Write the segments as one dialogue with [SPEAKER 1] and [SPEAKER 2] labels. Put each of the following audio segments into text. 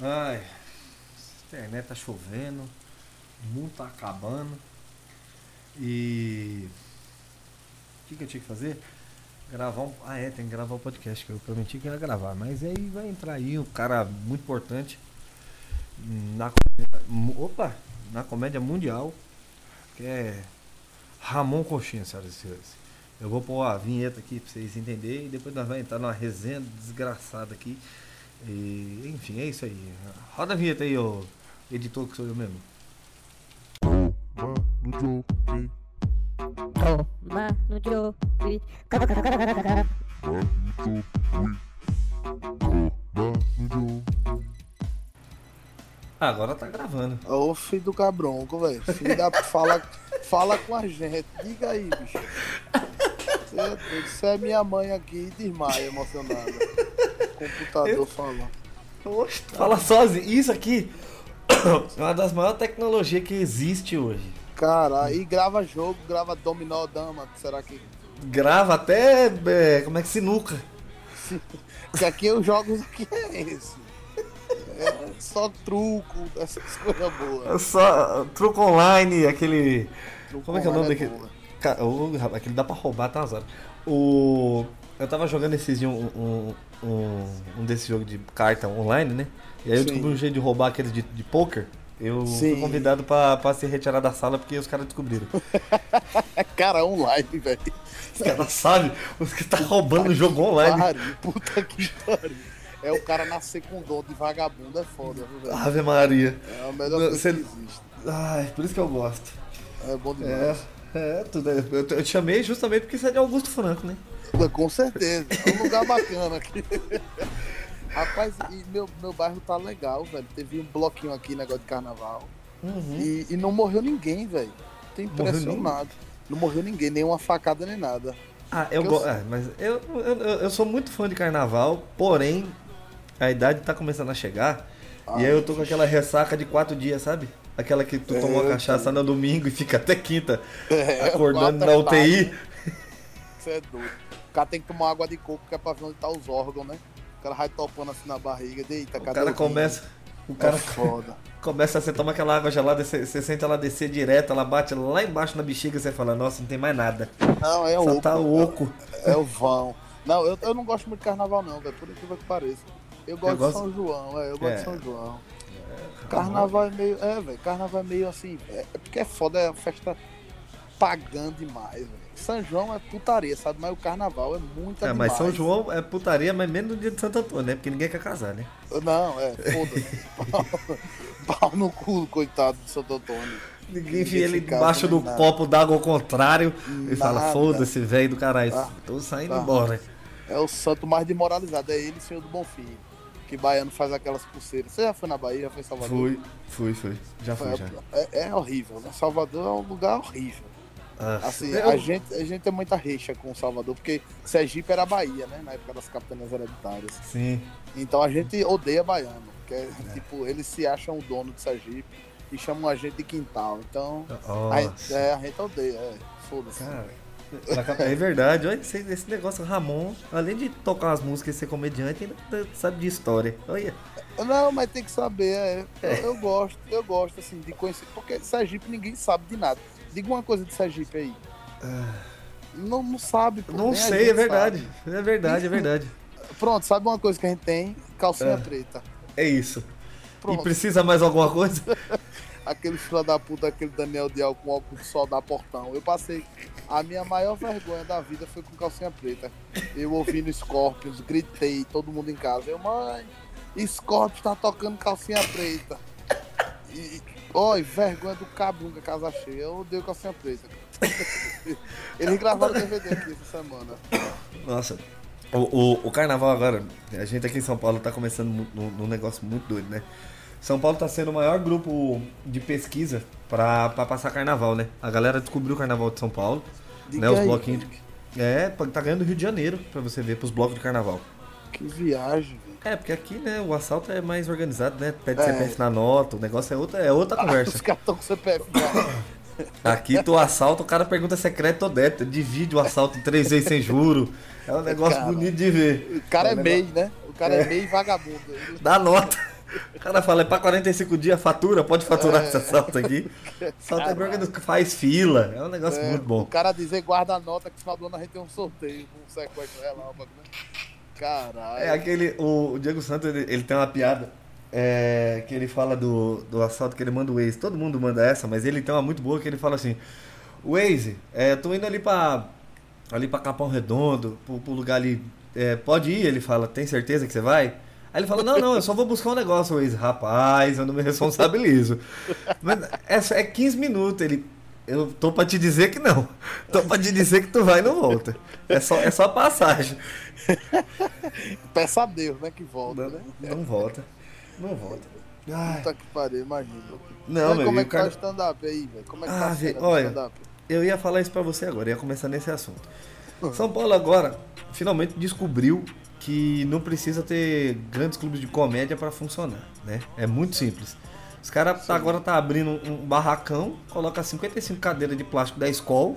[SPEAKER 1] Ai, internet tá chovendo, o mundo tá acabando. E. O que, que eu tinha que fazer? Gravar um. Ah, é, tem que gravar o podcast que eu prometi que ia gravar. Mas aí vai entrar aí um cara muito importante na Opa! Na comédia mundial, que é Ramon Coxinha, senhoras e senhores. Eu vou pôr a vinheta aqui pra vocês entenderem e depois nós vamos entrar numa resenha desgraçada aqui. E, enfim, é isso aí. Roda a vinheta aí, ô editor, que sou eu mesmo.
[SPEAKER 2] Toma no.
[SPEAKER 1] Ah, agora tá gravando.
[SPEAKER 3] Ô filho do cabronco, velho. Filho da. Fala, fala com a gente. Diga aí, bicho. Você é é minha mãe aqui, desmaia emocionada. Computador
[SPEAKER 1] Eu-
[SPEAKER 3] falando.
[SPEAKER 1] Fala sozinho. Isso aqui é uma das maiores tecnologias que existe hoje.
[SPEAKER 3] Caralho, e grava jogo, grava dominó, dama. Será que.
[SPEAKER 1] Grava até. é, como é que sinuca?
[SPEAKER 3] Que aqui os jogos aqui é esse. É só truco, essas coisas boas.
[SPEAKER 1] É Só truco online, aquele.
[SPEAKER 3] Truco
[SPEAKER 1] Como é que é o nome
[SPEAKER 3] online
[SPEAKER 1] daquele?
[SPEAKER 3] boa.
[SPEAKER 1] Ca- o- rapaz, Aquele dá pra roubar, tá horas. O. Eu tava jogando esses dias um, um, um, um desses jogos de carta online, né? E aí eu
[SPEAKER 3] Sim.
[SPEAKER 1] descobri um jeito de roubar aqueles de, de poker. Eu fui
[SPEAKER 3] Sim.
[SPEAKER 1] convidado pra, pra ser retirado da sala porque os caras descobriram.
[SPEAKER 3] Cara online, velho.
[SPEAKER 1] Os caras sabem, os que tá roubando o jogo online.
[SPEAKER 3] Pariu, puta que pariu. É o cara nascer com dom de vagabundo, é foda, viu, velho?
[SPEAKER 1] Ave Maria.
[SPEAKER 3] É a melhor coisa
[SPEAKER 1] você-
[SPEAKER 3] que existe.
[SPEAKER 1] Ai, por isso que eu gosto.
[SPEAKER 3] É bom
[SPEAKER 1] É,
[SPEAKER 3] demais.
[SPEAKER 1] é, tudo. é- Eu, eu te chamei justamente porque você é de Augusto Franco, né?
[SPEAKER 3] Com certeza. É um lugar bacana aqui. Rapaz, e meu, meu bairro tá legal, velho. Teve um bloquinho aqui, negócio de carnaval.
[SPEAKER 1] Uhum.
[SPEAKER 3] E, e não morreu ninguém, velho. Tô
[SPEAKER 1] Morreu
[SPEAKER 3] impressionado. Não morreu ninguém, nenhuma facada nem nada.
[SPEAKER 1] Ah, eu
[SPEAKER 3] eu.
[SPEAKER 1] É, mas eu, eu, eu- sou muito fã de carnaval, porém, a idade tá começando a chegar. e aí eu tô com aquela ressaca de quatro dias, sabe? Aquela que tu
[SPEAKER 3] É,
[SPEAKER 1] toma uma
[SPEAKER 3] eu
[SPEAKER 1] cachaça no domingo e fica até quinta
[SPEAKER 3] É,
[SPEAKER 1] acordando na
[SPEAKER 3] é
[SPEAKER 1] UTI.
[SPEAKER 3] Você é doido. O cara tem que tomar água de coco, que é pra ver onde tá os órgãos, né? O cara vai topando assim na barriga. Eita,
[SPEAKER 1] O cara começa. O
[SPEAKER 3] É
[SPEAKER 1] cara
[SPEAKER 3] foda.
[SPEAKER 1] começa, você toma aquela água gelada, você, você sente ela descer direto, ela bate lá embaixo na bexiga e você fala, nossa, não tem mais nada.
[SPEAKER 3] Não, é
[SPEAKER 1] Só
[SPEAKER 3] oco.
[SPEAKER 1] tá oco.
[SPEAKER 3] É o vão. Não, eu, eu não gosto muito de carnaval, não, velho. Por incrível que pareça. Eu gosto
[SPEAKER 1] gosto-
[SPEAKER 3] de São João, é, eu gosto
[SPEAKER 1] É.
[SPEAKER 3] de São João. Carnaval é meio. É, velho. Carnaval é meio assim. É, é porque é foda, é uma festa pagã demais, velho. São João é putaria, sabe? Mas o carnaval é muito
[SPEAKER 1] É,
[SPEAKER 3] demais.
[SPEAKER 1] mas São João é putaria, mas menos no dia de Santo Antônio, né? Porque ninguém quer casar, né?
[SPEAKER 3] Não, é, foda-se. pau, pau no cu, coitado do Santo Antônio.
[SPEAKER 1] Ninguém enfia ele
[SPEAKER 3] fica
[SPEAKER 1] debaixo do
[SPEAKER 3] nada.
[SPEAKER 1] copo d'água ao contrário e fala,
[SPEAKER 3] Nada.
[SPEAKER 1] foda-se, velho do caralho,
[SPEAKER 3] Tá.
[SPEAKER 1] tô saindo
[SPEAKER 3] Tá.
[SPEAKER 1] embora.
[SPEAKER 3] É o santo mais demoralizado, é ele, Senhor do Bonfim. Que baiano faz aquelas pulseiras. Você já foi na Bahia, já foi em Salvador?
[SPEAKER 1] Fui, fui, fui. Já fui, já.
[SPEAKER 3] É, é horrível, né? Salvador é um lugar horrível.
[SPEAKER 1] Ah,
[SPEAKER 3] Assim,
[SPEAKER 1] eu-
[SPEAKER 3] a, gente, a gente tem muita rixa com Salvador, porque Sergipe era Bahia, né? Na época das capitanias hereditárias.
[SPEAKER 1] Sim.
[SPEAKER 3] Então a gente odeia baiano. Que é, tipo, eles se acham o dono de Sergipe e chamam a gente de quintal. Então, a, gente- é, a gente odeia, é. Foda-se.
[SPEAKER 1] É verdade, olha esse, esse negócio, Ramon, além de tocar umas músicas e ser comediante, ainda sabe de história. Olha.
[SPEAKER 3] Não, mas tem que saber, é. Eu, eu gosto, eu gosto, assim, de conhecer. Porque Sergipe ninguém sabe de nada. Diga uma coisa de Sergipe aí. Não, não sabe. pô,
[SPEAKER 1] Ah. Não sei, é verdade.
[SPEAKER 3] sabe.
[SPEAKER 1] É verdade, é verdade.
[SPEAKER 3] Pronto, sabe uma coisa que a gente tem? Calcinha
[SPEAKER 1] É.
[SPEAKER 3] preta.
[SPEAKER 1] É isso.
[SPEAKER 3] Pronto.
[SPEAKER 1] E precisa mais alguma coisa?
[SPEAKER 3] Aquele filho da puta, aquele Daniel Dial com óculos de sol da portão. Eu passei. A minha maior vergonha da vida foi com calcinha preta. Eu ouvindo Scorpions, gritei, todo mundo em casa. Eu, mãe, Scorpions tá tocando calcinha preta. E, oi, vergonha do cabunga, casa cheia. Eu odeio calcinha preta. Eles gravaram DVD aqui essa semana.
[SPEAKER 1] Nossa. O, o, o carnaval agora, a gente aqui em São Paulo tá começando num num negócio muito doido, né? São Paulo tá sendo o maior grupo de pesquisa pra, pra passar carnaval, né? A galera descobriu o carnaval de São Paulo,
[SPEAKER 3] Diga
[SPEAKER 1] né? Os
[SPEAKER 3] aí,
[SPEAKER 1] bloquinhos. de- É, tá ganhando do Rio de Janeiro, pra você ver, pros blocos de carnaval.
[SPEAKER 3] Que viagem.
[SPEAKER 1] É, porque aqui, né, o assalto é mais organizado, né? Pede
[SPEAKER 3] É.
[SPEAKER 1] CPF na nota, o negócio é outra, é outra
[SPEAKER 3] Os
[SPEAKER 1] conversa.
[SPEAKER 3] caras estão com CPF já.
[SPEAKER 1] Aqui tu assalta, o cara pergunta se é crédito ou débito, divide o assalto em três vezes sem juro. É um negócio
[SPEAKER 3] Cara.
[SPEAKER 1] bonito de ver.
[SPEAKER 3] O cara é,
[SPEAKER 1] um
[SPEAKER 3] MEI, né? O cara é, MEI vagabundo.
[SPEAKER 1] Dá nota. O cara fala, é pra 45 dias, fatura, pode faturar
[SPEAKER 3] É.
[SPEAKER 1] esse assalto aqui. Assalto é faz fila. É um negócio
[SPEAKER 3] É,
[SPEAKER 1] muito
[SPEAKER 3] O
[SPEAKER 1] bom.
[SPEAKER 3] cara dizer guarda a nota que final do ano a gente tem um sorteio, um sequestro relâmpago, né? Caralho.
[SPEAKER 1] É aquele. O, Diego Santos, ele, ele tem uma piada. é, que ele fala do, do assalto que ele manda o Waze. Todo mundo manda essa, mas ele tem uma muito boa que ele fala assim: Waze, é, tô indo ali pra. Ali pra Capão Redondo, pro, pro lugar ali. é, pode ir? Ele fala, tem certeza que você vai? Aí ele fala, não, não, eu só vou buscar um negócio, Waze. Rapaz, eu não me responsabilizo. Mas é, é 15 minutos, ele. Eu tô pra te dizer que não. Tô pra te dizer que tu vai e não volta. É só, é só passagem.
[SPEAKER 3] Peça a Deus, né? Que volta,
[SPEAKER 1] Não,
[SPEAKER 3] né?
[SPEAKER 1] não volta. Não volta. Ai,
[SPEAKER 3] Puta que pariu, imagina.
[SPEAKER 1] não,
[SPEAKER 3] Mas
[SPEAKER 1] meu,
[SPEAKER 3] como
[SPEAKER 1] e
[SPEAKER 3] é
[SPEAKER 1] o
[SPEAKER 3] que tá
[SPEAKER 1] cara...
[SPEAKER 3] o stand-up aí, velho? Como é que
[SPEAKER 1] Ah,
[SPEAKER 3] tá
[SPEAKER 1] velho, olha.
[SPEAKER 3] stand-up?
[SPEAKER 1] eu ia falar isso pra você agora, ia começar nesse assunto. São Paulo agora finalmente descobriu que não precisa ter grandes clubes de comédia pra funcionar, né? É muito simples. Os caras tá, agora tá abrindo um barracão, coloca 55 cadeiras de plástico da escola,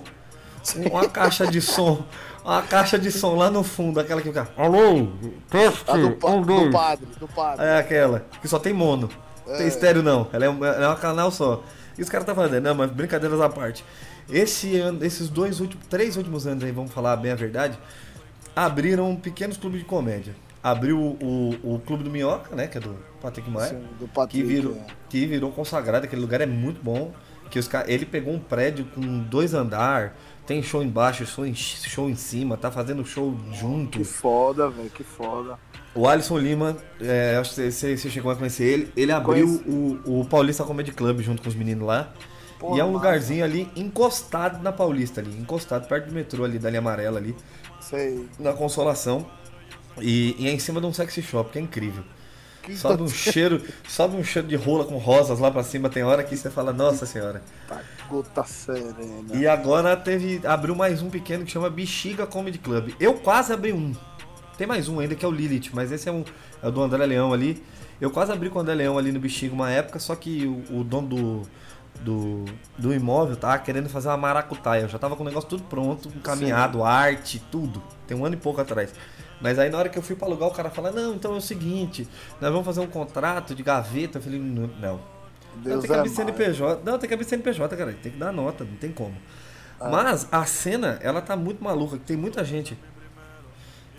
[SPEAKER 1] uma caixa de som, uma caixa de som lá no fundo, aquela que fica. Alô, teste,
[SPEAKER 3] A do, pa-
[SPEAKER 1] um,
[SPEAKER 3] do padre, do padre.
[SPEAKER 1] É aquela, que só tem mono. Não tem
[SPEAKER 3] É.
[SPEAKER 1] estéreo não. Ela é um, ela é um canal só. E os caras tá fazendo, não, mas brincadeiras à parte. Esse ano, esses dois últimos, três últimos anos aí, vamos falar bem a verdade, abriram pequenos clubes de comédia. Abriu o, o, o Clube do Minhoca, né, que é do Patrick Maia,
[SPEAKER 3] Sim, do
[SPEAKER 1] que
[SPEAKER 3] Patrick.
[SPEAKER 1] virou,
[SPEAKER 3] é.
[SPEAKER 1] que virou consagrado, aquele lugar é muito bom. Que os ele pegou um prédio com dois andar, tem show embaixo, show em, show em cima, tá fazendo show junto.
[SPEAKER 3] Que foda, velho, que foda.
[SPEAKER 1] O Alisson Lima, é, acho que você, você chegou a conhecer ele. Ele abriu o, o Paulista Comedy Club junto com os meninos lá.
[SPEAKER 3] Porra,
[SPEAKER 1] e é um
[SPEAKER 3] massa.
[SPEAKER 1] lugarzinho ali encostado na Paulista ali, encostado perto do metrô ali, da linha amarela ali,
[SPEAKER 3] Sei.
[SPEAKER 1] na Consolação. E, e é em cima de um sexy shop, que é incrível.
[SPEAKER 3] Que
[SPEAKER 1] Sobe um cheiro, sobe um cheiro de rola com rosas lá pra cima, tem hora que você fala, nossa senhora.
[SPEAKER 3] Tá gota serena.
[SPEAKER 1] E agora teve. abriu mais um pequeno que chama Bexiga Comedy Club. Eu quase abri um. Tem mais um ainda que é o Lilith, mas esse é, um, é o do André Leão ali. Eu quase abri com o André Leão ali no Bexiga uma época, só que o, o dono do, do, do imóvel tava querendo fazer uma maracutaia. Eu já tava com o negócio tudo pronto, encaminhado, arte, tudo. Tem um ano e pouco atrás. Mas aí na hora que eu fui pra alugar, o cara fala, não, então é o seguinte, nós vamos fazer um contrato de gaveta. Eu falei, não. Não. Não,
[SPEAKER 3] Deus
[SPEAKER 1] tem que
[SPEAKER 3] é
[SPEAKER 1] abrir
[SPEAKER 3] mais.
[SPEAKER 1] CNPJ. Não, tem que abrir CNPJ, cara. Tem que dar nota, não tem como.
[SPEAKER 3] Ah.
[SPEAKER 1] Mas a cena, ela tá muito maluca. que Tem muita gente.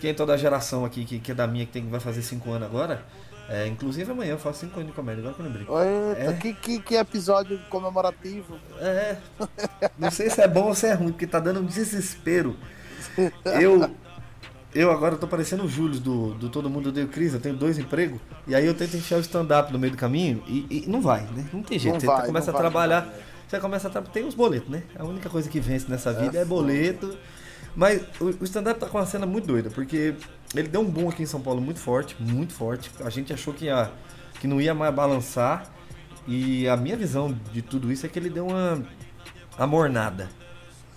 [SPEAKER 1] Quem é toda a geração aqui, que, que é da minha, que tem, vai fazer 5 anos agora. É, inclusive amanhã eu faço 5 anos de comédia, agora que eu lembrei.
[SPEAKER 3] Eita,
[SPEAKER 1] É.
[SPEAKER 3] que, que, que episódio comemorativo.
[SPEAKER 1] É. Não sei se é bom ou se é ruim, porque tá dando um desespero. Eu. Eu agora tô parecendo o Júlio do, do Todo Mundo Odeia o Cris, eu tenho dois empregos, e aí eu tento enfiar o stand-up no meio do caminho e, e não vai, né? Não tem jeito.
[SPEAKER 3] Não
[SPEAKER 1] você
[SPEAKER 3] vai,
[SPEAKER 1] começa a
[SPEAKER 3] vai,
[SPEAKER 1] trabalhar,
[SPEAKER 3] vai.
[SPEAKER 1] você começa a trabalhar. Tem os boletos, né? A única coisa que vence nessa vida é,
[SPEAKER 3] foda.
[SPEAKER 1] boleto. Mas o, o stand-up tá com uma cena muito doida, porque ele deu um boom aqui em São Paulo muito forte, muito forte. A gente achou que, ia, que não ia mais balançar. E a minha visão de tudo isso é que ele deu uma amornada.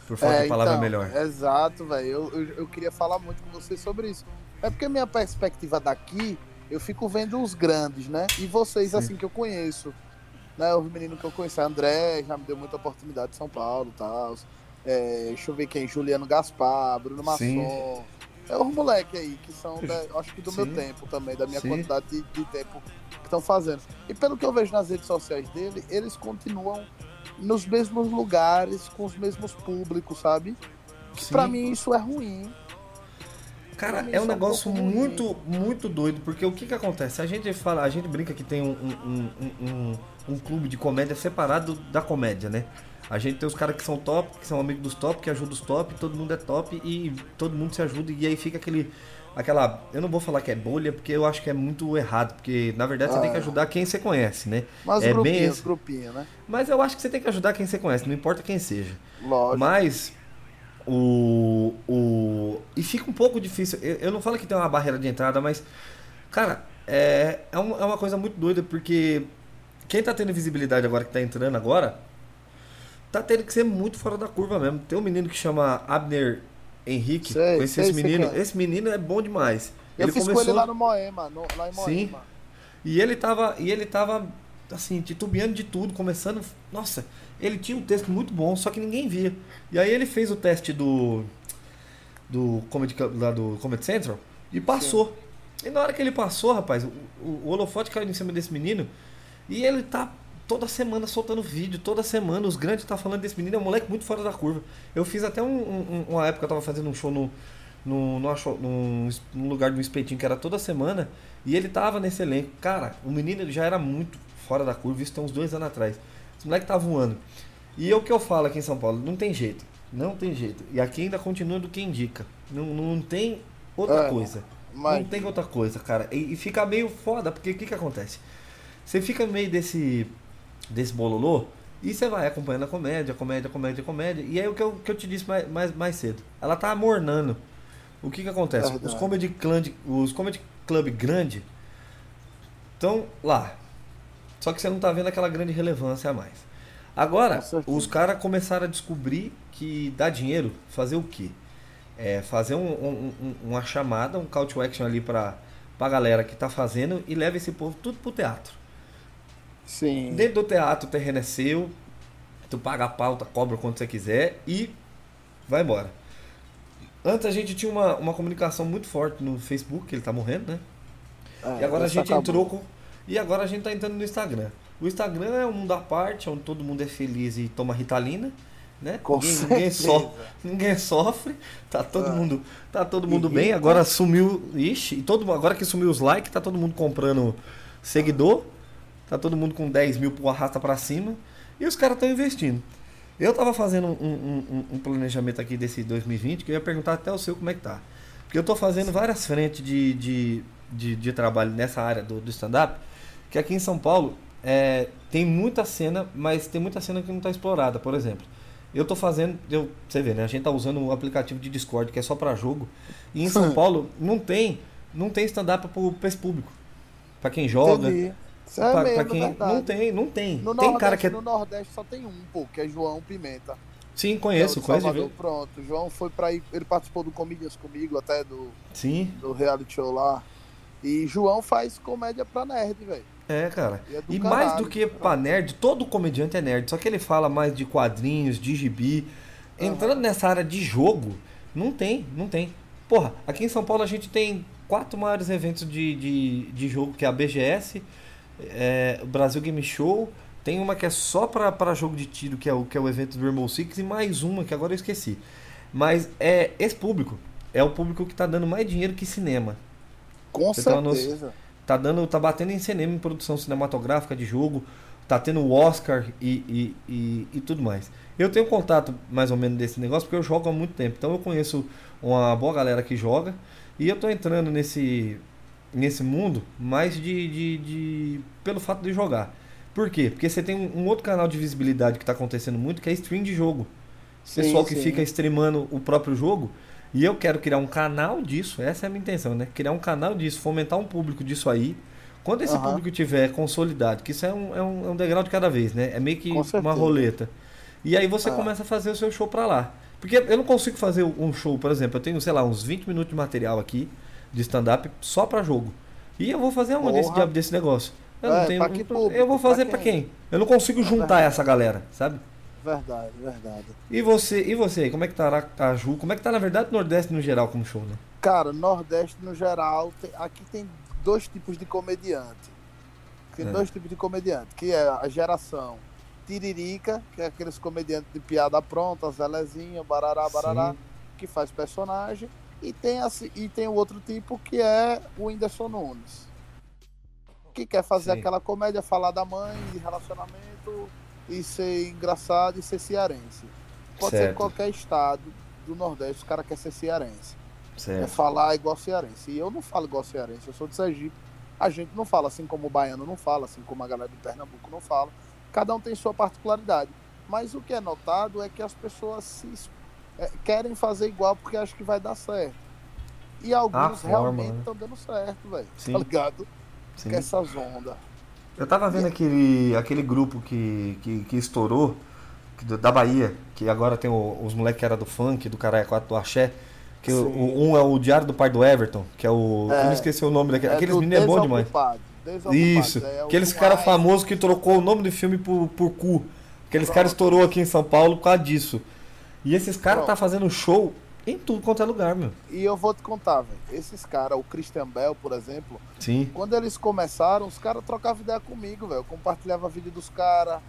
[SPEAKER 1] Por falta de palavra
[SPEAKER 3] então,
[SPEAKER 1] melhor.
[SPEAKER 3] Exato, velho. Eu, eu, eu queria falar muito com você sobre isso. É porque minha perspectiva daqui, eu fico vendo os grandes, né? E vocês,
[SPEAKER 1] Sim.
[SPEAKER 3] assim, que eu conheço. Né? Os meninos que eu conheço, André, já me deu muita oportunidade em São Paulo e tal. É, deixa eu ver quem, Juliano Gaspar, Bruno
[SPEAKER 1] Sim.
[SPEAKER 3] Masson. É os moleques aí, que são, da- acho que do meu
[SPEAKER 1] Sim.
[SPEAKER 3] tempo também, da minha
[SPEAKER 1] Sim.
[SPEAKER 3] quantidade de, de tempo que estão fazendo. E pelo que eu vejo nas redes sociais dele, eles continuam nos mesmos lugares, com os mesmos públicos, sabe? Pra mim isso é ruim.
[SPEAKER 1] Cara, é um
[SPEAKER 3] é um
[SPEAKER 1] negócio
[SPEAKER 3] pouco ruim.
[SPEAKER 1] muito, muito doido, porque o que que acontece? A gente fala, a gente brinca que tem um, um, um, um, um clube de comédia separado da comédia, né? A gente tem os caras que são top, que são amigos dos top, que ajudam os top, todo mundo é top e todo mundo se ajuda e aí fica aquele aquela, eu não vou falar que é bolha, porque eu acho que é muito errado, porque na verdade você
[SPEAKER 3] Ah.
[SPEAKER 1] tem que ajudar quem você conhece, né?
[SPEAKER 3] Mas
[SPEAKER 1] É bem
[SPEAKER 3] grupinho,
[SPEAKER 1] esse.
[SPEAKER 3] grupinho, né?
[SPEAKER 1] Mas eu acho que você tem que ajudar quem você conhece, não importa quem seja.
[SPEAKER 3] Lógico.
[SPEAKER 1] Mas o, o. E fica um pouco difícil. Eu, eu não falo que tem uma barreira de entrada, mas. Cara, é, é, um- é uma coisa muito doida, porque quem tá tendo visibilidade agora, que tá entrando agora, tá tendo que ser muito fora da curva mesmo. Tem um menino que chama Abner Henrique.
[SPEAKER 3] Sei,
[SPEAKER 1] Conheci
[SPEAKER 3] sei,
[SPEAKER 1] esse menino.
[SPEAKER 3] é.
[SPEAKER 1] Esse menino é bom demais.
[SPEAKER 3] eu fiz com ele lá no Moema, no- lá em
[SPEAKER 1] Sim.
[SPEAKER 3] Moema.
[SPEAKER 1] E ele tava, e ele tava assim, titubeando de tudo, começando, nossa, ele tinha um texto muito bom, só que ninguém via. E aí ele fez o teste do do Comedy lá do Comedy Central e passou. E na hora que ele passou, rapaz, o, o, o holofote caiu em cima desse menino e ele tá toda semana soltando vídeo, toda semana. Os grandes tá falando desse menino, é um moleque muito fora da curva. Eu fiz até um, um- uma época, eu tava fazendo um show no, no, no, num, num lugar de um espetinho que era toda semana e ele tava nesse elenco. Cara, o menino já era muito fora da curva, isso tem uns dois anos atrás. Esse moleque tá voando. E é o que eu falo aqui em São Paulo, não tem jeito. Não tem jeito. E aqui ainda continua do que indica. Não, não tem outra
[SPEAKER 3] É,
[SPEAKER 1] coisa.
[SPEAKER 3] Mas
[SPEAKER 1] Não tem outra coisa, cara. E, e fica meio foda, porque o que, que acontece? Você fica meio desse, desse bololô e você vai acompanhando a comédia, comédia, comédia, comédia. E aí o que eu, que eu te disse mais, mais, mais cedo. Ela tá amornando. O que que acontece?
[SPEAKER 3] Verdade.
[SPEAKER 1] Os comedy, club, os comedy club grande estão lá. Só que você não tá vendo aquela grande relevância a mais. Agora, os caras começaram a descobrir que dá dinheiro fazer o quê? É fazer um- um- um- uma chamada, um call to action ali pra, pra galera que tá fazendo e leva esse povo tudo pro teatro.
[SPEAKER 3] Sim.
[SPEAKER 1] Dentro do teatro o terreno é seu, tu paga a pauta, cobra quanto você quiser e vai embora. Antes a gente tinha uma, uma comunicação muito forte no Facebook, que ele tá morrendo, né?
[SPEAKER 3] É,
[SPEAKER 1] E agora a gente
[SPEAKER 3] acabou.
[SPEAKER 1] entrou com. E agora a gente tá entrando no Instagram. O Instagram é um mundo à parte, onde todo mundo é feliz e toma ritalina, né?
[SPEAKER 3] Com
[SPEAKER 1] ninguém, ninguém,
[SPEAKER 3] certeza.
[SPEAKER 1] so- ninguém sofre, tá todo
[SPEAKER 3] É.
[SPEAKER 1] mundo, tá todo mundo
[SPEAKER 3] E
[SPEAKER 1] bem. Agora sumiu, ixi, e todo, agora que sumiu os likes, tá todo mundo comprando seguidor, tá todo mundo com 10 mil por arrasta pra cima, e os caras estão investindo. Eu tava fazendo um, um- um- planejamento aqui desse 2020, que eu ia perguntar até o seu como é que tá. Porque eu tô fazendo várias frentes de, de, de, de trabalho nessa área do, do stand-up, que aqui em São Paulo é, tem muita cena, mas tem muita cena que não tá explorada, por exemplo. Eu tô fazendo, eu, você vê, né? A gente tá usando um aplicativo de Discord que é só pra jogo. E em São Paulo não tem, não tem stand-up pro- pra esse público. Pra quem joga,
[SPEAKER 3] Entendi. Isso
[SPEAKER 1] pra,
[SPEAKER 3] é
[SPEAKER 1] pra
[SPEAKER 3] mesmo,
[SPEAKER 1] quem
[SPEAKER 3] verdade.
[SPEAKER 1] não tem, não tem.
[SPEAKER 3] No
[SPEAKER 1] tem
[SPEAKER 3] Nordeste,
[SPEAKER 1] cara que é,
[SPEAKER 3] no Nordeste só tem um, pô, que é João Pimenta.
[SPEAKER 1] sim,
[SPEAKER 3] que é
[SPEAKER 1] conheço, conheço
[SPEAKER 3] Salvador. Pronto, o João foi pra ir, ele participou do Comedians comigo, até do,
[SPEAKER 1] Sim,
[SPEAKER 3] do reality show lá. E João faz comédia pra nerd, velho.
[SPEAKER 1] é, cara.
[SPEAKER 3] E, é do
[SPEAKER 1] E mais do que pra nerd, todo comediante é nerd, só que ele fala mais de quadrinhos, de gibi. Entrando nessa área de jogo, não tem, não tem. Porra, aqui em São Paulo a gente tem quatro maiores eventos de, de, de jogo, que é a BGS, é, o Brasil Game Show, tem uma que é só pra jogo de tiro, que é, o, que é o evento do Rainbow Six, e mais uma que agora eu esqueci. Mas é esse público é o público que tá dando mais dinheiro que cinema.
[SPEAKER 3] Com
[SPEAKER 1] Você
[SPEAKER 3] certeza.
[SPEAKER 1] tá dando tá batendo em cinema em produção cinematográfica de jogo tá tendo o Oscar e, e, e, e tudo mais eu tenho contato mais ou menos desse negócio porque eu jogo há muito tempo então eu conheço uma boa galera que joga e eu tô entrando nesse nesse mundo mais de, de, de- pelo fato de jogar por quê porque você tem um, um outro canal de visibilidade que tá acontecendo muito que é stream de jogo
[SPEAKER 3] Sim,
[SPEAKER 1] pessoal que
[SPEAKER 3] sim.
[SPEAKER 1] fica streamando o próprio jogo. E eu quero criar um canal disso, essa é a minha intenção, né? Criar um canal disso, fomentar um público disso aí. Quando esse
[SPEAKER 3] Aham.
[SPEAKER 1] público tiver consolidado, que isso é um, é, um, é um degrau de cada vez, né? É meio que uma roleta. E aí você
[SPEAKER 3] Ah.
[SPEAKER 1] começa a fazer o seu show pra lá. Porque eu não consigo fazer um show, por exemplo, eu tenho, sei lá, uns 20 minutos de material aqui de stand-up só pra jogo. E eu vou fazer onde esse
[SPEAKER 3] Porra.
[SPEAKER 1] diabo desse negócio? Eu
[SPEAKER 3] É,
[SPEAKER 1] não tenho.
[SPEAKER 3] que público?
[SPEAKER 1] eu vou fazer
[SPEAKER 3] pra quem?
[SPEAKER 1] quem? Eu não consigo juntar essa galera, sabe?
[SPEAKER 3] Verdade, verdade.
[SPEAKER 1] E você, e você, como é que tá Aracaju? Como é que tá na verdade o Nordeste no geral como show, né?
[SPEAKER 3] Cara, Nordeste no geral, tem- aqui tem dois tipos de comediante. Tem
[SPEAKER 1] É.
[SPEAKER 3] dois tipos de comediante, que é a geração Tiririca, que é aqueles comediantes de piada pronta, Zelezinho, Barará, Barará,
[SPEAKER 1] Sim.
[SPEAKER 3] que faz personagem. E tem, assim, e tem o outro tipo que é o Whindersson Nunes. Que quer fazer
[SPEAKER 1] Sim.
[SPEAKER 3] aquela comédia, falar da mãe, de relacionamento, e ser engraçado e ser cearense. Pode ser
[SPEAKER 1] Certo.
[SPEAKER 3] em qualquer estado do Nordeste, o cara quer ser cearense. É
[SPEAKER 1] Certo.
[SPEAKER 3] falar igual cearense. E eu não falo igual cearense, eu sou de Sergipe. A gente não fala assim como o baiano não fala, assim como a galera de Pernambuco não fala. Cada um tem sua particularidade. Mas o que é notado é que as pessoas se, é, querem fazer igual porque acham que vai dar certo. E alguns
[SPEAKER 1] forma,
[SPEAKER 3] realmente
[SPEAKER 1] né?
[SPEAKER 3] estão dando certo, velho. Tá ligado?
[SPEAKER 1] Sim.
[SPEAKER 3] Que essas ondas.
[SPEAKER 1] Eu tava vendo aquele, aquele grupo que, que, que estourou, que da Bahia, que agora tem o- os moleques que era do funk, do Caralho 4 do Axé. Que o- um é o Diário do Pai do Everton, que é o.
[SPEAKER 3] É.
[SPEAKER 1] eu não esqueci o nome daquele. Aqueles
[SPEAKER 3] do
[SPEAKER 1] meninos é bom demais.
[SPEAKER 3] Desocupado,
[SPEAKER 1] Isso.
[SPEAKER 3] é
[SPEAKER 1] Aqueles caras famosos que trocou o nome do filme por, por cu. Aqueles caras estourou aqui em São Paulo por causa disso. E esses caras tá fazendo show Em tudo quanto é lugar, meu.
[SPEAKER 3] E eu vou te contar, velho. Esses caras, o Christian Bell, por exemplo,
[SPEAKER 1] Sim.
[SPEAKER 3] quando eles começaram, os caras trocavam ideia comigo, velho. Eu compartilhava vídeo dos caras,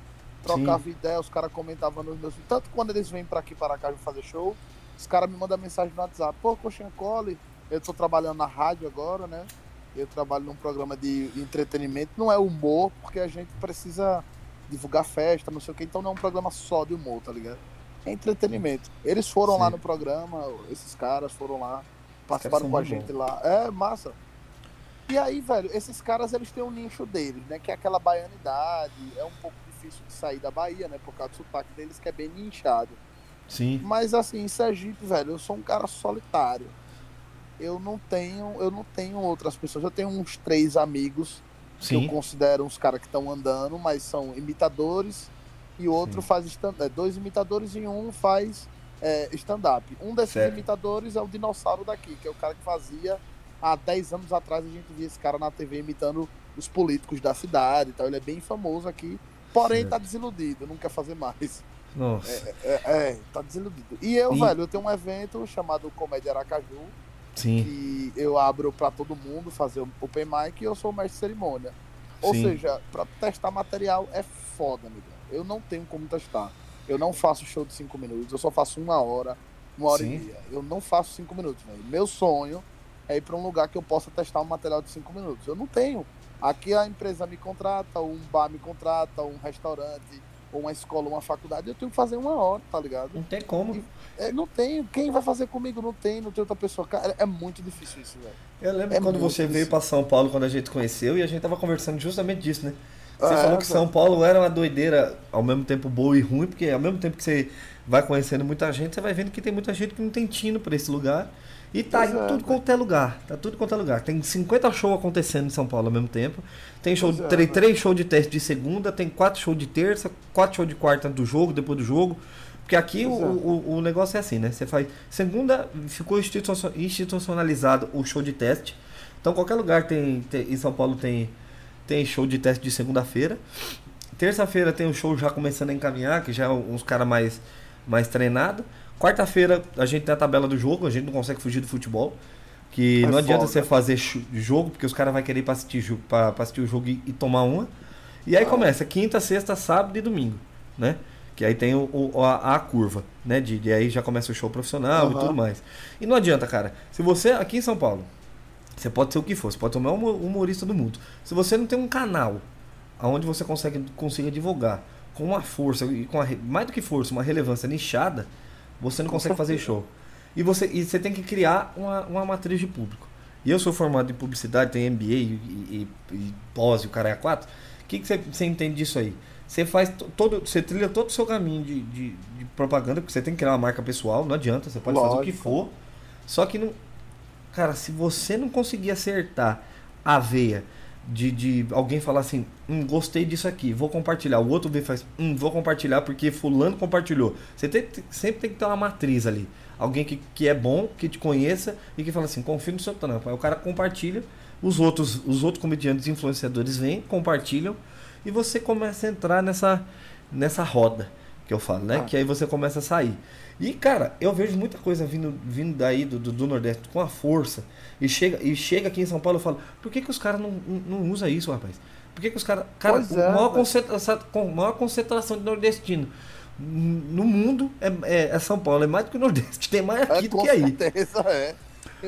[SPEAKER 3] trocava ideia, os caras comentavam nos meus. Tanto quando eles vêm pra aqui para cá fazer show, os caras me mandam mensagem no WhatsApp. Pô, Coxinha Cole, eu tô trabalhando na rádio agora, né? Eu trabalho num programa de entretenimento. Não é humor, porque a gente precisa divulgar festa, não sei o que. Então não é um programa só de humor, tá ligado? É entretenimento. Eles foram
[SPEAKER 1] Sim.
[SPEAKER 3] lá no programa, esses caras foram lá, participaram com a gente lá. É, massa. E aí, velho, esses caras, eles têm um nicho deles, né? Que é aquela baianidade. É um pouco difícil de sair da Bahia, né? Por causa do sotaque deles, que é bem nichado.
[SPEAKER 1] Sim.
[SPEAKER 3] Mas assim, em Sergipe, velho, eu sou um cara solitário. Eu não tenho, eu não tenho outras pessoas. Eu tenho uns três amigos que eu
[SPEAKER 1] Sim.
[SPEAKER 3] considero uns caras que estão andando, mas são imitadores e o outro
[SPEAKER 1] Sim.
[SPEAKER 3] faz stand é, dois imitadores e um faz é, stand-up. Um desses
[SPEAKER 1] Certo.
[SPEAKER 3] imitadores é o dinossauro daqui, que é o cara que fazia há 10 anos atrás a gente via esse cara na TV imitando os políticos da cidade e tal. Ele é bem famoso aqui, porém
[SPEAKER 1] Certo.
[SPEAKER 3] tá desiludido, não quer fazer mais.
[SPEAKER 1] Nossa.
[SPEAKER 3] É, é, tá desiludido. E eu,
[SPEAKER 1] E-
[SPEAKER 3] velho, eu tenho um evento chamado Comédia Aracaju,
[SPEAKER 1] Sim.
[SPEAKER 3] que eu abro pra todo mundo fazer o open mic e eu sou o mestre de cerimônia. Ou
[SPEAKER 1] Sim.
[SPEAKER 3] seja, pra testar material é foda, amigo. Eu não tenho como testar. Eu não faço show de 5 minutos, eu só faço uma hora, uma hora
[SPEAKER 1] Sim.
[SPEAKER 3] e meia. Eu não faço 5 minutos, velho. Meu sonho é ir pra um lugar que eu possa testar um material de 5 minutos. Eu não tenho. Aqui a empresa me contrata, um bar me contrata, um restaurante, ou uma escola, uma faculdade, eu tenho que fazer uma hora, tá ligado?
[SPEAKER 1] Não tem como.
[SPEAKER 3] É, não tenho. Quem vai fazer comigo? Não tem, não tem outra pessoa. Cara, é muito difícil isso, velho.
[SPEAKER 1] Eu lembro
[SPEAKER 3] É
[SPEAKER 1] quando você
[SPEAKER 3] isso.
[SPEAKER 1] veio pra São Paulo, quando a gente conheceu, e a gente tava conversando justamente disso, né? Você
[SPEAKER 3] É,
[SPEAKER 1] falou que. São Paulo era uma doideira, ao mesmo tempo boa e ruim, porque ao mesmo tempo que você vai conhecendo muita gente, você vai vendo que tem muita gente que não tem tino pra esse lugar. E tá em
[SPEAKER 3] é,
[SPEAKER 1] tudo
[SPEAKER 3] velho.
[SPEAKER 1] quanto é lugar. Tá tudo quanto é lugar. Tem 50 shows acontecendo em São Paulo ao mesmo tempo. Tem show,
[SPEAKER 3] Pois é,
[SPEAKER 1] tem
[SPEAKER 3] velho.
[SPEAKER 1] três shows de teste de segunda, tem quatro shows de terça, quatro shows de quarta do jogo, depois do jogo. Porque aqui o, o, o negócio é assim, né? Você faz. Segunda ficou institucio- institucionalizado o show de teste. Então qualquer lugar tem, tem- em São Paulo tem, tem show de teste de segunda-feira. Terça-feira tem o show já começando a encaminhar, que já é uns caras mais, mais treinados. Quarta-feira a gente tem a tabela do jogo, a gente não consegue fugir do futebol. Que
[SPEAKER 3] É
[SPEAKER 1] não adianta
[SPEAKER 3] foda.
[SPEAKER 1] você fazer jogo, porque os caras vão querer ir pra assistir, pra, pra assistir o jogo e, e tomar uma. E aí
[SPEAKER 3] Ah.
[SPEAKER 1] começa quinta, sexta, sábado e domingo, né? Que aí tem o, o- a, a curva, né? De, de aí já começa o show profissional e
[SPEAKER 3] Aham.
[SPEAKER 1] tudo mais. E não adianta, cara. Se você, aqui em São Paulo, você pode ser o que for, você pode ser o maior humo- humorista do mundo. Se você não tem um canal onde você consegue, consiga divulgar com uma força, e com a mais do que força, uma relevância nichada, você não
[SPEAKER 3] Com
[SPEAKER 1] consegue fazer
[SPEAKER 3] certeza.
[SPEAKER 1] show. E você, e você tem que criar uma, uma matriz de público. E eu sou formado em publicidade, tenho MBA e, e, e pós e o cara é quatro. O que, que você, você entende disso aí? Você faz to- todo, você trilha todo o seu caminho de, de, de propaganda, porque você tem que criar uma marca pessoal, não adianta, você pode fazer o que
[SPEAKER 3] Lógico.
[SPEAKER 1] for. Só que não. Cara, se você não conseguir acertar a veia de, de alguém falar assim, hum, gostei disso aqui, vou compartilhar. O outro vê e faz, hum, vou compartilhar porque fulano compartilhou. Você tem- sempre tem que ter uma matriz ali. Alguém que, que é bom, que te conheça e que fala assim, confio no seu trampo. Aí o cara compartilha, os outros, os outros comediantes influenciadores vêm, compartilham e você começa a entrar nessa, nessa roda que eu falo, né?
[SPEAKER 3] Ah.
[SPEAKER 1] Que aí você começa a sair. E, cara, eu vejo muita coisa vindo, vindo daí do, do, do Nordeste com a força. E chega, e chega aqui em São Paulo e fala, por que, que os caras não, não, usam isso, rapaz? Por que, que os caras. Cara, o
[SPEAKER 3] é,
[SPEAKER 1] maior concentração, maior concentração de nordestino no mundo é, é, é São Paulo. É mais do que o Nordeste. Tem mais aqui
[SPEAKER 3] É,
[SPEAKER 1] do que aí.
[SPEAKER 3] certeza é.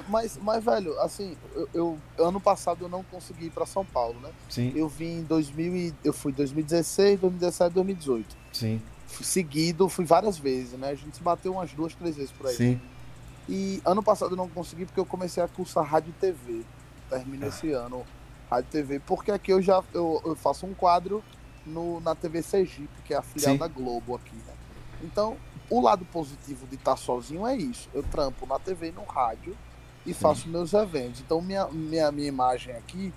[SPEAKER 3] Mas, mas velho, assim, eu, eu- ano passado eu não consegui ir pra São Paulo, né?
[SPEAKER 1] Sim,
[SPEAKER 3] Eu vim em 2000 e, eu fui em 2016, 2017, 2018.
[SPEAKER 1] sim,
[SPEAKER 3] seguido, fui várias vezes, né? A gente se bateu umas duas, três vezes por aí.
[SPEAKER 1] sim.
[SPEAKER 3] E ano passado eu não consegui porque eu comecei a cursar rádio e TV. Termino
[SPEAKER 1] Ah.
[SPEAKER 3] esse ano rádio e TV, porque aqui eu já eu, eu faço um quadro no, na TV Sergipe, que é a filial
[SPEAKER 1] Sim.
[SPEAKER 3] da Globo aqui, né? Então, o lado positivo de estar sozinho é isso. Eu trampo na TV e no rádio e faço meus eventos. Então, minha, minha, minha imagem aqui,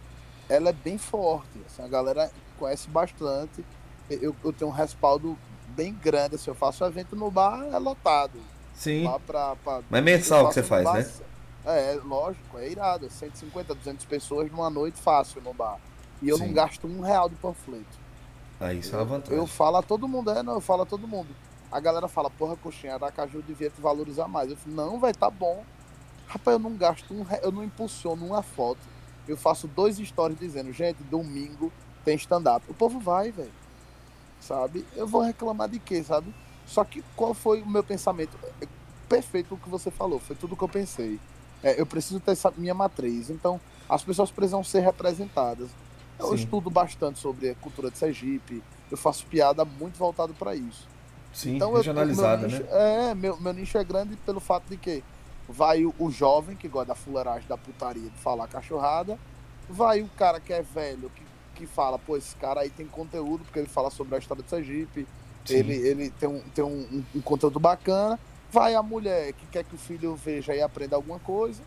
[SPEAKER 3] ela é bem forte. assim, a galera conhece bastante. Eu, eu tenho um respaldo bem grande. Se eu faço evento no bar, é lotado.
[SPEAKER 1] Sim.
[SPEAKER 3] Lá pra, pra-
[SPEAKER 1] Mas é mensal
[SPEAKER 3] eu
[SPEAKER 1] que você faz,
[SPEAKER 3] no
[SPEAKER 1] né?
[SPEAKER 3] bar, É, lógico, é irado. É 150, 200 pessoas numa noite fácil no bar. E eu
[SPEAKER 1] Sim.
[SPEAKER 3] não gasto um real de panfleto.
[SPEAKER 1] Aí isso é uma vantagem.
[SPEAKER 3] Eu falo a todo mundo, é, não, eu falo a todo mundo. A galera fala, porra, coxinha, Aracaju devia te valorizar mais. Eu falo, não, vai, tá bom. Rapaz, eu não gasto, um, eu não impulsiono uma foto. Eu faço dois stories dizendo, gente, domingo tem stand-up. O povo vai, velho. Sabe? Eu vou reclamar de quê, sabe? Só que qual foi o meu pensamento? Perfeito o que você falou, foi tudo que eu pensei. É, eu preciso ter essa minha matriz. Então, as pessoas precisam ser representadas. Eu
[SPEAKER 1] Sim.
[SPEAKER 3] estudo bastante sobre a cultura de Sergipe. Eu faço piada muito voltado para isso.
[SPEAKER 1] Sim,
[SPEAKER 3] Então, eu-
[SPEAKER 1] regionalizada,
[SPEAKER 3] meu
[SPEAKER 1] né?
[SPEAKER 3] nicho, É, meu, meu nicho é grande pelo fato de que vai o, o jovem que gosta da fuleiragem, da putaria, de falar cachorrada, vai o cara que é velho, que, que fala, pô, esse cara aí tem conteúdo, porque ele fala sobre a história de Sergipe,
[SPEAKER 1] Sim.
[SPEAKER 3] ele, ele tem, um, tem um, um- conteúdo bacana, vai a mulher que quer que o filho veja e aprenda alguma coisa,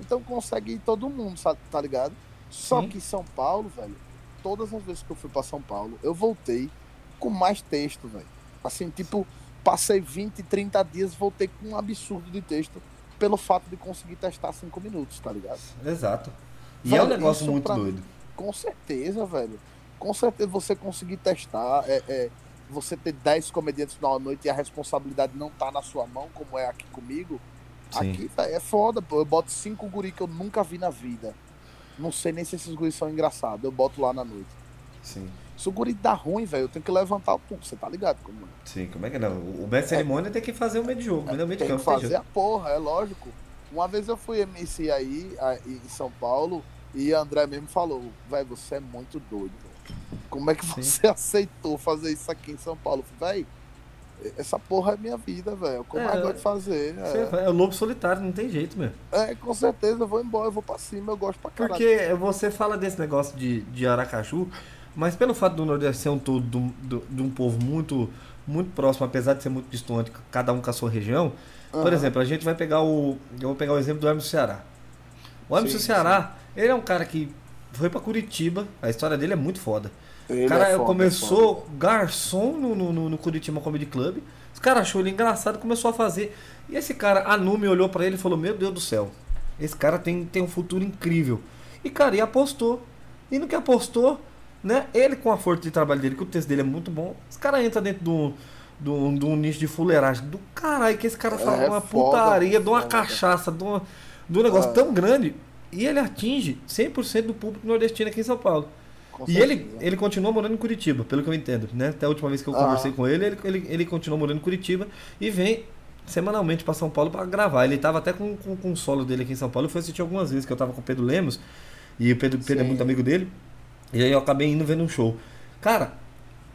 [SPEAKER 3] então consegue ir todo mundo, sabe, tá ligado? Só
[SPEAKER 1] Sim.
[SPEAKER 3] que São Paulo, velho, todas as vezes que eu fui pra São Paulo, eu voltei com mais texto, velho. Assim, tipo, passei 20, 30 dias, voltei com um absurdo de texto pelo fato de conseguir testar 5 minutos, tá ligado?
[SPEAKER 1] Exato. E
[SPEAKER 3] Velho,
[SPEAKER 1] é um negócio muito doido.
[SPEAKER 3] Com certeza, velho. Com certeza você conseguir testar, é, é, você ter 10 comediantes na noite e a responsabilidade não tá na sua mão, como é aqui comigo.
[SPEAKER 1] Sim.
[SPEAKER 3] Aqui, velho, é foda, pô. Eu boto cinco guri que eu nunca vi na vida. Não sei nem se esses guris são engraçados. Eu boto lá na noite.
[SPEAKER 1] Sim.
[SPEAKER 3] Se o guri dá ruim, velho, eu tenho que levantar o. Você tá ligado como é?
[SPEAKER 1] Sim, como é que não? O mestre cerimônia tem que fazer o meio de jogo, o meio de
[SPEAKER 3] Tem
[SPEAKER 1] campo.
[SPEAKER 3] que
[SPEAKER 1] tem
[SPEAKER 3] fazer
[SPEAKER 1] jeito.
[SPEAKER 3] a porra, é lógico. Uma vez eu fui MC aí, aí em São Paulo, e André mesmo falou, velho, você é muito doido. Como é que
[SPEAKER 1] Sim.
[SPEAKER 3] você aceitou fazer isso aqui em São Paulo? Velho, essa porra é minha vida, velho. Como
[SPEAKER 1] É,
[SPEAKER 3] é, eu gosto de fazer?
[SPEAKER 1] Você- É o lobo solitário, não tem jeito, meu.
[SPEAKER 3] É. É, com certeza, eu vou embora, eu vou pra cima, eu gosto pra caralho.
[SPEAKER 1] Porque você fala desse negócio de, de Aracaju, mas pelo fato do Nordeste ser um todo de um- do- de um povo muito, muito próximo, apesar de ser muito distante, cada um com a sua região. Por
[SPEAKER 3] Aham.
[SPEAKER 1] exemplo, a gente vai pegar o. Eu vou pegar o exemplo do Hermes do Ceará. O Hermes
[SPEAKER 3] Sim,
[SPEAKER 1] do Ceará, ele é um cara que foi pra Curitiba, a história dele é muito foda.
[SPEAKER 3] Ele
[SPEAKER 1] O cara
[SPEAKER 3] é foda,
[SPEAKER 1] começou
[SPEAKER 3] é
[SPEAKER 1] garçom no, no, no, Curitiba Comedy Club. Os caras achou ele engraçado começou a fazer. E esse cara, a Numi olhou pra ele e falou: Meu Deus do céu, esse cara tem, tem um futuro incrível. E cara, e apostou. E no que apostou, né? Ele com a força de trabalho dele, que o texto dele é muito bom, os caras entram dentro de um, de, um, de um nicho de fuleiragem do caralho, que esse cara fala
[SPEAKER 3] É
[SPEAKER 1] uma
[SPEAKER 3] foda,
[SPEAKER 1] putaria, de uma
[SPEAKER 3] foda.
[SPEAKER 1] cachaça, de, uma, de um negócio
[SPEAKER 3] É.
[SPEAKER 1] tão grande. E ele atinge 100% do público nordestino aqui em São Paulo.
[SPEAKER 3] Com
[SPEAKER 1] E ele,
[SPEAKER 3] certeza.
[SPEAKER 1] ele continua morando em Curitiba, pelo que eu entendo, né? Até a última vez que eu
[SPEAKER 3] Ah.
[SPEAKER 1] conversei com ele, ele, ele, ele continua morando em Curitiba e vem semanalmente para São Paulo para gravar. Ele tava até com, com, com o solo dele aqui em São Paulo. Eu fui assistir algumas vezes, que eu tava com o Pedro Lemos, e o Pedro, Pedro é muito amigo dele. E aí eu acabei indo vendo um show. Cara,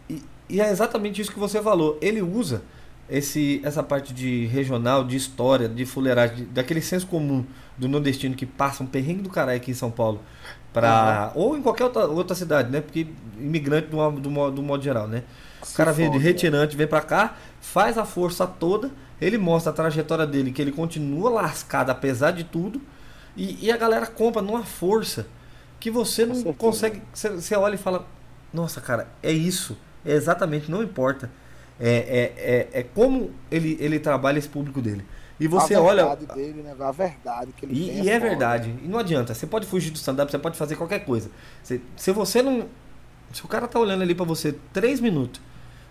[SPEAKER 1] e, e é exatamente isso que você falou. Ele usa esse, essa parte de regional, de história, de fuleiragem, daquele senso comum do nordestino que passa um perrengue do caralho aqui em São Paulo. Pra, Ou em qualquer outra, outra cidade, né? Porque imigrante do, modo- do, do modo geral, né? O
[SPEAKER 3] Se
[SPEAKER 1] cara vem de
[SPEAKER 3] fode,
[SPEAKER 1] retirante, vem pra cá, faz a força toda, ele mostra a trajetória dele, que ele continua lascado apesar de tudo, e, e a galera compra numa força que você não consegue. Você, você olha e fala: Nossa, cara, é isso. É exatamente, não importa. É, é, é, é como ele, ele trabalha esse público dele. E você
[SPEAKER 3] a
[SPEAKER 1] olha.
[SPEAKER 3] verdade dele, né? A verdade que ele
[SPEAKER 1] E,
[SPEAKER 3] tem
[SPEAKER 1] e é
[SPEAKER 3] foda.
[SPEAKER 1] verdade. E não adianta. Você pode fugir do stand-up, você pode fazer qualquer coisa. Você- se você não. Se o cara tá olhando ali pra você três minutos,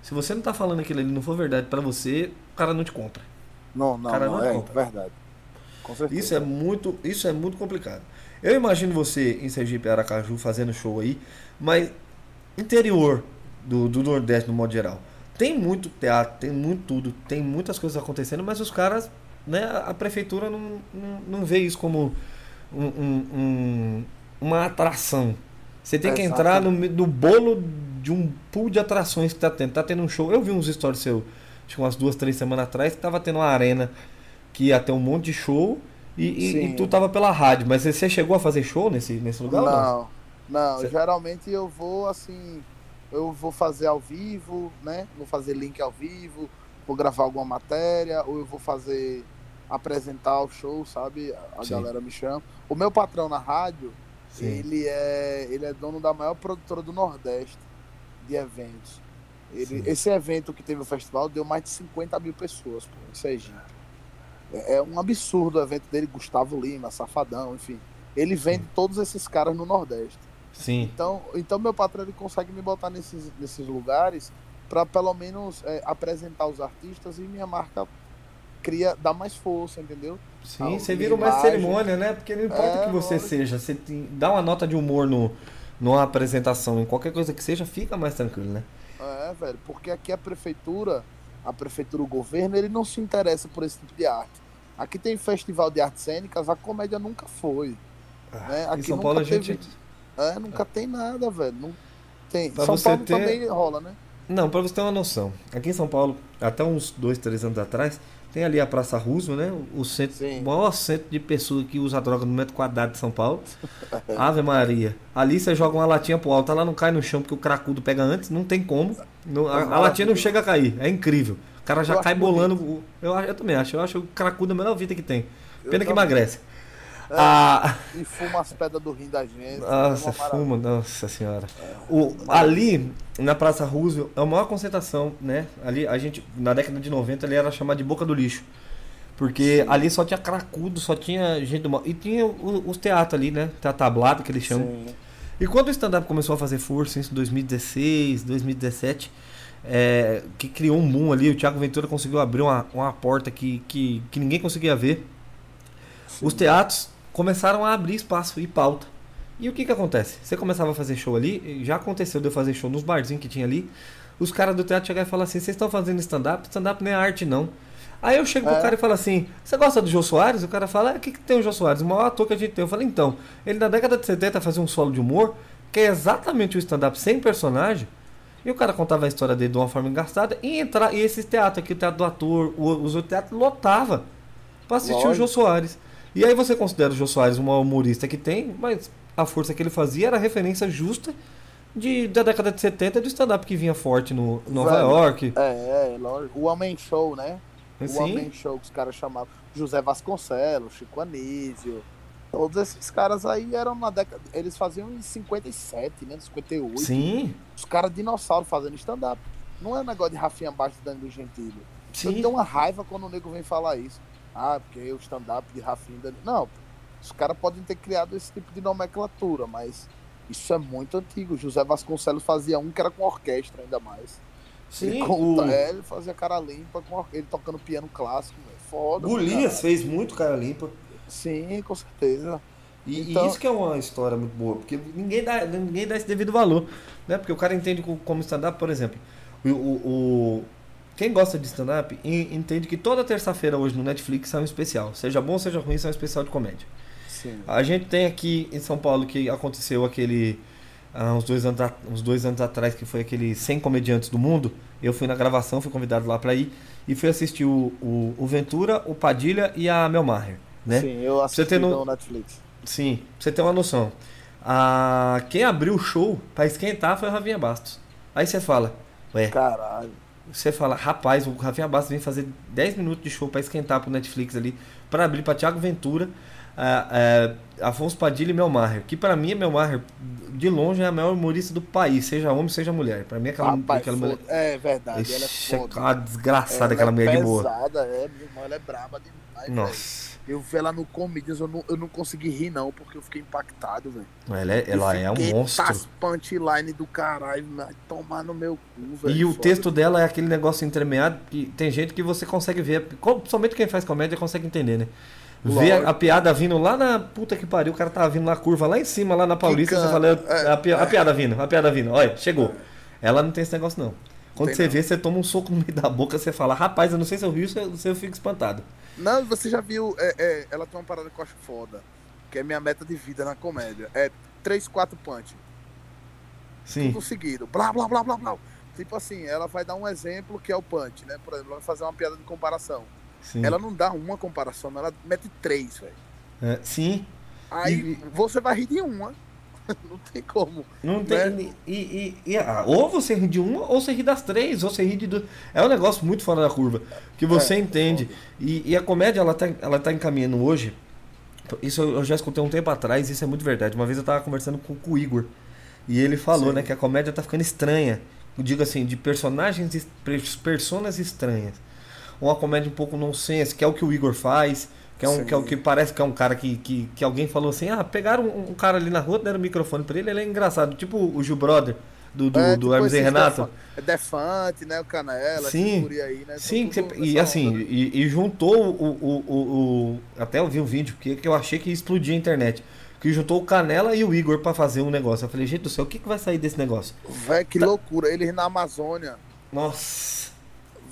[SPEAKER 1] se você não tá falando aquilo ali não for verdade pra você, o cara não te compra.
[SPEAKER 3] Não, não,
[SPEAKER 1] Cara,
[SPEAKER 3] não,
[SPEAKER 1] não
[SPEAKER 3] é
[SPEAKER 1] compra.
[SPEAKER 3] verdade. Com certeza.
[SPEAKER 1] Isso é muito, isso é muito complicado. Eu imagino você em Sergipe Aracaju fazendo show aí, mas interior do, do Nordeste no modo geral. Tem muito teatro, tem muito tudo, tem muitas coisas acontecendo, mas os caras, né, a prefeitura não, não, não vê isso como um- um- um- uma atração. Você tem que
[SPEAKER 3] Exato.
[SPEAKER 1] entrar no, no bolo de um pool de atrações que tá tendo. Tá tendo um show. Eu vi uns stories seu, acho que umas duas, três semanas atrás, que tava tendo uma arena que ia ter um monte de show e, e- e tu tava pela rádio. Mas você chegou a fazer show nesse, nesse lugar? ou
[SPEAKER 3] Não, não,
[SPEAKER 1] Cê-
[SPEAKER 3] geralmente eu vou assim, eu vou fazer ao vivo, né? Vou fazer link ao vivo, vou gravar alguma matéria, ou eu vou fazer apresentar o show, sabe? A
[SPEAKER 1] Sim.
[SPEAKER 3] galera me chama. O meu patrão na rádio,
[SPEAKER 1] Sim.
[SPEAKER 3] ele é, ele é dono da maior produtora do Nordeste de eventos. Ele,
[SPEAKER 1] Sim.
[SPEAKER 3] esse evento que teve o festival deu mais de 50 mil pessoas, pô, em Sergipe. É, é um absurdo o evento dele, Gustavo Lima, Safadão, enfim. Ele vende todos esses caras no Nordeste.
[SPEAKER 1] Sim.
[SPEAKER 3] Então, então meu patrão ele consegue me botar nesses, nesses lugares para pelo menos é, apresentar os artistas e minha marca cria dá mais força, entendeu?
[SPEAKER 1] Sim, você vira uma cerimônia, né? Porque não importa
[SPEAKER 3] É,
[SPEAKER 1] que você seja, você tem- dá uma nota de humor no, numa apresentação, em qualquer coisa que seja, fica mais tranquilo, né?
[SPEAKER 3] É, velho, porque aqui a prefeitura, a prefeitura, o governo, ele não se interessa por esse tipo de arte. Aqui tem festival de artes cênicas, a comédia nunca foi. Né?
[SPEAKER 1] em
[SPEAKER 3] Aqui
[SPEAKER 1] São
[SPEAKER 3] nunca
[SPEAKER 1] Paulo a
[SPEAKER 3] teve-
[SPEAKER 1] gente.
[SPEAKER 3] É, nunca tem nada, velho. Não tem.
[SPEAKER 1] Pra
[SPEAKER 3] São Paulo
[SPEAKER 1] ter-
[SPEAKER 3] também rola, né?
[SPEAKER 1] Não, pra você ter uma noção. Aqui em São Paulo, até uns dois, três anos atrás, tem ali a Praça Roosevelt, né? O, centro,
[SPEAKER 3] Sim.
[SPEAKER 1] o maior centro de pessoa que usa droga no metro quadrado de São Paulo. Ave Maria. Ali você joga uma latinha pro alto, ela não cai no chão porque o cracudo pega antes, não tem como. Não- a, a latinha não chega a cair, é incrível. O cara já
[SPEAKER 3] Eu
[SPEAKER 1] cai bolando. o- Eu, eu também acho. Eu acho o cracudo a melhor vida que tem. Pena que emagrece. Ah,
[SPEAKER 3] E fuma as pedras do rim da gente.
[SPEAKER 1] nossa,
[SPEAKER 3] é maravilha.
[SPEAKER 1] fuma, nossa senhora. O, ali, na Praça Roosevelt, é a maior concentração, né? Ali, a gente, na década de 90, ali era chamado de boca do lixo. Porque ali só tinha cracudo, só tinha gente do mal. E tinha os teatros ali, né? Teatro tablado, que eles chamam.
[SPEAKER 3] Sim.
[SPEAKER 1] E quando o stand-up começou a fazer força, isso em 2016, 2017, é, que criou um boom ali, o Thiago Ventura conseguiu abrir uma, uma porta que, que, que ninguém conseguia ver. Os teatros começaram a abrir espaço e pauta. E o que que acontece? Você começava a fazer show ali, já aconteceu de eu fazer show nos barzinhos que tinha ali, os caras do teatro chegavam e falavam assim, vocês estão fazendo stand-up? Stand-up não é arte não. Aí eu chego pro
[SPEAKER 3] É.
[SPEAKER 1] cara e falo assim, você gosta do Jô Soares? O cara fala, "Ah, o que, que tem o Jô Soares? O maior ator que a gente tem. Eu falei, então, ele na década de 70 fazia um solo de humor, que é exatamente o stand-up sem personagem, e o cara contava a história dele de uma forma engraçada, e entrar, e esse teatro aqui, o teatro do ator, o- os outros teatros, lotava pra assistir o
[SPEAKER 3] Lógico.
[SPEAKER 1] Jô Soares. E aí você considera o Jô Soares um maior humorista que tem, mas a força que ele fazia era referência justa de, da década de 70 do stand-up que vinha forte no Nova
[SPEAKER 3] Velho,
[SPEAKER 1] York.
[SPEAKER 3] É, é, lógico. O Homem Show, né? O Homem Show que os caras chamavam. José Vasconcelos, Chico Anísio. Todos esses caras aí eram na década. Eles faziam em 57, né? 58.
[SPEAKER 1] sim,
[SPEAKER 3] Os caras dinossauro fazendo stand-up. Não é um negócio de Rafinha Baixo e Danilo Gentili. Eu
[SPEAKER 1] sim.
[SPEAKER 3] tenho uma raiva quando o nego vem falar isso. Ah, porque o stand-up de Rafinha e. Não, os caras podem ter criado esse tipo de nomenclatura, mas isso é muito antigo. José Vasconcelos fazia um que era com orquestra ainda mais.
[SPEAKER 1] Sim,
[SPEAKER 3] ele,
[SPEAKER 1] o
[SPEAKER 3] é, ele fazia cara limpa com or- ele tocando piano clássico, velho. Foda.
[SPEAKER 1] Golias
[SPEAKER 3] cara.
[SPEAKER 1] fez muito cara limpa.
[SPEAKER 3] Sim, com certeza.
[SPEAKER 1] E, e
[SPEAKER 3] Então-
[SPEAKER 1] isso que é uma história muito boa, porque ninguém dá, ninguém dá esse devido valor, né? Porque o cara entende co- como stand-up, por exemplo, o- o- quem gosta de stand-up en- entende que toda terça-feira hoje no Netflix é um especial, seja bom, seja ruim, é um especial de comédia.
[SPEAKER 3] Sim.
[SPEAKER 1] A gente tem aqui em São Paulo que aconteceu aquele há uns dois anos, a- uns dois anos atrás que foi aquele 100 comediantes do mundo. Eu fui na gravação, fui convidado lá pra ir e fui assistir o, o, o Ventura, o Padilha e a Mel Maher, né?
[SPEAKER 3] Sim, eu assisti
[SPEAKER 1] no-
[SPEAKER 3] no Netflix.
[SPEAKER 1] Sim, pra você ter uma noção. A... Quem abriu o show pra esquentar foi o Rafinha Bastos. Aí você fala, ué,
[SPEAKER 3] Caralho.
[SPEAKER 1] Você fala, rapaz, o Rafinha Bastos vem fazer 10 minutos de show pra esquentar pro Netflix ali, pra abrir pra Thiago Ventura, ah, ah, Afonso Padilha e Mel Maher. Que pra mim, Mel Maher, de longe, é a maior humorista do país, seja homem, seja mulher. Pra mim, aquela,
[SPEAKER 3] Rapaz,
[SPEAKER 1] aquela mulher.
[SPEAKER 3] É verdade, ela é
[SPEAKER 1] Ixi, é
[SPEAKER 3] foda.
[SPEAKER 1] uma desgraçada
[SPEAKER 3] Ela
[SPEAKER 1] aquela
[SPEAKER 3] é
[SPEAKER 1] mulher de boa.
[SPEAKER 3] pesada, é, minha irmã, ela é braba demais.
[SPEAKER 1] Nossa.
[SPEAKER 3] Eu vi ela no Comedians, eu não, eu não consegui rir, não, porque eu fiquei impactado, velho.
[SPEAKER 1] Ela é, ela é um monstro.
[SPEAKER 3] tas punchline do caralho, vai tomar no meu cu, velho.
[SPEAKER 1] E o
[SPEAKER 3] foda.
[SPEAKER 1] texto dela é aquele negócio entremeado que tem gente que você consegue ver, somente quem faz comédia consegue entender, né? Ver a, a piada vindo lá na puta que pariu, o cara tava vindo na curva lá em cima, lá na Paulista, você fala,
[SPEAKER 3] é,
[SPEAKER 1] a, a piada vindo, a piada vindo, olha, chegou. Ela não tem esse negócio não. Quando você
[SPEAKER 3] não.
[SPEAKER 1] vê, você toma um soco no meio da boca, você fala, rapaz, eu não sei se eu vi isso, eu, se eu fico espantado.
[SPEAKER 3] Não, você já viu, é, é, ela tem uma parada que eu acho foda, que é minha meta de vida na comédia. É 3, 4 punch,
[SPEAKER 1] Sim,
[SPEAKER 3] tudo seguido, blá, blá, blá, blá, blá. Tipo assim, ela vai dar um exemplo que é o punch, né? Por exemplo, ela vai fazer uma piada de comparação.
[SPEAKER 1] sim.
[SPEAKER 3] Ela não dá uma comparação, ela mete três, velho.
[SPEAKER 1] É, sim,
[SPEAKER 3] Aí
[SPEAKER 1] E-
[SPEAKER 3] você vai rir de uma. não tem como.
[SPEAKER 1] Não tem.
[SPEAKER 3] Né?
[SPEAKER 1] E, e- e- ah, ou você ri de uma, ou você ri das três, ou você ri de duas. É um negócio muito fora da curva. Que você
[SPEAKER 3] É,
[SPEAKER 1] entende. E, e a comédia, ela tá, ela tá encaminhando hoje. Isso eu já escutei um tempo atrás, isso é muito verdade. Uma vez eu tava conversando com, com o Igor. E ele falou,
[SPEAKER 3] Sim.
[SPEAKER 1] né, que a comédia tá ficando estranha. Eu digo assim, de personagens, personas estranhas. Uma comédia um pouco nonsense, que é o que o Igor faz. Que é, um,
[SPEAKER 3] Sim.
[SPEAKER 1] que é que parece que é um cara que, que, que alguém falou assim: ah, pegaram um, um cara ali na rua, deram o microfone pra ele, ele é engraçado. Tipo o Gil Brother. Do, do,
[SPEAKER 3] É,
[SPEAKER 1] do
[SPEAKER 3] tipo
[SPEAKER 1] Hermes e
[SPEAKER 3] esses
[SPEAKER 1] Renato.
[SPEAKER 3] É Defante, né? O Canela,
[SPEAKER 1] Sim.
[SPEAKER 3] aí, né?
[SPEAKER 1] Sim,
[SPEAKER 3] Tudo
[SPEAKER 1] você- e assim, e, e juntou o, o, o, o- Até eu vi um vídeo que, que eu achei que ia explodir a internet. Que juntou o Canela e o Igor pra fazer um negócio. Eu falei, gente do céu, o que, que vai sair desse negócio?
[SPEAKER 3] Véi, que
[SPEAKER 1] Tá.
[SPEAKER 3] loucura. Eles na Amazônia.
[SPEAKER 1] Nossa.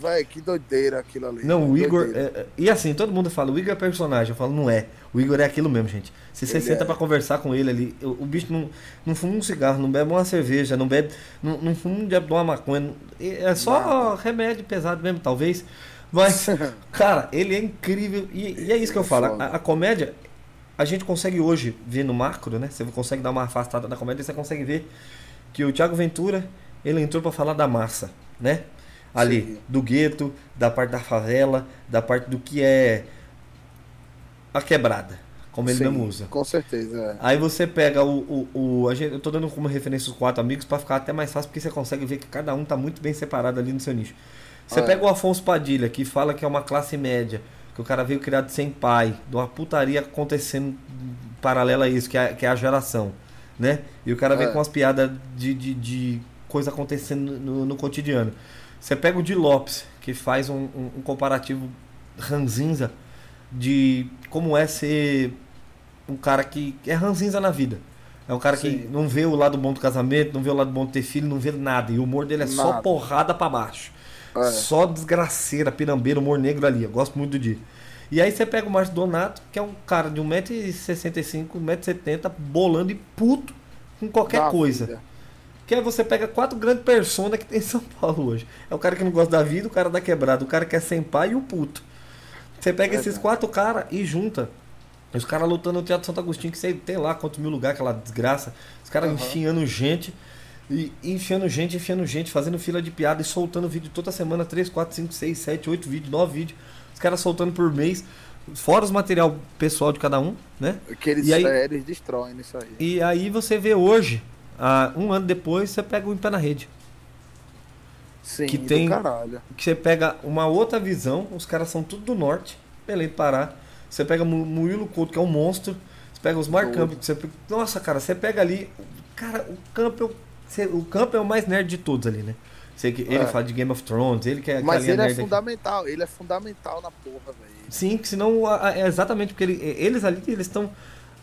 [SPEAKER 3] Véi, que doideira aquilo ali.
[SPEAKER 1] Não, o Igor. É- é- e assim, todo mundo fala, o Igor é personagem. Eu falo, não é. O Igor é aquilo mesmo, gente. Se você
[SPEAKER 3] Ele
[SPEAKER 1] senta
[SPEAKER 3] é.
[SPEAKER 1] pra conversar com ele ali, o, o bicho não, não fuma um cigarro, não bebe uma cerveja, não bebe. Não, não fuma um diabo de uma maconha. É só
[SPEAKER 3] Nada.
[SPEAKER 1] remédio pesado mesmo, talvez. Mas, cara, ele é incrível. E, e é isso que eu falo.
[SPEAKER 3] Foda.
[SPEAKER 1] A, a comédia, a gente consegue hoje ver no macro, né? Você consegue dar uma afastada da comédia, você consegue ver que o Thiago Ventura, ele entrou pra falar da massa, né? Ali,
[SPEAKER 3] Sim.
[SPEAKER 1] do gueto, da parte da favela, da parte do que é a quebrada, como ele
[SPEAKER 3] Sim,
[SPEAKER 1] mesmo usa.
[SPEAKER 3] Com certeza, é.
[SPEAKER 1] Aí você pega o. o, o- gente, eu tô dando como referência os quatro amigos pra ficar até mais fácil, porque você consegue ver que cada um tá muito bem separado ali no seu nicho. Você
[SPEAKER 3] É.
[SPEAKER 1] pega o Afonso Padilha, que fala que é uma classe média, que o cara veio criado sem pai, de uma putaria acontecendo paralela a isso, que é, que é a geração, né? E o cara vem
[SPEAKER 3] É.
[SPEAKER 1] com umas piadas de, de, de coisa acontecendo no, no cotidiano. Você pega o Di Lopes, que faz um, um- um comparativo ranzinza de como é ser um cara que é ranzinza na vida. É um cara que
[SPEAKER 3] Sim.
[SPEAKER 1] não vê o lado bom do casamento, não vê o lado bom de ter filho, não vê nada. E o humor dele é só
[SPEAKER 3] Nada.
[SPEAKER 1] porrada pra baixo.
[SPEAKER 3] É.
[SPEAKER 1] Só desgraceira, pirambeira, humor negro ali. Eu gosto muito do. E aí você pega o Márcio Donato, que é um cara de 1,65m, 1,70m, bolando e puto com qualquer
[SPEAKER 3] Da
[SPEAKER 1] coisa.
[SPEAKER 3] vida.
[SPEAKER 1] Que aí você pega quatro grandes personas que tem em São Paulo hoje. É o cara que não gosta da vida, o cara da quebrada, o cara que é sem pai e o puto. Você pega esses
[SPEAKER 3] Verdade.
[SPEAKER 1] quatro caras e junta. Os caras lutando no Teatro Santo Agostinho, que sei tem lá quantos mil lugares, aquela desgraça. Os caras
[SPEAKER 3] Aham.
[SPEAKER 1] enfiando gente. E enfiando gente, enfiando gente, fazendo fila de piada e soltando vídeo toda semana, 3, 4, 5, 6, 7, 8 vídeos, 9 vídeos. Os caras soltando por mês, fora os material pessoal de cada um, né?
[SPEAKER 3] Aqueles
[SPEAKER 1] E aí-
[SPEAKER 3] séries destroem isso aí.
[SPEAKER 1] E aí você vê hoje, ah, um ano depois, você pega o Em Pé na Rede.
[SPEAKER 3] Sim,
[SPEAKER 1] que tem- que você pega uma outra visão, os caras são tudo do norte, Belém do Pará. Você pega Mu- Murilo Couto, que é um monstro. Você pega os que você... Nossa, cara, você pega ali. Cara, o Campbell. você- O Campbell é o mais nerd de todos ali, né? Que ele
[SPEAKER 3] É.
[SPEAKER 1] fala de Game of Thrones, ele que é
[SPEAKER 3] Mas ele é
[SPEAKER 1] nerd aqui.
[SPEAKER 3] fundamental, ele é fundamental na porra, velho.
[SPEAKER 1] Sim, que senão é exatamente porque ele- eles ali eles estão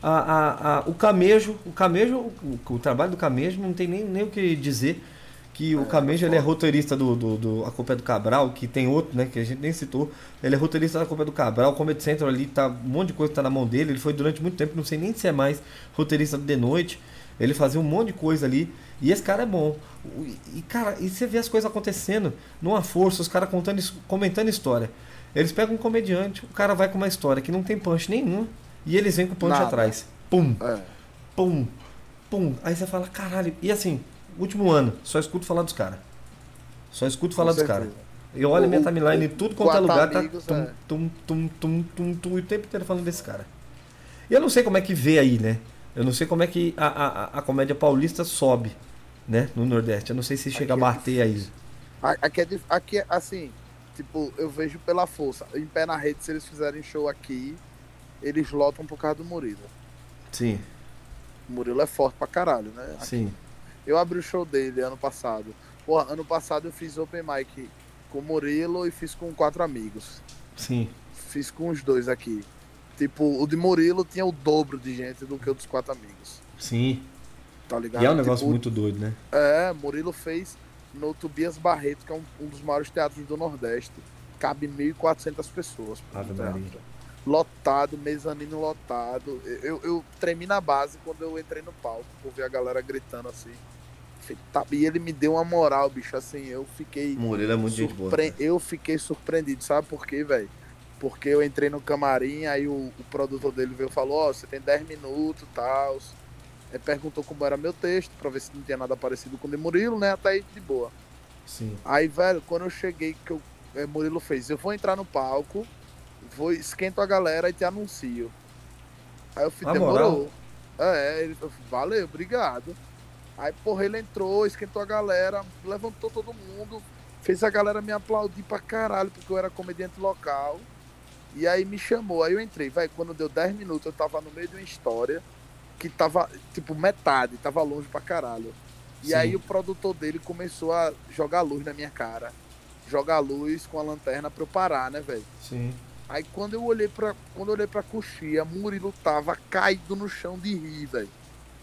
[SPEAKER 1] a, a, o camejo, o camejo, o, o trabalho do camejo não tem nem, nem o que dizer que o
[SPEAKER 3] É,
[SPEAKER 1] camejo ele é roteirista do, do, do a culpa é do Cabral, que tem outro, né, que a gente nem citou. Ele é roteirista da culpa é do Cabral, o Comedy Central ali tá um monte de coisa tá na mão dele. Ele foi durante muito tempo, não sei nem se é mais roteirista do The Noite. Ele fazia um monte de coisa ali. E esse cara é bom. E, cara, e você vê as coisas acontecendo numa força, os caras contando, comentando história. Eles pegam um comediante, o cara vai com uma história que não tem punch nenhum, e eles vêm com punch
[SPEAKER 3] Nada.
[SPEAKER 1] atrás. Pum,
[SPEAKER 3] É.
[SPEAKER 1] pum, pum. Aí você fala, caralho. E assim, último ano, só escuto falar dos caras. Só escuto falar
[SPEAKER 3] Com
[SPEAKER 1] dos caras. Eu olho a minha
[SPEAKER 3] O-
[SPEAKER 1] timeline
[SPEAKER 3] o-
[SPEAKER 1] em tudo quanto é lugar, tá
[SPEAKER 3] Amigos,
[SPEAKER 1] tum,
[SPEAKER 3] é.
[SPEAKER 1] tum, tum, tum, tum, tum, e o tempo inteiro falando desse cara. E eu não sei como é que vê aí, né? Eu não sei como é que a, a, a- a comédia paulista sobe, né? No Nordeste. Eu não sei se chega a
[SPEAKER 3] Aqui é
[SPEAKER 1] bater aí.
[SPEAKER 3] A- Aqui é, dif- aqui é assim, tipo, eu vejo pela força. Em pé na rede, se eles fizerem show aqui, eles lotam por causa do Murilo.
[SPEAKER 1] Sim,
[SPEAKER 3] O Murilo é forte pra caralho, né?
[SPEAKER 1] sim.
[SPEAKER 3] Eu abri o show dele ano passado. Porra, ano passado eu fiz open mic com o Murilo e fiz com quatro amigos.
[SPEAKER 1] Sim.
[SPEAKER 3] Fiz com os dois aqui. Tipo, o de Murilo tinha o dobro de gente do que o dos quatro amigos.
[SPEAKER 1] Sim.
[SPEAKER 3] Tá ligado?
[SPEAKER 1] E é um negócio
[SPEAKER 3] Tipo,
[SPEAKER 1] muito doido, né?
[SPEAKER 3] É, Murilo fez no Tobias Barreto, que é um, um dos maiores teatros do Nordeste. Cabe 1.400 pessoas.
[SPEAKER 1] Ave Maria.
[SPEAKER 3] teatro. Lotado, mezanino lotado. Eu, eu tremi na base quando eu entrei no palco, por ver a galera gritando assim. Tá- E ele me deu uma moral, bicho, assim, eu fiquei.
[SPEAKER 1] Murilo é muito boa.
[SPEAKER 3] surpre-
[SPEAKER 1] cara.
[SPEAKER 3] Eu fiquei surpreendido, sabe por quê, velho? Porque eu entrei no camarim, aí o, o produtor dele veio e falou, ó, você tem 10 minutos e tal. Aí perguntou como era meu texto, pra ver se não tinha nada parecido com o de Murilo, né? Até aí de boa.
[SPEAKER 1] Sim.
[SPEAKER 3] Aí, velho, quando eu cheguei, que eu, é, Murilo fez, eu vou entrar no palco, vou, esquento a galera e te anuncio. Aí eu
[SPEAKER 1] moral?
[SPEAKER 3] demorou. É, ele falou, valeu, obrigado. Aí, porra, ele entrou, esquentou a galera, levantou todo mundo, fez a galera me aplaudir pra caralho, porque eu era comediante local. E aí me chamou, aí eu entrei, velho, quando deu 10 minutos, eu tava no meio de uma história que tava, tipo, metade, tava longe pra caralho. E
[SPEAKER 1] Sim.
[SPEAKER 3] aí o produtor dele começou a jogar luz na minha cara. Jogar luz com a lanterna pra eu parar, né, velho?
[SPEAKER 1] Sim.
[SPEAKER 3] Aí quando eu olhei pra, quando eu olhei pra coxia, Murilo tava caído no chão de rir, velho.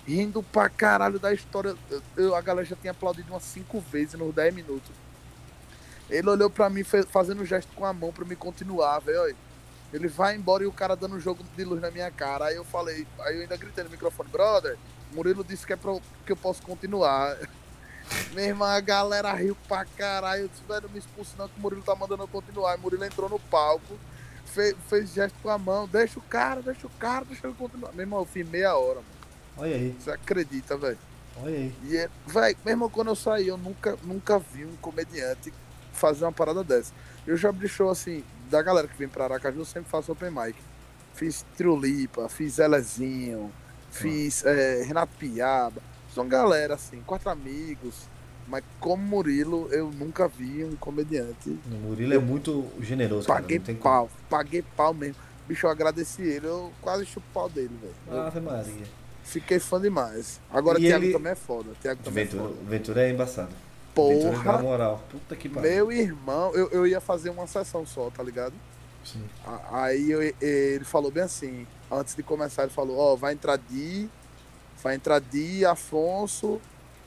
[SPEAKER 3] Rindo pra caralho da história. Eu- a galera já tinha aplaudido umas cinco vezes nos 10 minutos. Ele olhou pra mim fe- fazendo um gesto com a mão pra me continuar, velho. Ele vai embora e o cara dando um jogo de luz na minha cara. Aí eu falei, aí eu ainda gritei no microfone, brother, Murilo disse que é pra, que eu posso continuar. Minha irmã, a galera riu pra caralho. Eu disse, velho, não me expulse não, que o Murilo tá mandando eu continuar. Aí Murilo entrou no palco, fez, fez gesto com a mão, deixa o cara, deixa o cara, deixa ele continuar. Meu irmão, eu fiz meia hora, mano.
[SPEAKER 1] Olha aí,
[SPEAKER 3] Você acredita, velho?
[SPEAKER 1] olha aí.
[SPEAKER 3] E, é- véi, mesmo quando eu saí, eu nunca, nunca vi um comediante fazer uma parada dessa. Eu já show, assim, da galera que vem pra Aracaju, eu sempre faço open mic. Fiz Triolipa, fiz Elezinho, fiz é, Renato Piaba. São galera, assim, quatro amigos. Mas como Murilo, eu nunca vi um comediante.
[SPEAKER 1] O Murilo é muito generoso, cara.
[SPEAKER 3] Paguei
[SPEAKER 1] Não tem como.
[SPEAKER 3] pau, paguei pau mesmo. Bicho, eu agradeci ele, eu quase chupo o pau dele, velho. Eu
[SPEAKER 1] Ave Maria.
[SPEAKER 3] Fiquei fã demais. Agora
[SPEAKER 1] E
[SPEAKER 3] Thiago
[SPEAKER 1] ele-
[SPEAKER 3] também é foda. Thiago também
[SPEAKER 1] Ventura,
[SPEAKER 3] é foda.
[SPEAKER 1] Ventura é embaçado. É
[SPEAKER 3] Porra,
[SPEAKER 1] na moral. Puta que pariu.
[SPEAKER 3] Meu irmão, eu, eu ia fazer uma sessão só, tá ligado?
[SPEAKER 1] Sim.
[SPEAKER 3] Aí eu- ele falou bem assim, antes de começar, ele falou, ó, vai entrar Di, vai entrar Di, Afonso,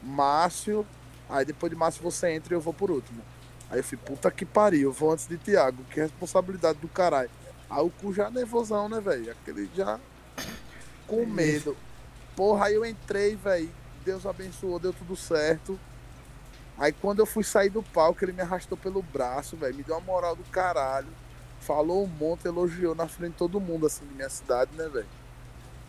[SPEAKER 3] Márcio, aí depois de Márcio você entra e eu vou por último. Aí eu fui, puta que pariu, eu vou antes de Thiago, que responsabilidade do caralho. Aí o cu já nervosão, né, velho? Aquele já com medo. Porra, aí eu entrei, velho. Deus abençoou, deu tudo certo. Aí quando eu fui sair do palco, ele me arrastou pelo braço, velho. Me deu uma moral do caralho. Falou um monte, elogiou na frente de todo mundo, assim, de minha cidade, né, velho?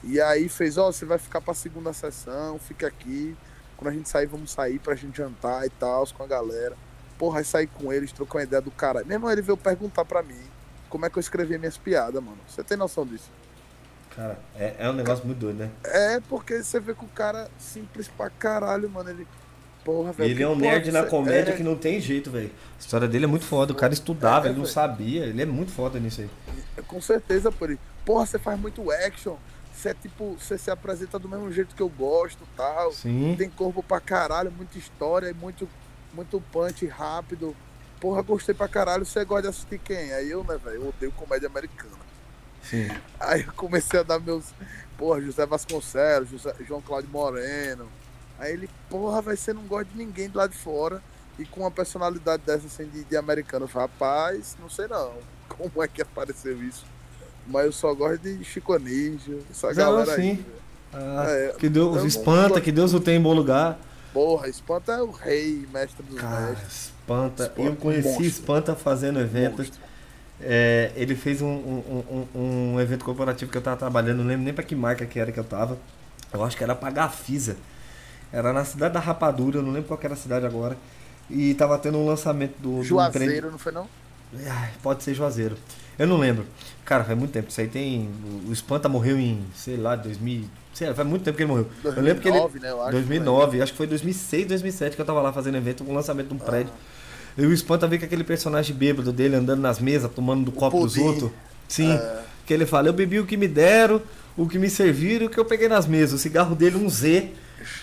[SPEAKER 3] E aí fez, ó, você vai ficar pra segunda sessão, fica aqui. Quando a gente sair, vamos sair pra gente jantar e tal, com a galera. Porra, aí saí com eles, trocou uma ideia do caralho. Mesmo ele veio perguntar pra mim como é que eu escrevia minhas piadas, mano. Você tem noção disso?
[SPEAKER 1] Cara, é, é um negócio muito doido, né?
[SPEAKER 3] É, porque você vê que o cara simples pra caralho, mano. Ele. Porra, velho.
[SPEAKER 1] ele é um nerd na comédia
[SPEAKER 3] é,
[SPEAKER 1] que não tem jeito, velho. A história dele é muito foda. O cara estudava,
[SPEAKER 3] É,
[SPEAKER 1] ele não
[SPEAKER 3] velho.
[SPEAKER 1] sabia. Ele é muito foda nisso aí.
[SPEAKER 3] Com certeza, por isso. Porra, você faz muito action. Você é tipo. Você se apresenta do mesmo jeito que eu gosto tal.
[SPEAKER 1] Sim.
[SPEAKER 3] Tem corpo pra caralho, muita história, muito, muito punch rápido. Porra, gostei pra caralho. Você gosta de assistir quem? Aí eu, né, velho? Eu odeio comédia americana.
[SPEAKER 1] Sim.
[SPEAKER 3] Aí eu comecei a dar meus. Porra, José Vasconcelos, José- João Cláudio Moreno. Aí ele, porra, vai você não gosta de ninguém do lado de fora. E com uma personalidade dessa assim de, de americano. Eu falei, rapaz, não sei não. Como é que apareceu isso? Mas eu só gosto de Chico essa
[SPEAKER 1] Não,
[SPEAKER 3] galera aí.
[SPEAKER 1] sim.
[SPEAKER 3] velho.
[SPEAKER 1] Ah,
[SPEAKER 3] É,
[SPEAKER 1] que Deus espanta, que Deus o tem em bom lugar.
[SPEAKER 3] Porra, Espanta é o rei, mestre dos
[SPEAKER 1] Cara,
[SPEAKER 3] mestres.
[SPEAKER 1] espanta.
[SPEAKER 3] Espanta,
[SPEAKER 1] Eu conheci
[SPEAKER 3] monstro.
[SPEAKER 1] Espanta fazendo evento.
[SPEAKER 3] Monstro.
[SPEAKER 1] É, ele fez um, um, um, um evento corporativo que eu tava trabalhando, não lembro nem pra que marca que era que eu tava. Eu acho que era pra Gafisa. Era na cidade da Rapadura, não lembro qual que era a cidade agora. E tava tendo um lançamento do. do
[SPEAKER 3] Juazeiro, não foi não?
[SPEAKER 1] Ai, pode ser Juazeiro. Eu não lembro. Cara, faz muito tempo. Isso aí tem. O Espanta morreu em, sei lá, 2000. Sei lá, faz muito tempo que ele morreu. eu lembro que ele.
[SPEAKER 3] 2009, né? Eu acho.
[SPEAKER 1] 2009, acho que foi 2006, 2007 que eu tava lá fazendo evento, um lançamento de um prédio. E o Espanta veio com aquele personagem bêbado dele andando nas mesas, tomando do copo dos
[SPEAKER 3] pudim.
[SPEAKER 1] outros. Sim.
[SPEAKER 3] É.
[SPEAKER 1] Que ele fala: Eu bebi o que me deram, o que me serviram e o que eu peguei nas mesas. O cigarro dele, um Z.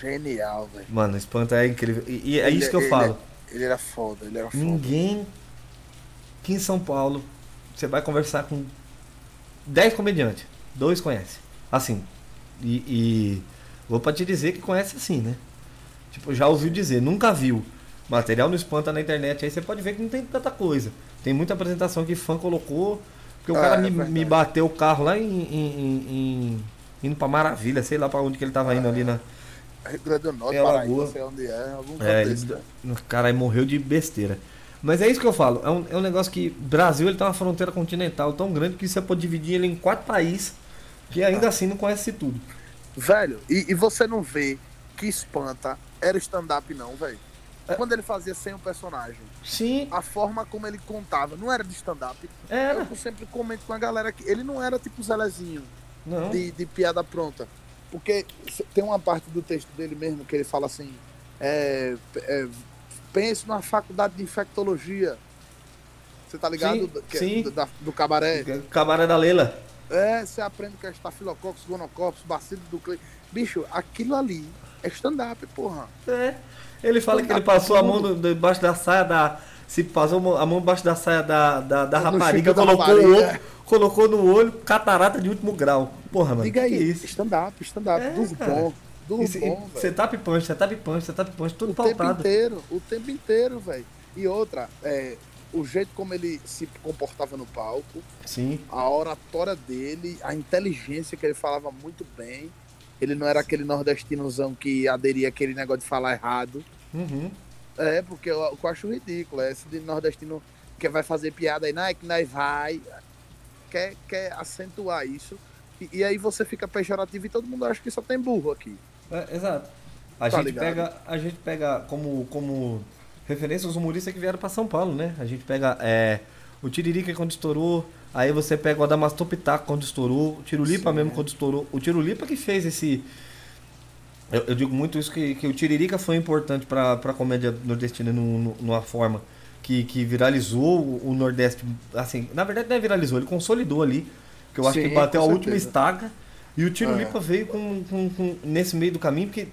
[SPEAKER 3] Genial, velho.
[SPEAKER 1] Mano, o Espanta é incrível. E, e é
[SPEAKER 3] Ele-
[SPEAKER 1] isso que eu
[SPEAKER 3] ele-
[SPEAKER 1] falo.
[SPEAKER 3] Ele era foda, ele era foda.
[SPEAKER 1] Ninguém aqui em São Paulo, você vai conversar com 10 comediantes, dois conhece. Assim. E, e vou pra te dizer que conhece assim, né? Tipo, já ouviu dizer, nunca viu. Material no Espanta na internet, aí você pode ver que não tem tanta coisa. Tem muita apresentação que fã colocou. Porque o
[SPEAKER 3] Ah,
[SPEAKER 1] cara
[SPEAKER 3] é
[SPEAKER 1] me, me bateu o carro lá em, em- em- em- indo pra Maravilha, sei lá pra onde que ele tava indo ali na.
[SPEAKER 3] Rio Grande do Norte,
[SPEAKER 1] É,
[SPEAKER 3] Paraíba, sei onde é, algum
[SPEAKER 1] É, ele- o cara aí morreu de besteira. Mas é isso que eu falo. É um, é um negócio que Brasil ele tem uma fronteira continental tão grande que você pode dividir ele em quatro países que ainda assim não conhece tudo.
[SPEAKER 3] Velho, e, e você não vê que espanta era stand-up não, velho.
[SPEAKER 1] É.
[SPEAKER 3] Quando ele fazia sem o personagem,
[SPEAKER 1] Sim,
[SPEAKER 3] a forma como ele contava não era de stand-up.
[SPEAKER 1] era.
[SPEAKER 3] Eu sempre comento com a galera que ele não era tipo Zelezinho,
[SPEAKER 1] Não.
[SPEAKER 3] de, de piada pronta. Porque tem uma parte do texto dele mesmo que ele fala assim: é, é, pense na faculdade de infectologia. Você tá ligado?
[SPEAKER 1] Sim,
[SPEAKER 3] Do- que-
[SPEAKER 1] sim.
[SPEAKER 3] do, da- do cabaré.
[SPEAKER 1] Cabaré da Leila.
[SPEAKER 3] É, você aprende que é estafilococcus, gonococcus, bacilo do cle... Bicho, aquilo ali É stand-up, porra.
[SPEAKER 1] É. Ele fala que ele passou a mão debaixo da saia da. Se passou a mão debaixo da saia da, da, da rapariga,
[SPEAKER 3] da
[SPEAKER 1] colocou,
[SPEAKER 3] rapariga,
[SPEAKER 1] o olho,
[SPEAKER 3] é.
[SPEAKER 1] colocou no olho, catarata de último grau. Porra, mano.
[SPEAKER 3] Diga aí,
[SPEAKER 1] é isso?
[SPEAKER 3] stand-up, stand-up,
[SPEAKER 1] É,
[SPEAKER 3] do
[SPEAKER 1] cara.
[SPEAKER 3] bom, do bom,
[SPEAKER 1] Você tá punch, você tá punch, você tá punch, tudo
[SPEAKER 3] O tempo
[SPEAKER 1] pautado.
[SPEAKER 3] inteiro, o tempo inteiro, velho. E outra, é, o jeito como ele se comportava no palco,
[SPEAKER 1] Sim.
[SPEAKER 3] a oratória dele, a inteligência que ele falava muito bem. Ele não era aquele nordestinozão que aderia aquele negócio de falar errado.
[SPEAKER 1] Uhum.
[SPEAKER 3] É, porque eu, eu acho ridículo. É esse de nordestino que vai fazer piada aí, não é que nós vai. Quer, quer acentuar isso. E, e aí você fica pejorativo e todo mundo acha que só tem burro aqui.
[SPEAKER 1] É, exato. A
[SPEAKER 3] Tá
[SPEAKER 1] gente
[SPEAKER 3] ligado.
[SPEAKER 1] pega, a gente pega como, como referência os humoristas que vieram pra São Paulo, né? A gente pega é, o Tiririca quando estourou, aí você pega o Adamastor Pitaco quando estourou, o Tirulipa
[SPEAKER 3] Sim.
[SPEAKER 1] mesmo quando estourou. O Tirulipa que fez esse. Eu, eu digo muito isso que, que o Tiririca foi importante pra, pra comédia nordestina num- num- numa forma que, que viralizou o, o Nordeste. Assim, na verdade não é viralizou, ele consolidou ali. Que eu acho
[SPEAKER 3] Sim,
[SPEAKER 1] que bateu a última estaca. E o Tiro
[SPEAKER 3] É.
[SPEAKER 1] Lipa veio com, com- com- nesse meio do caminho, porque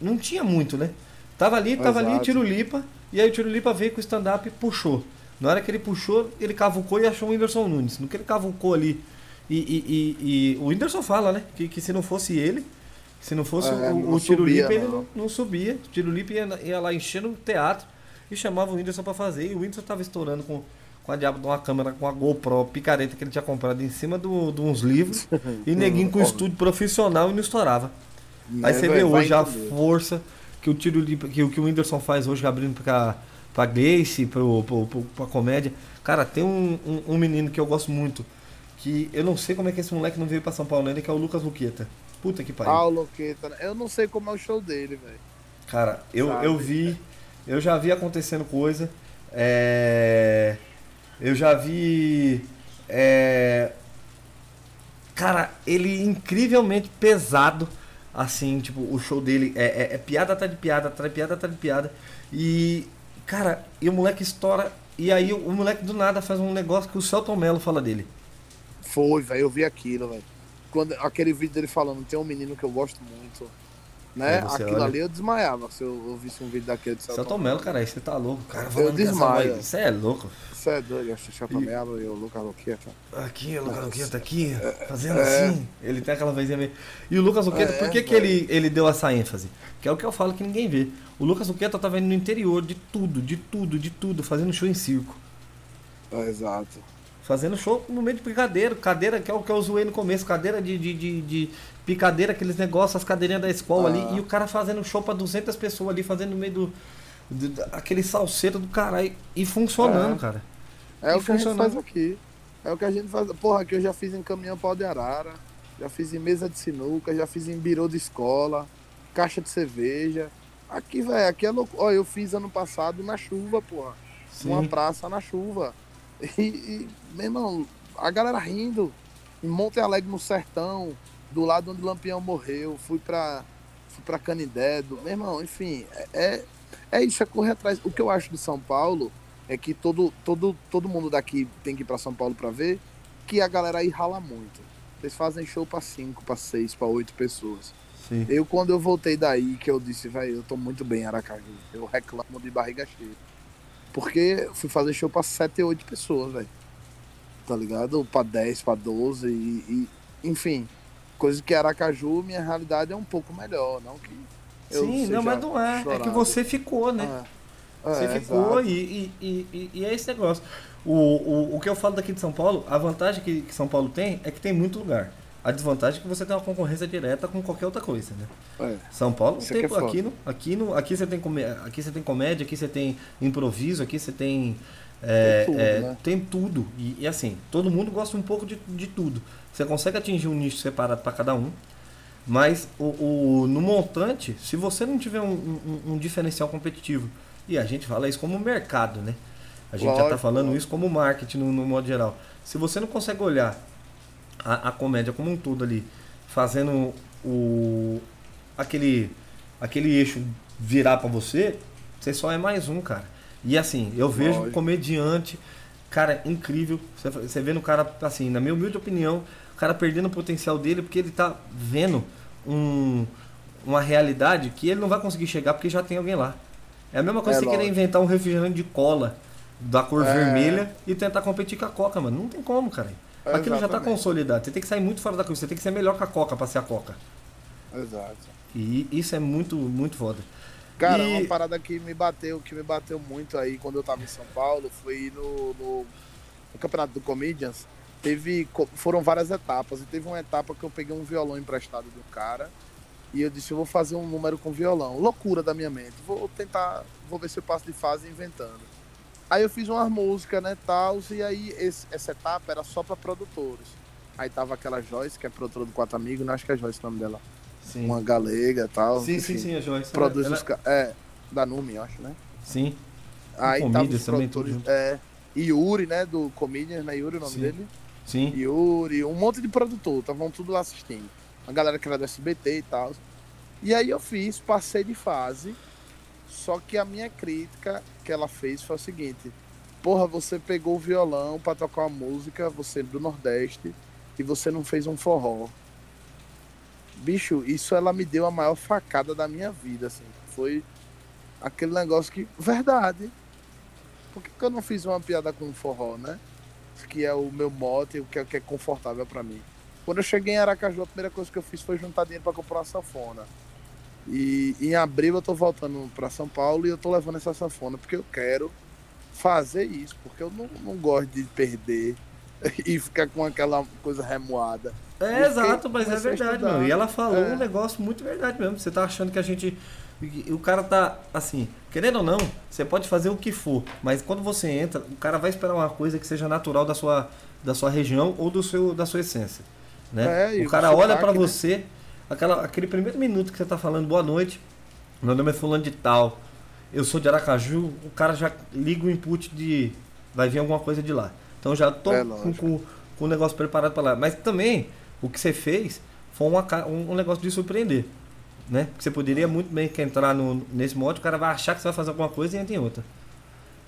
[SPEAKER 1] não tinha muito, né? Tava ali, tava ali,
[SPEAKER 3] Exato.
[SPEAKER 1] Tiro Lipa, e aí o Tiro Lipa veio com o stand-up e puxou. Na hora que ele puxou, ele cavucou e achou o Whindersson Nunes. No que ele cavucou ali. E, e- e- e o Whindersson fala, né? Que, que se não fosse ele, se não fosse
[SPEAKER 3] É,
[SPEAKER 1] o,
[SPEAKER 3] não
[SPEAKER 1] o Tiro
[SPEAKER 3] subia,
[SPEAKER 1] Lipa, ele
[SPEAKER 3] não.
[SPEAKER 1] não, subia. O Tiro Lipa ia, ia lá enchendo o teatro e chamava o Whindersson pra fazer. E o Whindersson tava estourando com, com a diabo de uma câmera, com a GoPro picareta que ele tinha comprado em cima do- de uns livros. E neguinho com estúdio profissional e não estourava. Aí
[SPEAKER 3] Né,
[SPEAKER 1] você vê hoje a
[SPEAKER 3] entender.
[SPEAKER 1] força que o tiro Lipa- que, o- que o Whindersson faz hoje abrindo pra, pra Grace, pro, pro, pro, pra comédia. Cara, tem um, um, um menino que eu gosto muito. Que eu não sei como é que esse moleque não veio pra São Paulo ainda, que é o Lucas Luqueta. Puta que pariu.
[SPEAKER 3] Ah, o Loqueta. né? Eu não sei como é o show dele, velho.
[SPEAKER 1] Cara, eu,
[SPEAKER 3] Sabe?
[SPEAKER 1] eu vi, eu já vi acontecendo coisa. é, eu já vi. é, cara, ele incrivelmente pesado. Assim, tipo, o show dele é, é- é piada atrás de piada, atrás de piada, atrás de piada. E, cara, e o moleque estoura. E aí o, o moleque do nada faz um negócio que o Celton Mello fala dele.
[SPEAKER 3] Foi, velho. Eu vi aquilo, velho. Quando Aquele vídeo dele falando, tem um menino que eu gosto muito. Né?
[SPEAKER 1] Você
[SPEAKER 3] Aquilo
[SPEAKER 1] olha-
[SPEAKER 3] ali eu desmaiava se eu ouvisse um vídeo daquele de
[SPEAKER 1] Celton Mello, cara, aí você tá louco. Cara,
[SPEAKER 3] Eu desmaio.
[SPEAKER 1] Você é louco.
[SPEAKER 3] Você é doido, eu acho Celton Mello e o Lucas Loqueta.
[SPEAKER 1] Aqui, o Lucas Luqueta aqui, fazendo
[SPEAKER 3] é.
[SPEAKER 1] assim. Ele tem aquela vozinha meio. E o Lucas Luqueta,
[SPEAKER 3] É,
[SPEAKER 1] por que, que
[SPEAKER 3] velho.
[SPEAKER 1] ele, ele deu essa ênfase? Que é o que eu falo que ninguém vê. O Lucas Luqueta tava indo no interior de tudo, de tudo, de tudo, fazendo show em circo.
[SPEAKER 3] É, exato.
[SPEAKER 1] Fazendo show no meio de picadeiro. Cadeira, que é o que eu zoei no começo, cadeira de, de, de, de picadeira, aqueles negócios, as cadeirinhas da escola
[SPEAKER 3] Ah.
[SPEAKER 1] ali. E o cara fazendo show pra 200 pessoas ali, fazendo no meio do- aquele salseiro do caralho. E funcionando,
[SPEAKER 3] É.
[SPEAKER 1] cara.
[SPEAKER 3] É
[SPEAKER 1] E
[SPEAKER 3] o que a gente faz aqui. É o que a gente faz. Porra, aqui eu já fiz em caminhão pau de arara, já fiz em mesa de sinuca, já fiz em birô de escola, caixa de cerveja. Aqui, velho, aqui é louco. Ó, eu fiz ano passado na chuva, porra. Uma praça na chuva. E, e, meu irmão, a galera rindo. Em Monte Alegre, no sertão, do lado onde Lampião morreu. Fui pra, fui pra Canidé. Do, meu irmão, enfim, é, é, é isso, é correr atrás. O que eu acho de São Paulo é que todo, todo, todo mundo daqui tem que ir pra São Paulo pra ver que a galera aí rala muito. Eles fazem show pra cinco, pra seis, pra oito pessoas.
[SPEAKER 1] Sim.
[SPEAKER 3] Eu, quando eu voltei daí, que eu disse, velho, eu tô muito bem em Aracaju. Eu reclamo de barriga cheia. Porque eu fui fazer show pra 7, 8 pessoas, velho. Tá ligado? Pra 10, pra 12 e, e- enfim. Coisa que Aracaju, minha realidade é um pouco melhor, não que
[SPEAKER 1] Sim, não, mas não é. É que
[SPEAKER 3] chorado.
[SPEAKER 1] você ficou, né?
[SPEAKER 3] É.
[SPEAKER 1] Você ficou e, e, e, e- é esse negócio. O, o, o que eu falo daqui de São Paulo, a vantagem que, que São Paulo tem é que tem muito lugar. A desvantagem é que você tem uma concorrência direta com qualquer outra coisa, né?
[SPEAKER 3] É.
[SPEAKER 1] São Paulo
[SPEAKER 3] Isso
[SPEAKER 1] tem,
[SPEAKER 3] é
[SPEAKER 1] aqui, no, aqui, no, aqui, você tem aqui você tem comédia, aqui você tem improviso, aqui você tem. é,
[SPEAKER 3] Tem tudo,
[SPEAKER 1] é,
[SPEAKER 3] né?
[SPEAKER 1] tem tudo. E, e assim, todo mundo gosta um pouco de, de tudo. Você consegue atingir um nicho separado para cada um. Mas o, o- no montante, se você não tiver um, um- um diferencial competitivo, e a gente fala isso como mercado, né? A gente já está
[SPEAKER 3] Lógico,
[SPEAKER 1] falando
[SPEAKER 3] lógico.
[SPEAKER 1] isso como marketing no, no modo geral. Se você não consegue olhar a, a comédia como um todo ali, fazendo o aquele aquele eixo virar pra você, você só é mais um, cara. E assim, eu vejo um
[SPEAKER 3] Lógico.
[SPEAKER 1] comediante, cara, incrível. Você, você vê no cara, assim, na minha humilde opinião, o cara perdendo o potencial dele porque ele tá vendo um uma realidade que ele não vai conseguir chegar porque já tem alguém lá. É a mesma coisa
[SPEAKER 3] É
[SPEAKER 1] que você querer inventar um refrigerante de cola da cor
[SPEAKER 3] É.
[SPEAKER 1] vermelha e tentar competir com a Coca, mano. Não tem como, cara. Aquilo já tá
[SPEAKER 3] Exatamente.
[SPEAKER 1] consolidado. Você tem que sair muito fora da coisa. Você tem que ser melhor que a Coca pra ser a Coca.
[SPEAKER 3] Exato.
[SPEAKER 1] E isso é muito, muito foda.
[SPEAKER 3] Cara,
[SPEAKER 1] E-
[SPEAKER 3] uma parada que me bateu, que me bateu muito aí quando eu tava em São Paulo, foi no, no, no Campeonato do Comedians. Teve, foram várias etapas. E teve uma etapa que eu peguei um violão emprestado do cara. E eu disse, eu vou fazer um número com violão. Loucura da minha mente. Vou tentar, vou ver se eu passo de fase inventando. Aí eu fiz umas músicas, né, tal, e aí esse- essa etapa era só pra produtores. Aí tava aquela Joyce, que é produtora do Quatro Amigos, não acho que é Joyce o nome dela.
[SPEAKER 1] Sim.
[SPEAKER 3] Uma galega e tal.
[SPEAKER 1] Sim,
[SPEAKER 3] enfim,
[SPEAKER 1] sim, sim, a Joyce.
[SPEAKER 3] Produz
[SPEAKER 1] Ela-
[SPEAKER 3] os É, da Numi, eu acho, né?
[SPEAKER 1] Sim.
[SPEAKER 3] Aí tava os
[SPEAKER 1] também,
[SPEAKER 3] produtores. É, Yuri, né? Do Comedians, né? Yuri o nome
[SPEAKER 1] Sim.
[SPEAKER 3] dele.
[SPEAKER 1] Sim.
[SPEAKER 3] Yuri, um monte de produtor, estavam tudo lá assistindo. A galera que era do SBT e tal. E aí eu fiz, passei de fase. Só que a minha crítica que ela fez foi o seguinte: Porra, você pegou o violão pra tocar uma música, você é do Nordeste, e você não fez um forró. Bicho, isso ela me deu a maior facada da minha vida, assim. Foi aquele negócio que. Verdade. Por que, que eu não fiz uma piada com forró, né? Que é o meu mote, o que é, que é confortável pra mim. Quando eu cheguei em Aracaju, a primeira coisa que eu fiz foi juntar dinheiro pra comprar uma sanfona. E em abril eu tô voltando pra São Paulo e eu tô levando essa sanfona porque eu quero fazer isso, porque eu não, não gosto de perder e ficar com aquela coisa remoada.
[SPEAKER 1] É, exato, mas é verdade, mano. E ela falou
[SPEAKER 3] É.
[SPEAKER 1] um negócio muito verdade mesmo. Você tá achando que a gente. O cara tá assim, querendo ou não, você pode fazer o que for, mas quando você entra, o cara vai esperar uma coisa que seja natural da sua, da sua região ou do seu, da sua essência. Né?
[SPEAKER 3] É,
[SPEAKER 1] o cara olha pra
[SPEAKER 3] né?
[SPEAKER 1] você, aquela, aquele primeiro minuto que você tá falando boa noite, meu nome é fulano de tal, eu sou de Aracaju, o cara já liga o input de vai vir alguma coisa de lá. Então já tô
[SPEAKER 3] É,
[SPEAKER 1] com, com, com o negócio preparado para lá. Mas também o que você fez foi uma um, um negócio de surpreender. Né? Porque você poderia muito bem que entrar no, nesse modo, o cara vai achar que você vai fazer alguma coisa e entra em outra.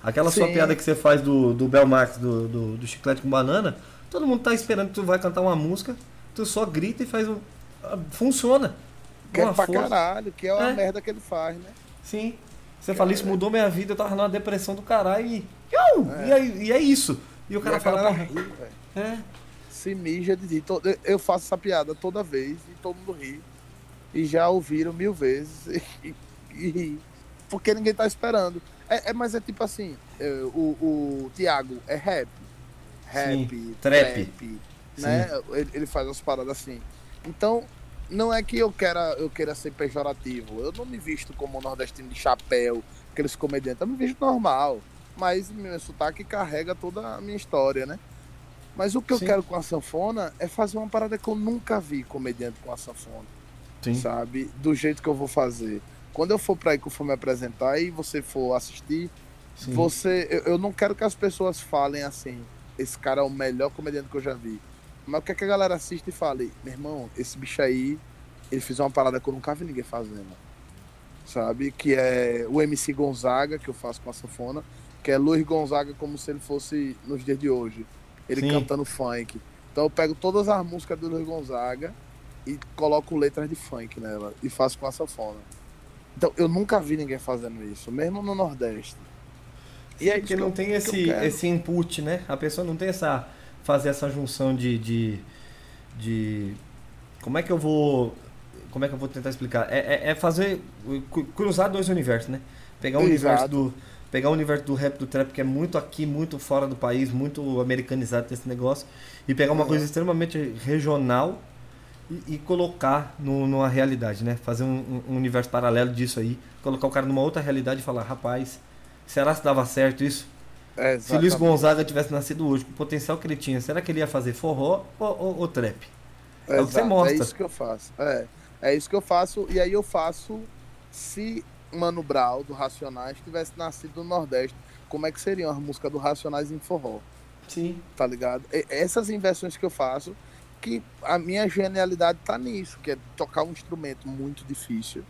[SPEAKER 1] Aquela sua
[SPEAKER 3] Sim.
[SPEAKER 1] piada que você faz do, do Belmax, do, do, do chiclete com banana, todo mundo tá esperando que tu vai cantar uma música, tu só grita e faz um. ah, Funciona.
[SPEAKER 3] Que é
[SPEAKER 1] Uma
[SPEAKER 3] pra
[SPEAKER 1] força.
[SPEAKER 3] caralho, que é a
[SPEAKER 1] É.
[SPEAKER 3] merda que ele faz, né?
[SPEAKER 1] Sim. Você fala, isso mudou minha vida, eu tava numa depressão do caralho e. Iu! E, é, e é isso. E o cara
[SPEAKER 3] e
[SPEAKER 1] fala,
[SPEAKER 3] galera
[SPEAKER 1] porra,
[SPEAKER 3] ri,
[SPEAKER 1] é.
[SPEAKER 3] se mija de rir. Eu- faço essa piada toda vez e todo mundo ri. E já ouviram mil vezes. E, e ri. Porque ninguém tá esperando. É, é- mas é tipo assim, é, o, o Thiago é rap. Rap,
[SPEAKER 1] Sim,
[SPEAKER 3] trap,
[SPEAKER 1] trap.
[SPEAKER 3] Né? Ele, ele faz as paradas assim. Então, não é que eu queira, eu queira ser pejorativo. Eu não me visto como um nordestino de chapéu, aqueles comediantes. Eu me visto normal. Mas meu sotaque carrega toda a minha história, né? Mas o que
[SPEAKER 1] Sim.
[SPEAKER 3] eu quero com a sanfona é fazer uma parada que eu nunca vi comediante com a sanfona,
[SPEAKER 1] Sim.
[SPEAKER 3] sabe? Do jeito que eu vou fazer. Quando eu for pra aí que eu for me apresentar e você for assistir,
[SPEAKER 1] Sim.
[SPEAKER 3] você. Eu, eu não quero que as pessoas falem assim, esse cara é o melhor comediante que eu já vi. Mas eu quero que a galera assista e fale, meu irmão, esse bicho aí, ele fez uma parada que eu nunca vi ninguém fazendo. Sabe? Que é o MC Gonzaga, que eu faço com a sanfona, que é Luiz Gonzaga como se ele fosse nos dias de hoje. Ele
[SPEAKER 1] Sim.
[SPEAKER 3] cantando funk. Então eu pego todas as músicas do Luiz Gonzaga e coloco letras de funk nela e faço com a sanfona. Então eu nunca vi ninguém fazendo isso, mesmo no Nordeste.
[SPEAKER 1] E é que não tem
[SPEAKER 3] que
[SPEAKER 1] esse, esse input, né? A pessoa não tem essa. Fazer essa junção de. de, de- como é que eu vou. Como é que eu vou tentar explicar? É, é- é fazer. cru- cruzar dois universos, né? Pegar o universo
[SPEAKER 3] Exato.
[SPEAKER 1] do. Pegar o universo do rap do trap, que é muito aqui, muito fora do país, muito americanizado esse negócio, e pegar uma
[SPEAKER 3] Uhum.
[SPEAKER 1] coisa extremamente regional e, e colocar no- numa realidade, né? Fazer um, um universo paralelo disso aí, colocar o cara numa outra realidade e falar, rapaz, será que dava certo isso?
[SPEAKER 3] É,
[SPEAKER 1] Se Luiz. Gonzaga tivesse nascido hoje, com o potencial que ele tinha, será que ele ia fazer forró ou, ou- ou trap? é o que você
[SPEAKER 3] Exato,
[SPEAKER 1] mostra.
[SPEAKER 3] É isso que eu faço. É, é isso que eu faço. E aí eu faço se Mano Brown, do Racionais, tivesse nascido no Nordeste, como é que seriam as músicas do Racionais em forró,
[SPEAKER 1] Sim.
[SPEAKER 3] tá ligado? E- essas inversões que eu faço, que a minha genialidade tá nisso, que é tocar um instrumento muito difícil,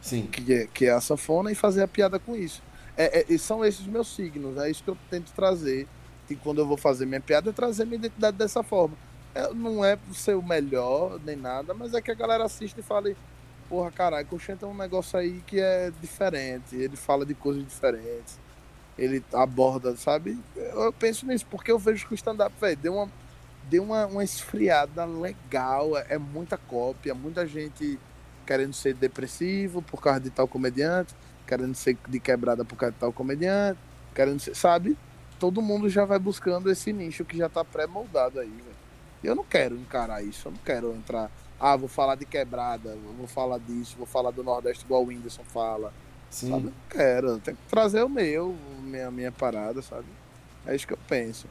[SPEAKER 1] Sim.
[SPEAKER 3] que é, que é a sanfona, e fazer a piada com isso. É, é- são esses meus signos, é isso que eu tento trazer. E quando eu vou fazer minha piada, é trazer minha identidade dessa forma. É, não é ser o melhor nem nada, mas é que a galera assiste e fale, porra, caralho, Coxenta é um negócio aí que é diferente, ele fala de coisas diferentes, ele aborda, sabe? Eu penso nisso, porque eu vejo que o stand-up, velho, deu uma, deu uma, uma esfriada legal, é, é muita cópia, muita gente querendo ser depressivo por causa de tal comediante, querendo ser de quebrada por causa de tal comediante, querendo ser, sabe? Todo mundo já vai buscando esse nicho que já tá pré-moldado aí, velho. Eu não quero encarar isso, eu não quero entrar. Ah, vou falar de quebrada, vou falar disso, vou falar do Nordeste igual o Whindersson fala.
[SPEAKER 1] Sim.
[SPEAKER 3] Sabe? Não quero, eu tenho que trazer o meu, minha, minha parada, sabe? É isso que eu penso.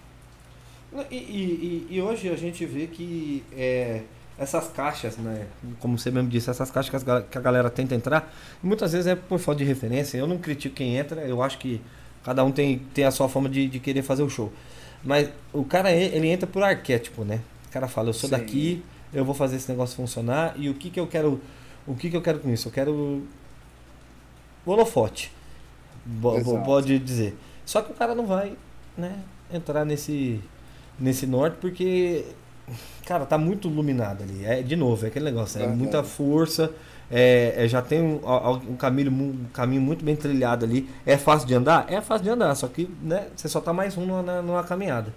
[SPEAKER 1] E, e, e hoje a gente vê que é, essas caixas, né? Como você mesmo disse, essas caixas que, as que a galera tenta entrar, muitas vezes é por falta de referência. Eu não critico quem entra, eu acho que cada um tem, tem a sua forma de, de querer fazer o show. Mas o cara, ele entra por arquétipo, né? O cara fala, eu sou
[SPEAKER 3] Sim.
[SPEAKER 1] daqui, eu vou fazer esse negócio funcionar e o que que eu quero, o que que eu quero com isso? Eu quero holofote,
[SPEAKER 3] Exato.
[SPEAKER 1] pode dizer. Só que o cara não vai, né, entrar nesse nesse norte porque cara, tá muito iluminado ali. É de novo, é aquele negócio, é muita força, é, é- já tem um, um caminho um caminho muito bem trilhado ali. É fácil de andar? É fácil de andar, só que, né, você só tá mais um numa, numa caminhada.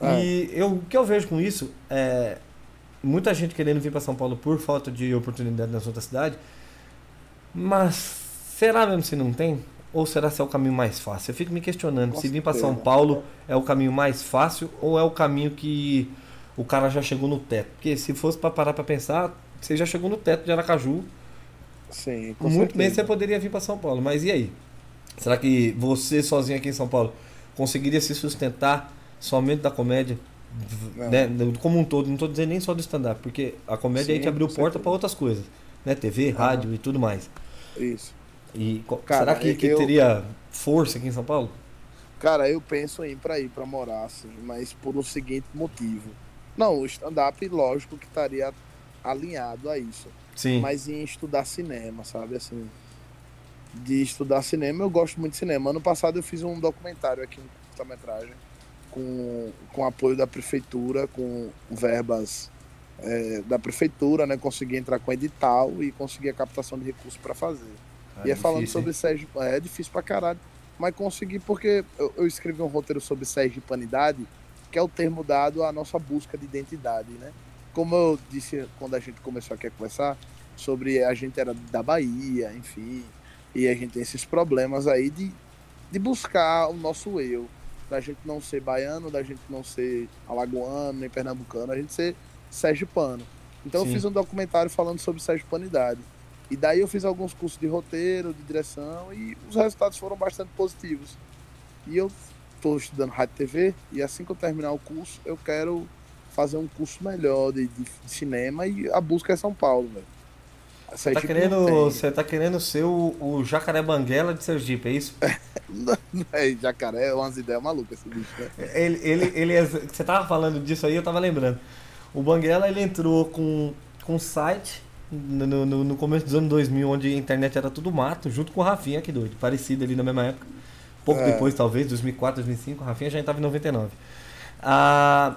[SPEAKER 3] É.
[SPEAKER 1] E eu, o que eu vejo com isso é muita gente querendo vir para São Paulo por falta de oportunidade nas outras cidades. Mas será mesmo se não tem? Ou será se é o caminho mais fácil? Eu fico me questionando
[SPEAKER 3] Com
[SPEAKER 1] se vir para São. Paulo é o caminho mais fácil ou é o caminho que o cara já chegou no teto. Porque se fosse para parar para pensar, você já chegou no teto de Aracaju.
[SPEAKER 3] Sim, com
[SPEAKER 1] Muito bem você
[SPEAKER 3] certeza.
[SPEAKER 1] poderia vir para São Paulo. Mas e aí? Será que você sozinho aqui em São Paulo conseguiria se sustentar somente da comédia? Né? Como um todo, não estou dizendo nem só do stand-up, porque a comédia aí
[SPEAKER 3] Sim,
[SPEAKER 1] te abriu porta
[SPEAKER 3] certeza.
[SPEAKER 1] para outras coisas, né? TV, rádio e tudo mais.
[SPEAKER 3] Isso.
[SPEAKER 1] E
[SPEAKER 3] Cara,
[SPEAKER 1] será que, que
[SPEAKER 3] eu-
[SPEAKER 1] teria força aqui em São Paulo?
[SPEAKER 3] Cara, eu penso em ir pra ir pra morar, assim, mas por um seguinte motivo. Não, o stand-up, lógico que estaria alinhado a isso.
[SPEAKER 1] Sim.
[SPEAKER 3] Mas em estudar cinema, sabe? Assim, de estudar cinema, eu gosto muito de cinema. Ano passado eu fiz um documentário aqui, um curta-metragem, com, com apoio da prefeitura, com verbas é, da prefeitura, né? Consegui entrar com edital e consegui a captação de recursos para fazer.
[SPEAKER 1] Ah,
[SPEAKER 3] e é falando
[SPEAKER 1] difícil,
[SPEAKER 3] sobre? Sérgio. É difícil pra caralho. Mas consegui porque eu, eu escrevi um roteiro sobre Sergipanidade, que é o termo dado à nossa busca de identidade, né? Como eu disse quando a gente começou aqui a conversar, sobre a gente era da Bahia, enfim, e a gente tem esses problemas aí de, de buscar o nosso eu. Da gente não ser baiano, da gente não ser alagoano, nem pernambucano, a gente ser sergipano. Então
[SPEAKER 1] Sim.
[SPEAKER 3] eu fiz um documentário falando sobre sergipanidade. E daí eu fiz alguns cursos de roteiro, de direção, e os resultados foram bastante positivos. E eu estou estudando rádio TV, e assim que eu terminar o curso, eu quero fazer um curso melhor de, de- de cinema, e a busca é São Paulo, velho.
[SPEAKER 1] Tá
[SPEAKER 3] Sergipe não
[SPEAKER 1] querendo, você tá querendo ser o, o jacaré banguela de Sergipe, é isso?
[SPEAKER 3] É, jacaré é umas ideias malucas esse bicho, né?
[SPEAKER 1] Ele, ele, ele é- você tava falando disso aí, eu tava lembrando. O Banguela ele entrou com, com um site no, no, no começo dos anos 2000, onde a internet era tudo mato, junto com o Rafinha, que doido, parecido ali na mesma época. Pouco
[SPEAKER 3] É.
[SPEAKER 1] depois, talvez, 2004, 2005, o Rafinha já estava em 99. Ah,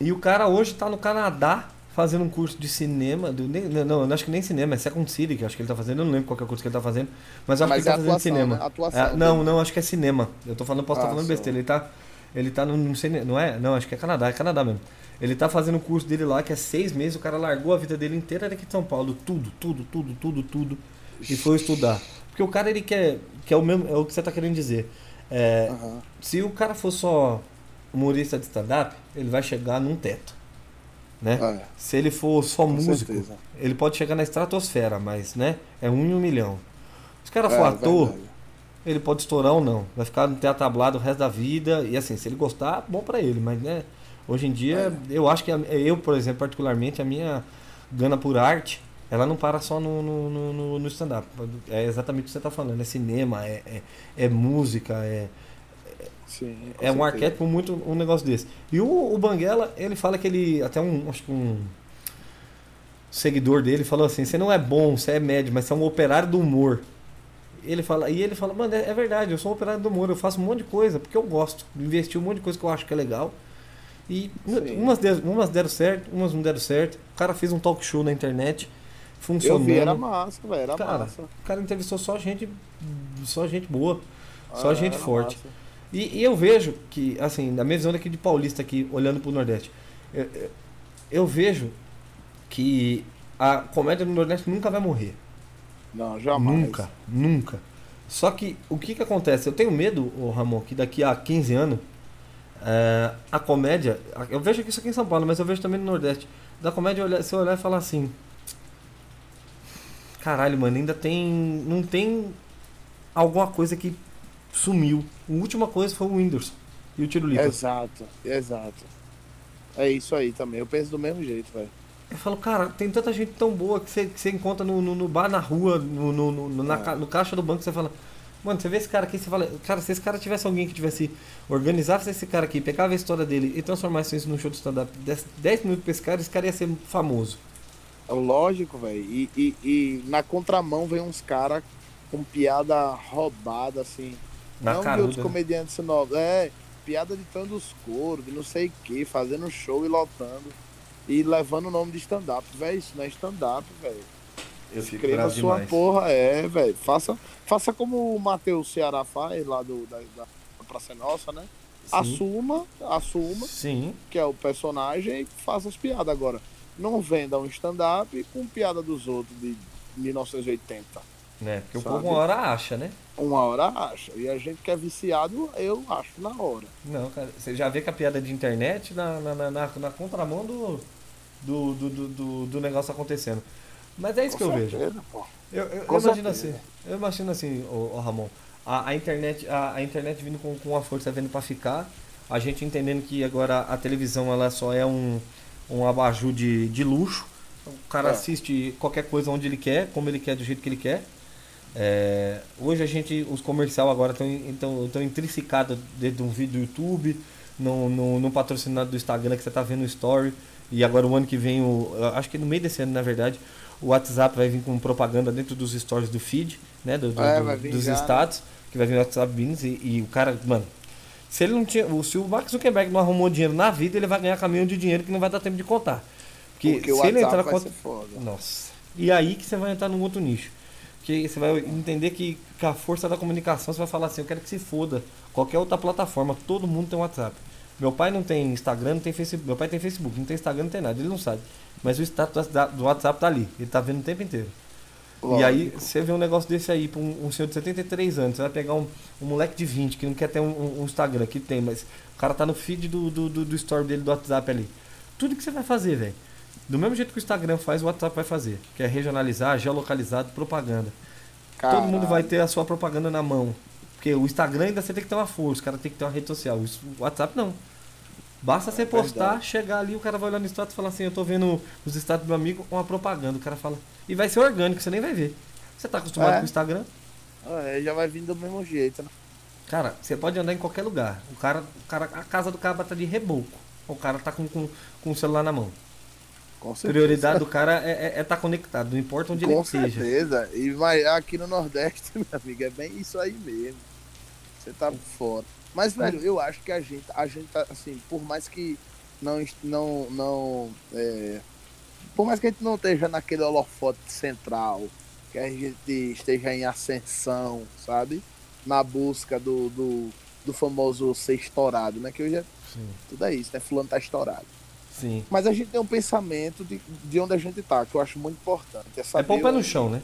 [SPEAKER 1] e o cara hoje tá no Canadá fazendo um curso de cinema, do, nem, não, eu acho que nem cinema, é Second City que acho que ele tá fazendo, eu não lembro qual é o curso que ele tá fazendo, mas eu acho
[SPEAKER 3] Mas
[SPEAKER 1] que ele
[SPEAKER 3] é
[SPEAKER 1] tá fazendo
[SPEAKER 3] atuação,
[SPEAKER 1] cinema.
[SPEAKER 3] né? Atuação
[SPEAKER 1] É, não, não, acho que é cinema. Eu tô falando, posso estar
[SPEAKER 3] Ah,
[SPEAKER 1] falando besteira. Ele tá, ele tá no, não sei, não é? Não, acho que é Canadá, é Canadá mesmo. Ele tá fazendo o curso dele lá, que é seis meses, o cara largou a vida dele inteira daqui de São Paulo, tudo, tudo, tudo, tudo, tudo, e foi estudar. Porque o cara, ele quer, que é o mesmo, é o que você tá querendo dizer. É,
[SPEAKER 3] Aham.
[SPEAKER 1] se o cara for só humorista de stand-up, ele vai chegar num teto, né?
[SPEAKER 3] É,
[SPEAKER 1] Se ele for só músico,
[SPEAKER 3] certeza.
[SPEAKER 1] ele pode chegar na estratosfera, mas, né? É um em um milhão. Se o cara
[SPEAKER 3] É,
[SPEAKER 1] for ator,
[SPEAKER 3] verdade.
[SPEAKER 1] ele pode estourar ou não. Vai ficar no teatro tablado o resto da vida. E assim, se ele gostar, bom pra ele. Mas, né, hoje em dia, eu acho que eu, por exemplo, particularmente, a minha gana por arte, ela não para só no, no, no- no- stand-up. É exatamente o que você tá falando. É cinema, é, é, é música, é,
[SPEAKER 3] Sim,
[SPEAKER 1] é um arquétipo muito um negócio desse. E o, o Banguela, ele fala que ele. Até um. Acho que um seguidor dele falou assim: você não é bom, você é médio, mas você é um operário do humor. Ele fala, e ele fala, mano, é, é verdade, eu sou um operário do humor, eu faço um monte de coisa, porque eu gosto. Investi um monte de coisa que eu acho que é legal. E
[SPEAKER 3] Sim.
[SPEAKER 1] umas umas deram certo, umas não deram certo. O cara fez um talk show na internet funcionando.
[SPEAKER 3] Eu vi, era massa, velho, era
[SPEAKER 1] Cara,
[SPEAKER 3] massa.
[SPEAKER 1] o cara entrevistou só gente, só gente boa, só
[SPEAKER 3] Ah,
[SPEAKER 1] gente
[SPEAKER 3] era
[SPEAKER 1] forte. E, e eu vejo que, assim, na minha visão daqui de paulista aqui, olhando pro Nordeste, eu, eu- vejo que a comédia no Nordeste nunca vai morrer.
[SPEAKER 3] Não, jamais.
[SPEAKER 1] Nunca, nunca. Só que o que que acontece? Eu tenho medo, ô Ramon, que daqui a 15 anos é, a comédia. Eu vejo isso aqui em São Paulo, mas eu vejo também no Nordeste. Da comédia olhar- você olhar e falar assim. Caralho, mano, ainda tem. Não tem alguma coisa que sumiu. A última coisa foi o Whindersson e o Tiro Lipa.
[SPEAKER 3] Exato, exato. É isso aí também. Eu penso do mesmo jeito, velho.
[SPEAKER 1] Eu falo, cara, tem tanta gente tão boa que você, que você encontra no, no, no bar, na rua, no, no, no- na
[SPEAKER 3] É.
[SPEAKER 1] no caixa do banco, você fala, mano, você vê esse cara aqui, você fala, cara, se esse cara tivesse alguém que tivesse organizasse esse cara aqui, pegava a história dele e transformasse isso num show de stand-up, desse 10 minutos pra esse cara, esse cara ia ser famoso.
[SPEAKER 3] É lógico, velho. E, e, e na contramão vem uns caras com piada roubada, assim.
[SPEAKER 1] Na
[SPEAKER 3] não de
[SPEAKER 1] caruda.
[SPEAKER 3] outros
[SPEAKER 1] né?
[SPEAKER 3] comediantes novos. É, piada de tão dos coros, de não sei o que, fazendo show e lotando. E levando o nome de stand-up. Velho, isso não é stand-up, velho.
[SPEAKER 1] Eu fico
[SPEAKER 3] Escreva
[SPEAKER 1] bravo
[SPEAKER 3] sua
[SPEAKER 1] demais.
[SPEAKER 3] porra, é, velho. Faça, faça como o Matheus Ceará faz lá do, da, da Praça Nossa, né?
[SPEAKER 1] Sim.
[SPEAKER 3] Assuma, assuma
[SPEAKER 1] Sim,
[SPEAKER 3] que é o personagem e faça as piadas. Agora, não venda um stand-up com piada dos outros de 1980.
[SPEAKER 1] né? Porque o
[SPEAKER 3] Sabe?
[SPEAKER 1] povo uma hora acha, né?
[SPEAKER 3] Uma hora acha. E a gente que é viciado, eu acho na hora.
[SPEAKER 1] Não, cara, você já vê que a piada de internet na, na, na, na, contramão do, do, do, do, do, negócio acontecendo. Mas é isso que eu
[SPEAKER 3] Com
[SPEAKER 1] vejo.
[SPEAKER 3] certeza, pô.
[SPEAKER 1] Eu, eu,
[SPEAKER 3] Com
[SPEAKER 1] eu imagino
[SPEAKER 3] certeza.
[SPEAKER 1] assim, eu imagino assim, ô, ô Ramon, a, a internet, a, a internet vindo com, com a força vindo para ficar, a gente entendendo que agora a televisão ela só é um, um abajur de, de luxo, o cara
[SPEAKER 3] É.
[SPEAKER 1] assiste qualquer coisa onde ele quer, como ele quer, do jeito que ele quer. É, hoje a gente, os comercial agora estão tão intrinsecados dentro de um vídeo do YouTube, no, no, no patrocinado do Instagram que você tá vendo o story. E agora o ano que vem, o, acho que no meio desse ano, na verdade, o WhatsApp vai vir com propaganda dentro dos stories do feed, né? do- do-
[SPEAKER 3] É,
[SPEAKER 1] do- dos
[SPEAKER 3] já, né?
[SPEAKER 1] que vai vir o WhatsApp Business e, e o cara, mano. Se ele não tinha. o- Se o Mark Zuckerberg não arrumou dinheiro na vida, ele vai ganhar caminhão de dinheiro que não vai dar tempo de contar. Porque,
[SPEAKER 3] Porque o
[SPEAKER 1] se ele entrar
[SPEAKER 3] foda.
[SPEAKER 1] Nossa. E aí que você vai entrar num outro nicho. Que você vai entender que com a força da comunicação você vai falar assim, eu quero que se foda. Qualquer outra plataforma, todo mundo tem WhatsApp. Meu pai não tem Instagram, não tem Facebook. Meu pai tem Facebook, não tem Instagram, não tem nada, ele não sabe. Mas o status do WhatsApp tá ali, ele tá vendo o tempo inteiro. E aí,
[SPEAKER 3] Lógico.
[SPEAKER 1] você vê um negócio desse aí pra um, um senhor de 73 anos, você vai pegar um, um moleque de 20 que não quer ter um, um- Instagram, que tem, mas o cara tá no feed do, do, do, do story dele do WhatsApp ali. Tudo que você vai fazer, velho. Do mesmo jeito que o Instagram faz, o WhatsApp vai fazer. Que é regionalizar, geolocalizado, propaganda. Todo mundo vai
[SPEAKER 3] Caralho.
[SPEAKER 1] ter a sua propaganda na mão. Porque o Instagram ainda você tem que ter uma força, o cara tem que ter uma rede social. O WhatsApp não. Basta você postar,
[SPEAKER 3] É verdade.
[SPEAKER 1] chegar ali, o cara vai olhar no status e falar assim, eu tô vendo os status do meu amigo, uma propaganda. O cara fala. E vai ser orgânico, você nem vai ver. Você tá acostumado
[SPEAKER 3] É.
[SPEAKER 1] com o Instagram?
[SPEAKER 3] É, já vai vindo do mesmo jeito, né?
[SPEAKER 1] Cara, você pode andar em qualquer lugar. O cara, o cara, a casa do cara tá de reboco. O cara tá com, com, com o celular na mão.
[SPEAKER 3] Com certeza.
[SPEAKER 1] prioridade do cara é estar conectado, não importa onde
[SPEAKER 3] Com
[SPEAKER 1] ele esteja.
[SPEAKER 3] certeza. E mas aqui no Nordeste, meu amigo, é bem isso aí mesmo. Você tá fora. Mas, velho, eu acho que a gente, a gente tá, assim, por mais que não, não, não, é, por mais que a gente não esteja naquele holofote central, que a gente esteja em ascensão, sabe? Na busca do, do, do famoso ser estourado, né? Que hoje é,
[SPEAKER 1] Sim,
[SPEAKER 3] tudo é isso, né? Fulano tá estourado.
[SPEAKER 1] sim.
[SPEAKER 3] Mas a gente tem um pensamento de, de onde a gente tá, que eu acho muito importante. É,
[SPEAKER 1] É
[SPEAKER 3] saber
[SPEAKER 1] pôr o pé no chão, né?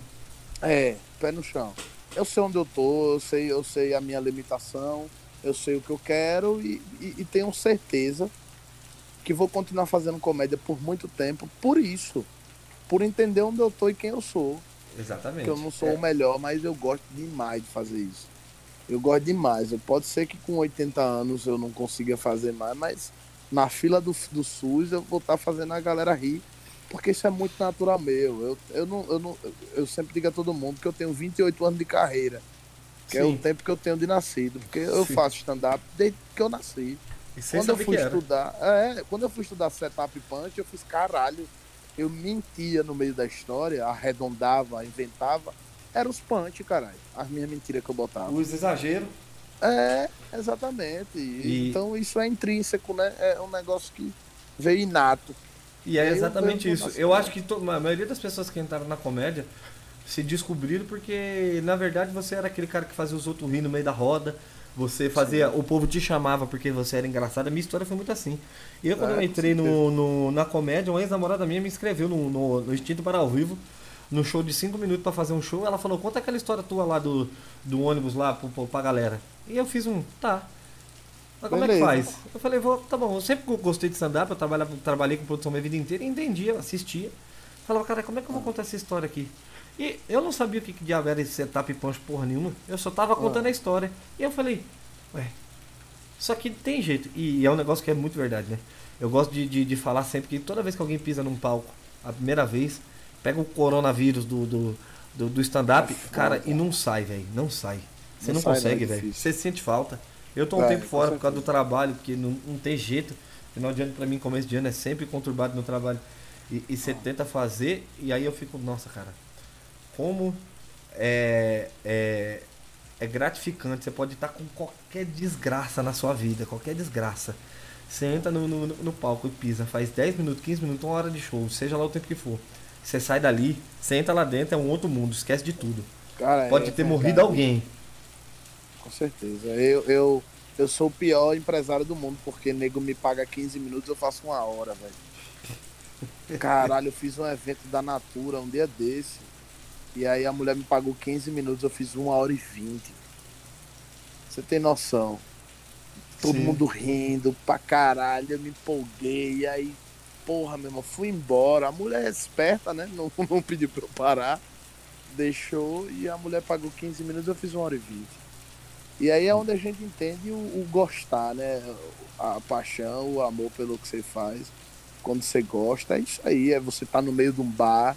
[SPEAKER 3] é, pé no chão. Eu sei onde eu tô, eu sei, eu sei a minha limitação, eu sei o que eu quero e, e, e tenho certeza que vou continuar fazendo comédia por muito tempo, por isso. Por entender onde eu tô e quem eu sou.
[SPEAKER 1] Exatamente.
[SPEAKER 3] Que eu não sou
[SPEAKER 1] É.
[SPEAKER 3] o melhor, mas eu gosto demais de fazer isso. Eu gosto demais. Eu- Pode ser que com 80 anos eu não consiga fazer mais, mas na fila do, do SUS eu vou estar fazendo a galera rir, porque isso é muito natural meu. Eu, eu, não, eu, não, eu sempre digo a todo mundo que eu tenho 28 anos de carreira, que é
[SPEAKER 1] Sim.
[SPEAKER 3] o tempo que eu tenho de nascido, porque eu
[SPEAKER 1] Sim.
[SPEAKER 3] faço stand-up desde que eu nasci.
[SPEAKER 1] E
[SPEAKER 3] Quando eu fui estudar, é, quando eu fui estudar setup punch, eu fiz caralho. Eu mentia no meio da história, arredondava, inventava. Era os punch, caralho. As minhas mentiras que eu botava.
[SPEAKER 1] Os exageros.
[SPEAKER 3] É, exatamente.
[SPEAKER 1] E-
[SPEAKER 3] Então isso é intrínseco, né? É um negócio que veio inato.
[SPEAKER 1] E é
[SPEAKER 3] eu
[SPEAKER 1] exatamente
[SPEAKER 3] ganho
[SPEAKER 1] isso. Eu acho que a maioria das pessoas que entraram na comédia se descobriram porque, na verdade, você era aquele cara que fazia os outros rir no meio da roda. Você fazia. O povo te chamava porque você era engraçado. A minha história foi muito assim. E eu, quando
[SPEAKER 3] É,
[SPEAKER 1] eu entrei no, no- na comédia, uma ex-namorada minha me inscreveu no, no, no Instinto para ao vivo, no show de 5 minutos pra fazer um show. Ela falou: Conta aquela história tua lá do, do ônibus lá pro, pra galera. E eu fiz um. Tá. Mas como é que
[SPEAKER 3] Beleza.
[SPEAKER 1] faz? Eu falei, vou, tá bom, eu sempre gostei de stand-up, eu trabalhava, trabalhei com produção minha vida inteira, entendia, assistia. Falava, cara, como é que eu vou contar essa história aqui? E eu não sabia o que, que diabo era esse setup e punch porra nenhuma. Eu só tava contando a história. E eu falei, ué, só que tem jeito. E é um negócio que é muito verdade, né? Eu gosto de, de, de falar sempre que toda vez que alguém pisa num palco, a primeira vez, pega o coronavírus do, do, do, do stand-up,
[SPEAKER 3] É
[SPEAKER 1] cara, e não sai, velho. Não sai. Você
[SPEAKER 3] Não
[SPEAKER 1] não,
[SPEAKER 3] sai, é
[SPEAKER 1] consegue, velho. Você sente falta. Eu tô um
[SPEAKER 3] É,
[SPEAKER 1] tempo fora por causa do trabalho, porque não, não tem jeito. Final de ano pra mim, começo de ano é sempre conturbado no trabalho. E, e você tenta fazer, e aí eu fico, nossa, cara, como é, é, é gratificante. Você pode estar com qualquer desgraça na sua vida, qualquer desgraça. Você entra no, no, no palco e pisa, faz 10 minutos, 15 minutos, uma hora de show, seja lá o tempo que for. Você sai dali, você entra lá dentro, é um outro mundo, esquece de tudo.
[SPEAKER 3] Cara,
[SPEAKER 1] Pode
[SPEAKER 3] é
[SPEAKER 1] ter
[SPEAKER 3] verdade.
[SPEAKER 1] morrido alguém.
[SPEAKER 3] Com certeza. Eu, eu, eu sou o pior empresário do mundo, porque nego me paga 15 minutos, eu faço uma hora, velho. Caralho, eu fiz um evento da Natura um dia desse. E aí a mulher me pagou 15 minutos, eu fiz uma hora e 20. Você tem noção? Todo
[SPEAKER 1] Sim.
[SPEAKER 3] mundo rindo pra caralho, eu me empolguei. E aí, porra, meu irmão, fui embora. A mulher é esperta, né? Não, não pediu pra eu parar. Deixou e a mulher pagou 15 minutos, eu fiz uma hora e 20. E aí é onde a gente entende o, o gostar, né? A paixão, o amor pelo que você faz. Quando você gosta, é isso aí. É você tá no meio de um bar,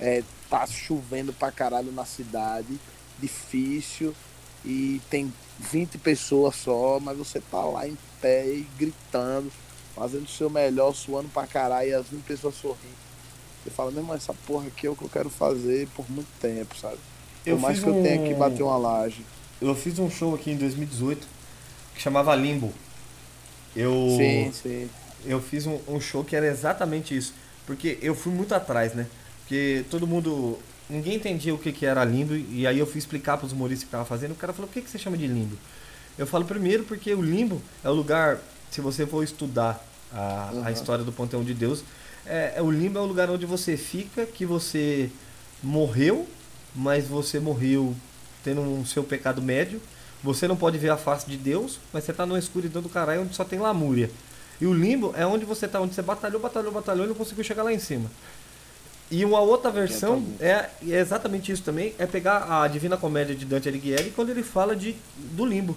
[SPEAKER 3] é, tá chovendo pra caralho na cidade, difícil, e tem 20 pessoas só, mas você tá lá em pé e gritando, fazendo o seu melhor, suando pra caralho, e as 20 pessoas sorrindo. Você fala, meu irmão, essa porra aqui é o que eu quero fazer por muito tempo, sabe?
[SPEAKER 1] Eu
[SPEAKER 3] por mais
[SPEAKER 1] fiz
[SPEAKER 3] que eu tenha
[SPEAKER 1] um-
[SPEAKER 3] que bater uma laje.
[SPEAKER 1] Eu fiz um show aqui em 2018 que chamava Limbo. Eu,
[SPEAKER 3] Sim, sim.
[SPEAKER 1] eu fiz um, um show que era exatamente isso. Porque eu fui muito atrás, né? Porque todo mundo. Ninguém entendia o que, que era limbo. E aí eu fui explicar para os humoristas que estavam fazendo. O cara falou: por que, que você chama de limbo? Eu falo primeiro porque o limbo é o lugar. Se você for estudar a, a
[SPEAKER 3] Uhum.
[SPEAKER 1] história do Panteão de Deus, é, é o limbo é o lugar onde você fica, que você morreu, mas você morreu tendo um seu pecado médio. Você não pode ver a face de Deus, mas você está numa escuridão do caralho onde só tem lamúria. E o limbo é onde você tá, onde você batalhou, batalhou, batalhou e não conseguiu chegar lá em cima. E uma outra versão é, é exatamente isso também, é pegar a Divina Comédia de Dante Alighieri quando ele fala de, do limbo.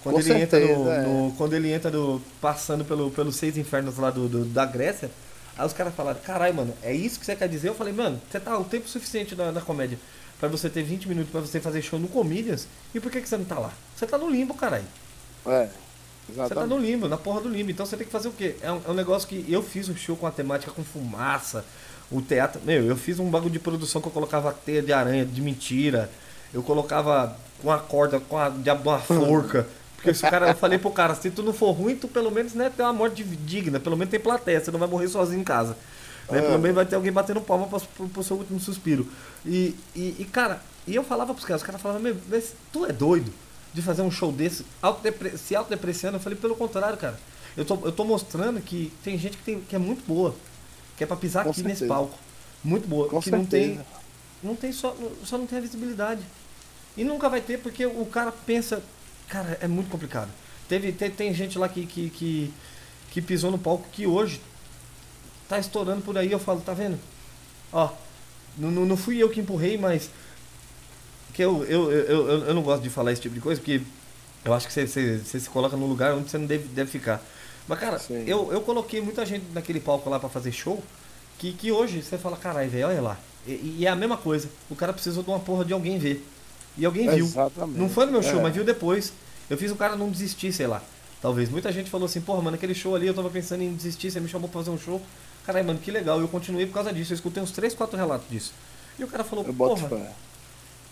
[SPEAKER 1] Quando
[SPEAKER 3] Com
[SPEAKER 1] ele entra no,
[SPEAKER 3] certeza, é.
[SPEAKER 1] no- quando ele entra no, passando pelo, pelos seis infernos lá do, do- da Grécia, aí os caras falaram, caralho, mano, é isso que você quer dizer? Eu falei, mano, você tá o tempo suficiente na, na comédia pra você ter 20 minutos pra você fazer show no Comedians, e por que, que você não tá lá? Você tá no limbo, caralho.
[SPEAKER 3] É,
[SPEAKER 1] Você tá no limbo, na porra do limbo. Então você tem que fazer o quê? É um, é um negócio que eu fiz um show com a temática com fumaça, o teatro. Meu, eu fiz um bagulho de produção que eu colocava teia de aranha de mentira. Eu colocava com a corda, com a de uma forca. Porque se o cara, eu falei pro cara, se tu não for ruim, tu pelo menos né, tem uma morte digna, pelo menos tem plateia, você não vai morrer sozinho em casa. Né? Pelo menos vai ter alguém batendo palma pro, pro, pro seu último suspiro. E, e, e, cara, e eu falava pros caras, os caras falavam, meu, mas tu é doido de fazer um show desse, autodepre se autodepreciando? Eu falei, pelo contrário, cara. Eu tô, eu tô mostrando que tem gente que, tem, que é muito boa, que é pra pisar
[SPEAKER 3] Com
[SPEAKER 1] aqui nesse
[SPEAKER 3] certeza.
[SPEAKER 1] palco. Muito boa,
[SPEAKER 3] Com
[SPEAKER 1] que não tem,
[SPEAKER 3] certeza.
[SPEAKER 1] não tem só, só não tem a visibilidade. E nunca vai ter porque o cara pensa, cara, é muito complicado. Teve, tem, tem gente lá que, que, que, que pisou no palco que hoje tá estourando por aí. Eu falo, tá vendo? Ó, não, não, não fui eu que empurrei, mas. Que eu, eu, eu, eu, eu não gosto de falar esse tipo de coisa, porque eu acho que você, você, você se coloca num lugar onde você não deve, deve ficar. Mas, cara,
[SPEAKER 3] Sim.
[SPEAKER 1] eu, eu coloquei muita gente naquele palco lá pra fazer show, que, que hoje você fala, caralho, velho, olha lá. E, e é a mesma coisa. O cara precisou de uma porra de alguém ver. E alguém viu.
[SPEAKER 3] Exatamente.
[SPEAKER 1] Não foi no meu show,
[SPEAKER 3] É.
[SPEAKER 1] mas viu depois. Eu fiz o cara não desistir, sei lá. Talvez. Muita gente falou assim, porra, mano, aquele show ali eu tava pensando em desistir, você me chamou pra fazer um show. Caralho, mano, que legal. Eu continuei por causa disso. Eu escutei uns 3, 4 relatos disso. E o cara falou, porra.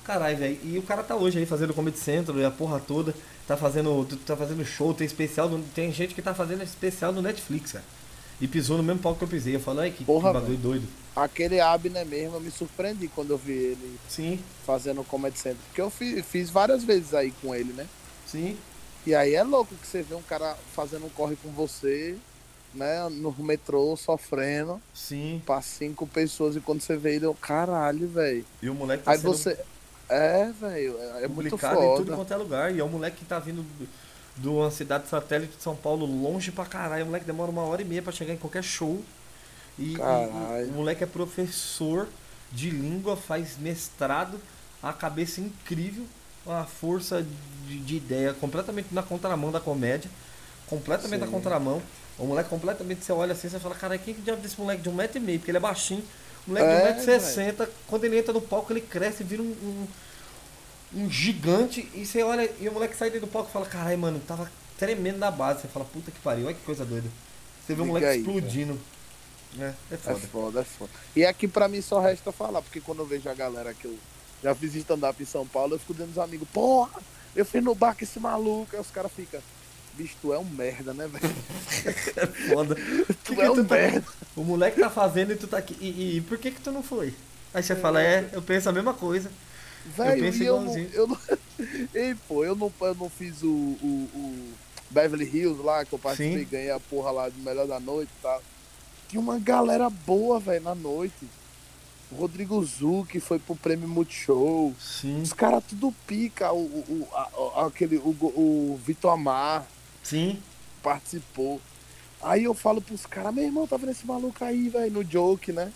[SPEAKER 1] Caralho, velho. E o cara tá hoje aí fazendo Comedy Central e a porra toda. Tá fazendo, tá fazendo show, tem especial. no- Tem gente que tá fazendo especial no Netflix, cara. e pisou no mesmo palco que eu pisei. Eu falei, ai, que, que
[SPEAKER 3] Porra,
[SPEAKER 1] bagulho doido.
[SPEAKER 3] Aquele Abner mesmo, eu me surpreendi quando eu vi ele
[SPEAKER 1] Sim,
[SPEAKER 3] fazendo Comedy Center. Porque eu fi- fiz várias vezes aí com ele, né?
[SPEAKER 1] sim.
[SPEAKER 3] E aí é louco que você vê um cara fazendo um corre com você, né? No metrô, sofrendo,
[SPEAKER 1] Sim.
[SPEAKER 3] pra cinco pessoas. E quando você vê ele, eu, caralho, velho.
[SPEAKER 1] E o moleque tá
[SPEAKER 3] Aí
[SPEAKER 1] sendo
[SPEAKER 3] você. É, velho, é, é muito
[SPEAKER 1] publicado em tudo
[SPEAKER 3] foda.
[SPEAKER 1] quanto é lugar. E é um moleque que tá vindo do- de uma cidade satélite de São Paulo, longe pra caralho. O moleque demora uma hora e meia pra chegar em qualquer show. E, e- e o moleque é professor de língua, faz mestrado, a cabeça incrível, uma força de, de ideia completamente na contramão da comédia. Completamente na
[SPEAKER 3] Sim.
[SPEAKER 1] contramão. O moleque completamente, você olha assim, você fala, cara, quem que diabo desse moleque de um metro e meio? Porque ele é baixinho. O moleque
[SPEAKER 3] É,
[SPEAKER 1] de 1,60m, quando ele entra no palco, ele cresce, vira um, um, um gigante. E você olha, e o moleque sai dentro do palco e fala, caralho, mano, tava tremendo na base. Você fala, puta que pariu, olha que coisa doida. Você vê o moleque
[SPEAKER 3] aí,
[SPEAKER 1] explodindo. É, é
[SPEAKER 3] É
[SPEAKER 1] foda.
[SPEAKER 3] foda, é foda. E aqui pra mim só resta falar, porque quando eu vejo a galera que eu já fiz stand-up em São Paulo, eu fico dando os amigos, porra, eu fui no bar com esse maluco, aí os caras ficam, bicho, tu é um merda, né, velho?
[SPEAKER 1] É foda.
[SPEAKER 3] Tu
[SPEAKER 1] que
[SPEAKER 3] é um
[SPEAKER 1] tu tá-
[SPEAKER 3] merda.
[SPEAKER 1] O moleque tá fazendo e tu tá aqui. E, e- e por que que tu não foi? Aí você fala, é, eu penso a mesma coisa.
[SPEAKER 3] Velho,
[SPEAKER 1] penso
[SPEAKER 3] e eu não, eu não. Ei, pô, eu não, eu não fiz o, o, o Beverly Hills lá, que eu participei,
[SPEAKER 1] Sim.
[SPEAKER 3] ganhei a porra lá de melhor da noite e tal. Tinha uma galera boa, velho, na noite. O Rodrigo Zuc foi pro prêmio Multishow.
[SPEAKER 1] Sim.
[SPEAKER 3] Os caras tudo pica. O, o, o- a- aquele, o, o Vitor Amar
[SPEAKER 1] Sim.
[SPEAKER 3] participou. Aí eu falo pros caras, meu irmão, tá vendo esse maluco aí, velho, no joke, né?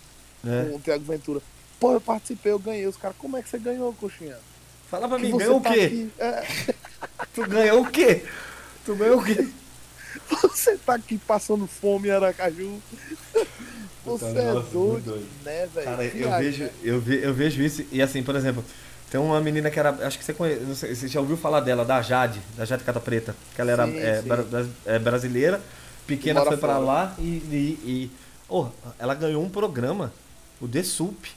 [SPEAKER 1] É.
[SPEAKER 3] Com o Thiago Ventura. Pô, eu participei, eu ganhei. Os caras, como é que você ganhou, coxinha?
[SPEAKER 1] Fala pra
[SPEAKER 3] Que
[SPEAKER 1] mim, ganhou o
[SPEAKER 3] tá
[SPEAKER 1] quê?
[SPEAKER 3] aqui- é,
[SPEAKER 1] Tu ganhou o quê? Tu ganhou o quê?
[SPEAKER 3] você tá aqui passando fome em Aracaju. Você é doido,
[SPEAKER 1] doido.
[SPEAKER 3] né, velho?
[SPEAKER 1] Cara, eu
[SPEAKER 3] Viagem,
[SPEAKER 1] vejo,
[SPEAKER 3] né?
[SPEAKER 1] eu, ve, eu vejo isso, e assim, por exemplo, tem uma menina que era. Acho que você conhece. sei, você já ouviu falar dela, da Jade, da Jade Cata Preta. Que ela era
[SPEAKER 3] Sim,
[SPEAKER 1] é,
[SPEAKER 3] sim.
[SPEAKER 1] bra- é, brasileira, pequena foi pra
[SPEAKER 3] fora.
[SPEAKER 1] lá e. e, e- oh, ela ganhou um programa, o The Soup.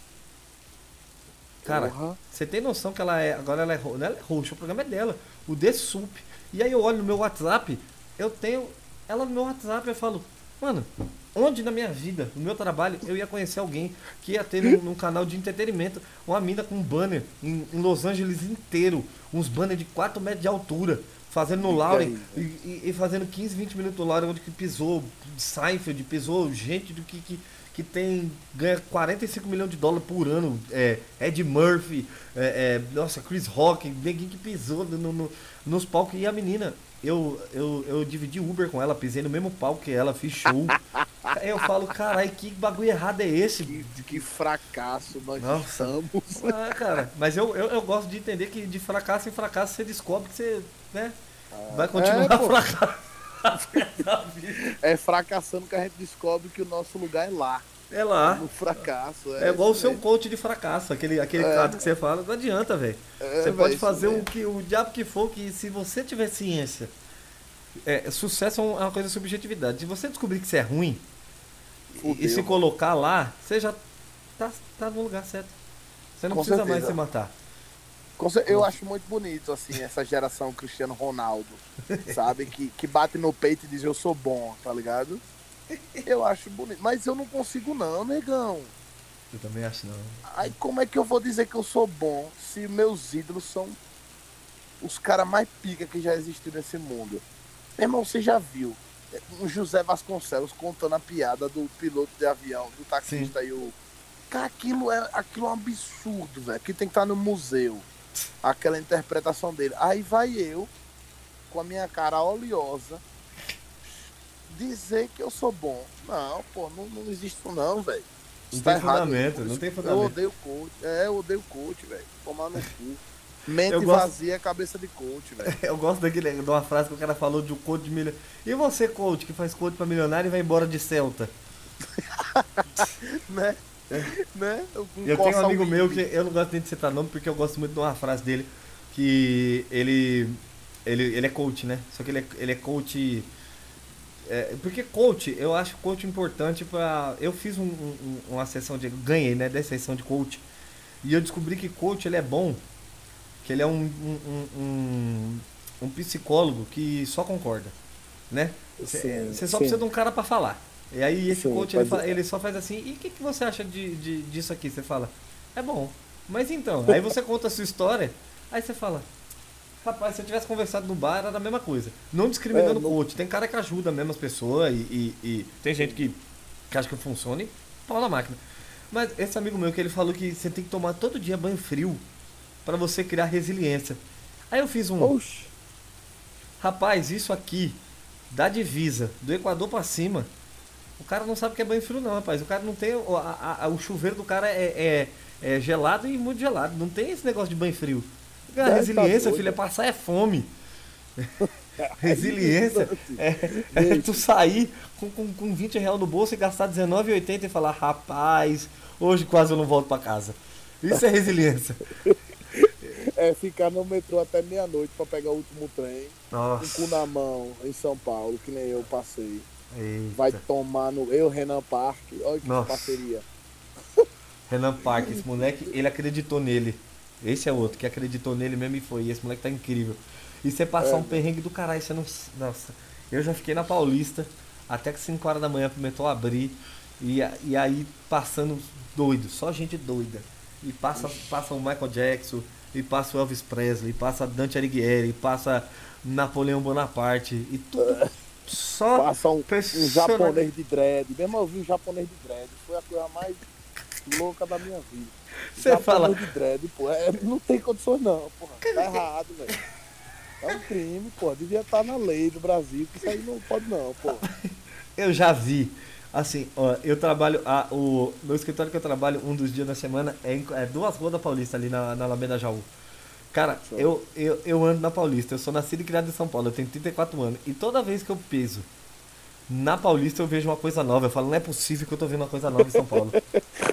[SPEAKER 1] Cara,
[SPEAKER 3] Porra.
[SPEAKER 1] você tem noção que ela é. Agora ela é, não ela é roxa, o programa é dela, o The Soup. E aí eu olho no meu WhatsApp, eu tenho ela no meu WhatsApp eu falo, mano, onde na minha vida, no meu trabalho, eu ia conhecer alguém que ia ter num, num canal de entretenimento uma mina com um banner em, em Los Angeles inteiro, uns banners de 4 metros de altura, fazendo no Lauren e, e- e fazendo 15, 20 minutos no Lauren, onde que pisou Seinfeld, pisou gente do que, que, que tem ganha 45 milhões de dólares por ano, é, Ed Murphy, é, é, nossa, Chris Rock, ninguém que pisou no, no- nos palcos e a menina. Eu, eu, eu dividi Uber com ela, pisei no mesmo palco que ela, fiz show. Aí eu falo, caralho, que bagulho errado é esse?
[SPEAKER 3] Que, que fracasso nós
[SPEAKER 1] Nossa.
[SPEAKER 3] estamos.
[SPEAKER 1] Ah, cara, mas eu, eu, eu gosto de entender que de fracasso em fracasso você descobre que você, né, vai continuar
[SPEAKER 3] é, pô.
[SPEAKER 1] fracasso.
[SPEAKER 3] É fracassando que a gente descobre que o nosso lugar é lá.
[SPEAKER 1] É lá.
[SPEAKER 3] No fracasso.
[SPEAKER 1] É igual o seu
[SPEAKER 3] mesmo.
[SPEAKER 1] coach de fracasso, aquele, aquele
[SPEAKER 3] É.
[SPEAKER 1] caso que você fala, não adianta, velho.
[SPEAKER 3] É,
[SPEAKER 1] Você pode fazer o, que, o diabo que for, que se você tiver ciência, é, sucesso é é uma coisa de subjetividade. Se você descobrir que você é ruim e,
[SPEAKER 3] Fudeu,
[SPEAKER 1] e se
[SPEAKER 3] mano.
[SPEAKER 1] colocar lá, você já tá, tá no lugar certo. Você não
[SPEAKER 3] Com
[SPEAKER 1] precisa mais
[SPEAKER 3] certeza.
[SPEAKER 1] se matar.
[SPEAKER 3] Eu acho muito bonito, assim, essa geração Cristiano Ronaldo, sabe? Que, que bate no peito e diz eu sou bom, tá ligado? Eu acho bonito. Mas eu não consigo não, negão.
[SPEAKER 1] Eu também acho não.
[SPEAKER 3] Aí como é que eu vou dizer que eu sou bom se meus ídolos são os caras mais pica que já existiram nesse mundo? Meu irmão, você já viu o José Vasconcelos contando a piada do piloto de avião, do taxista e o. Cara, aquilo é, aquilo é um absurdo, velho. Que tem que estar no museu. Aquela interpretação dele. Aí vai eu, com a minha cara oleosa, dizer que eu sou bom. Não, pô, não, não existe isso não, velho.
[SPEAKER 1] Não
[SPEAKER 3] tá
[SPEAKER 1] tem
[SPEAKER 3] errado.
[SPEAKER 1] fundamento, não tem
[SPEAKER 3] Eu
[SPEAKER 1] fundamento.
[SPEAKER 3] odeio coach. É, eu odeio coach, velho. Tomar no cu. Mente
[SPEAKER 1] Eu gosto-
[SPEAKER 3] vazia, cabeça de coach, velho.
[SPEAKER 1] Eu gosto daquele, de uma frase que o cara falou de um coach de milionário. E você, coach, que faz coach pra milionário e vai embora de Celta?
[SPEAKER 3] né? né? Eu,
[SPEAKER 1] Eu tenho um amigo meu que eu não gosto nem de citar nome porque eu gosto muito de uma frase dele que ele ele, ele é coach, né? Só que ele é, ele é coach é, porque coach, eu acho coach importante pra. Eu fiz um- um- uma sessão de. Ganhei, né? Dessa sessão de coach. E eu descobri que coach ele é bom. Que ele é um, um, um, psicólogo que só concorda. Né? Você só
[SPEAKER 3] sim.
[SPEAKER 1] precisa de um cara pra falar. E aí esse
[SPEAKER 3] Sim,
[SPEAKER 1] coach, ele,
[SPEAKER 3] pode-
[SPEAKER 1] fa- ele só faz assim, e o que, que você acha de, de- disso aqui? Você fala, é bom. Mas então, aí você conta a sua história, aí você fala, rapaz, se eu tivesse conversado no bar, era a mesma coisa. Não discriminando
[SPEAKER 3] É, não-
[SPEAKER 1] o coach, tem cara que ajuda mesmo as pessoas e, e- e tem gente que, que acha que funciona e pau na máquina. Mas esse amigo meu que ele falou que você tem que tomar todo dia banho frio pra você criar resiliência. Aí eu fiz um,
[SPEAKER 3] Oxi.
[SPEAKER 1] Rapaz, isso aqui, da divisa, do Equador pra cima, o cara não sabe o que é banho frio, não, rapaz. O cara não tem. O, a- a- o chuveiro do cara é, é- é gelado e muito gelado. Não tem esse negócio de banho frio. A
[SPEAKER 3] Deve tá
[SPEAKER 1] resiliência, filho, é passar é fome. Resiliência é, é tu sair com, com, com 20 reais no bolso e gastar R$19,80 e falar, rapaz, hoje quase eu não volto pra casa. Isso é resiliência.
[SPEAKER 3] É ficar no metrô até meia-noite pra pegar o último trem, com o cu
[SPEAKER 1] Nossa.
[SPEAKER 3] na mão, em São Paulo, que nem eu passei.
[SPEAKER 1] Eita.
[SPEAKER 3] Vai tomar no. Eu, Renan Parque, olha que
[SPEAKER 1] Nossa.
[SPEAKER 3] parceria.
[SPEAKER 1] Renan Park, esse moleque, ele acreditou nele. Esse é outro que acreditou nele mesmo e foi. Esse moleque tá incrível. E você passar
[SPEAKER 3] É.
[SPEAKER 1] um perrengue do caralho, você não. Nossa. Eu já fiquei na Paulista até que 5 horas da manhã pro metrô abrir. E, e aí passando doido, só gente doida. E passa, passa o Michael Jackson, e passa o Elvis Presley, e passa Dante Alighieri, e passa Napoleão Bonaparte, e tudo. Só
[SPEAKER 3] Passa um, um japonês de dread. Mesmo eu vi um japonês de dread. Foi a coisa mais louca da minha vida.
[SPEAKER 1] Você
[SPEAKER 3] japonês
[SPEAKER 1] fala-
[SPEAKER 3] de dread, pô. É, não tem condições não, porra. Tá errado, velho. É um crime, pô. Devia estar na lei do Brasil, que isso aí não pode não, pô.
[SPEAKER 1] Eu já vi. Assim, ó, eu trabalho. A, o meu escritório que eu trabalho um dos dias da semana é, em- é duas ruas da Paulista, ali na, na Alameda Jaú. Cara,
[SPEAKER 3] Show.
[SPEAKER 1] eu, eu, eu ando na Paulista, eu sou nascido e criado em São Paulo, eu tenho 34 anos. E toda vez que eu peso na Paulista eu vejo uma coisa nova. Eu falo, não é possível que eu tô vendo uma coisa nova em São Paulo.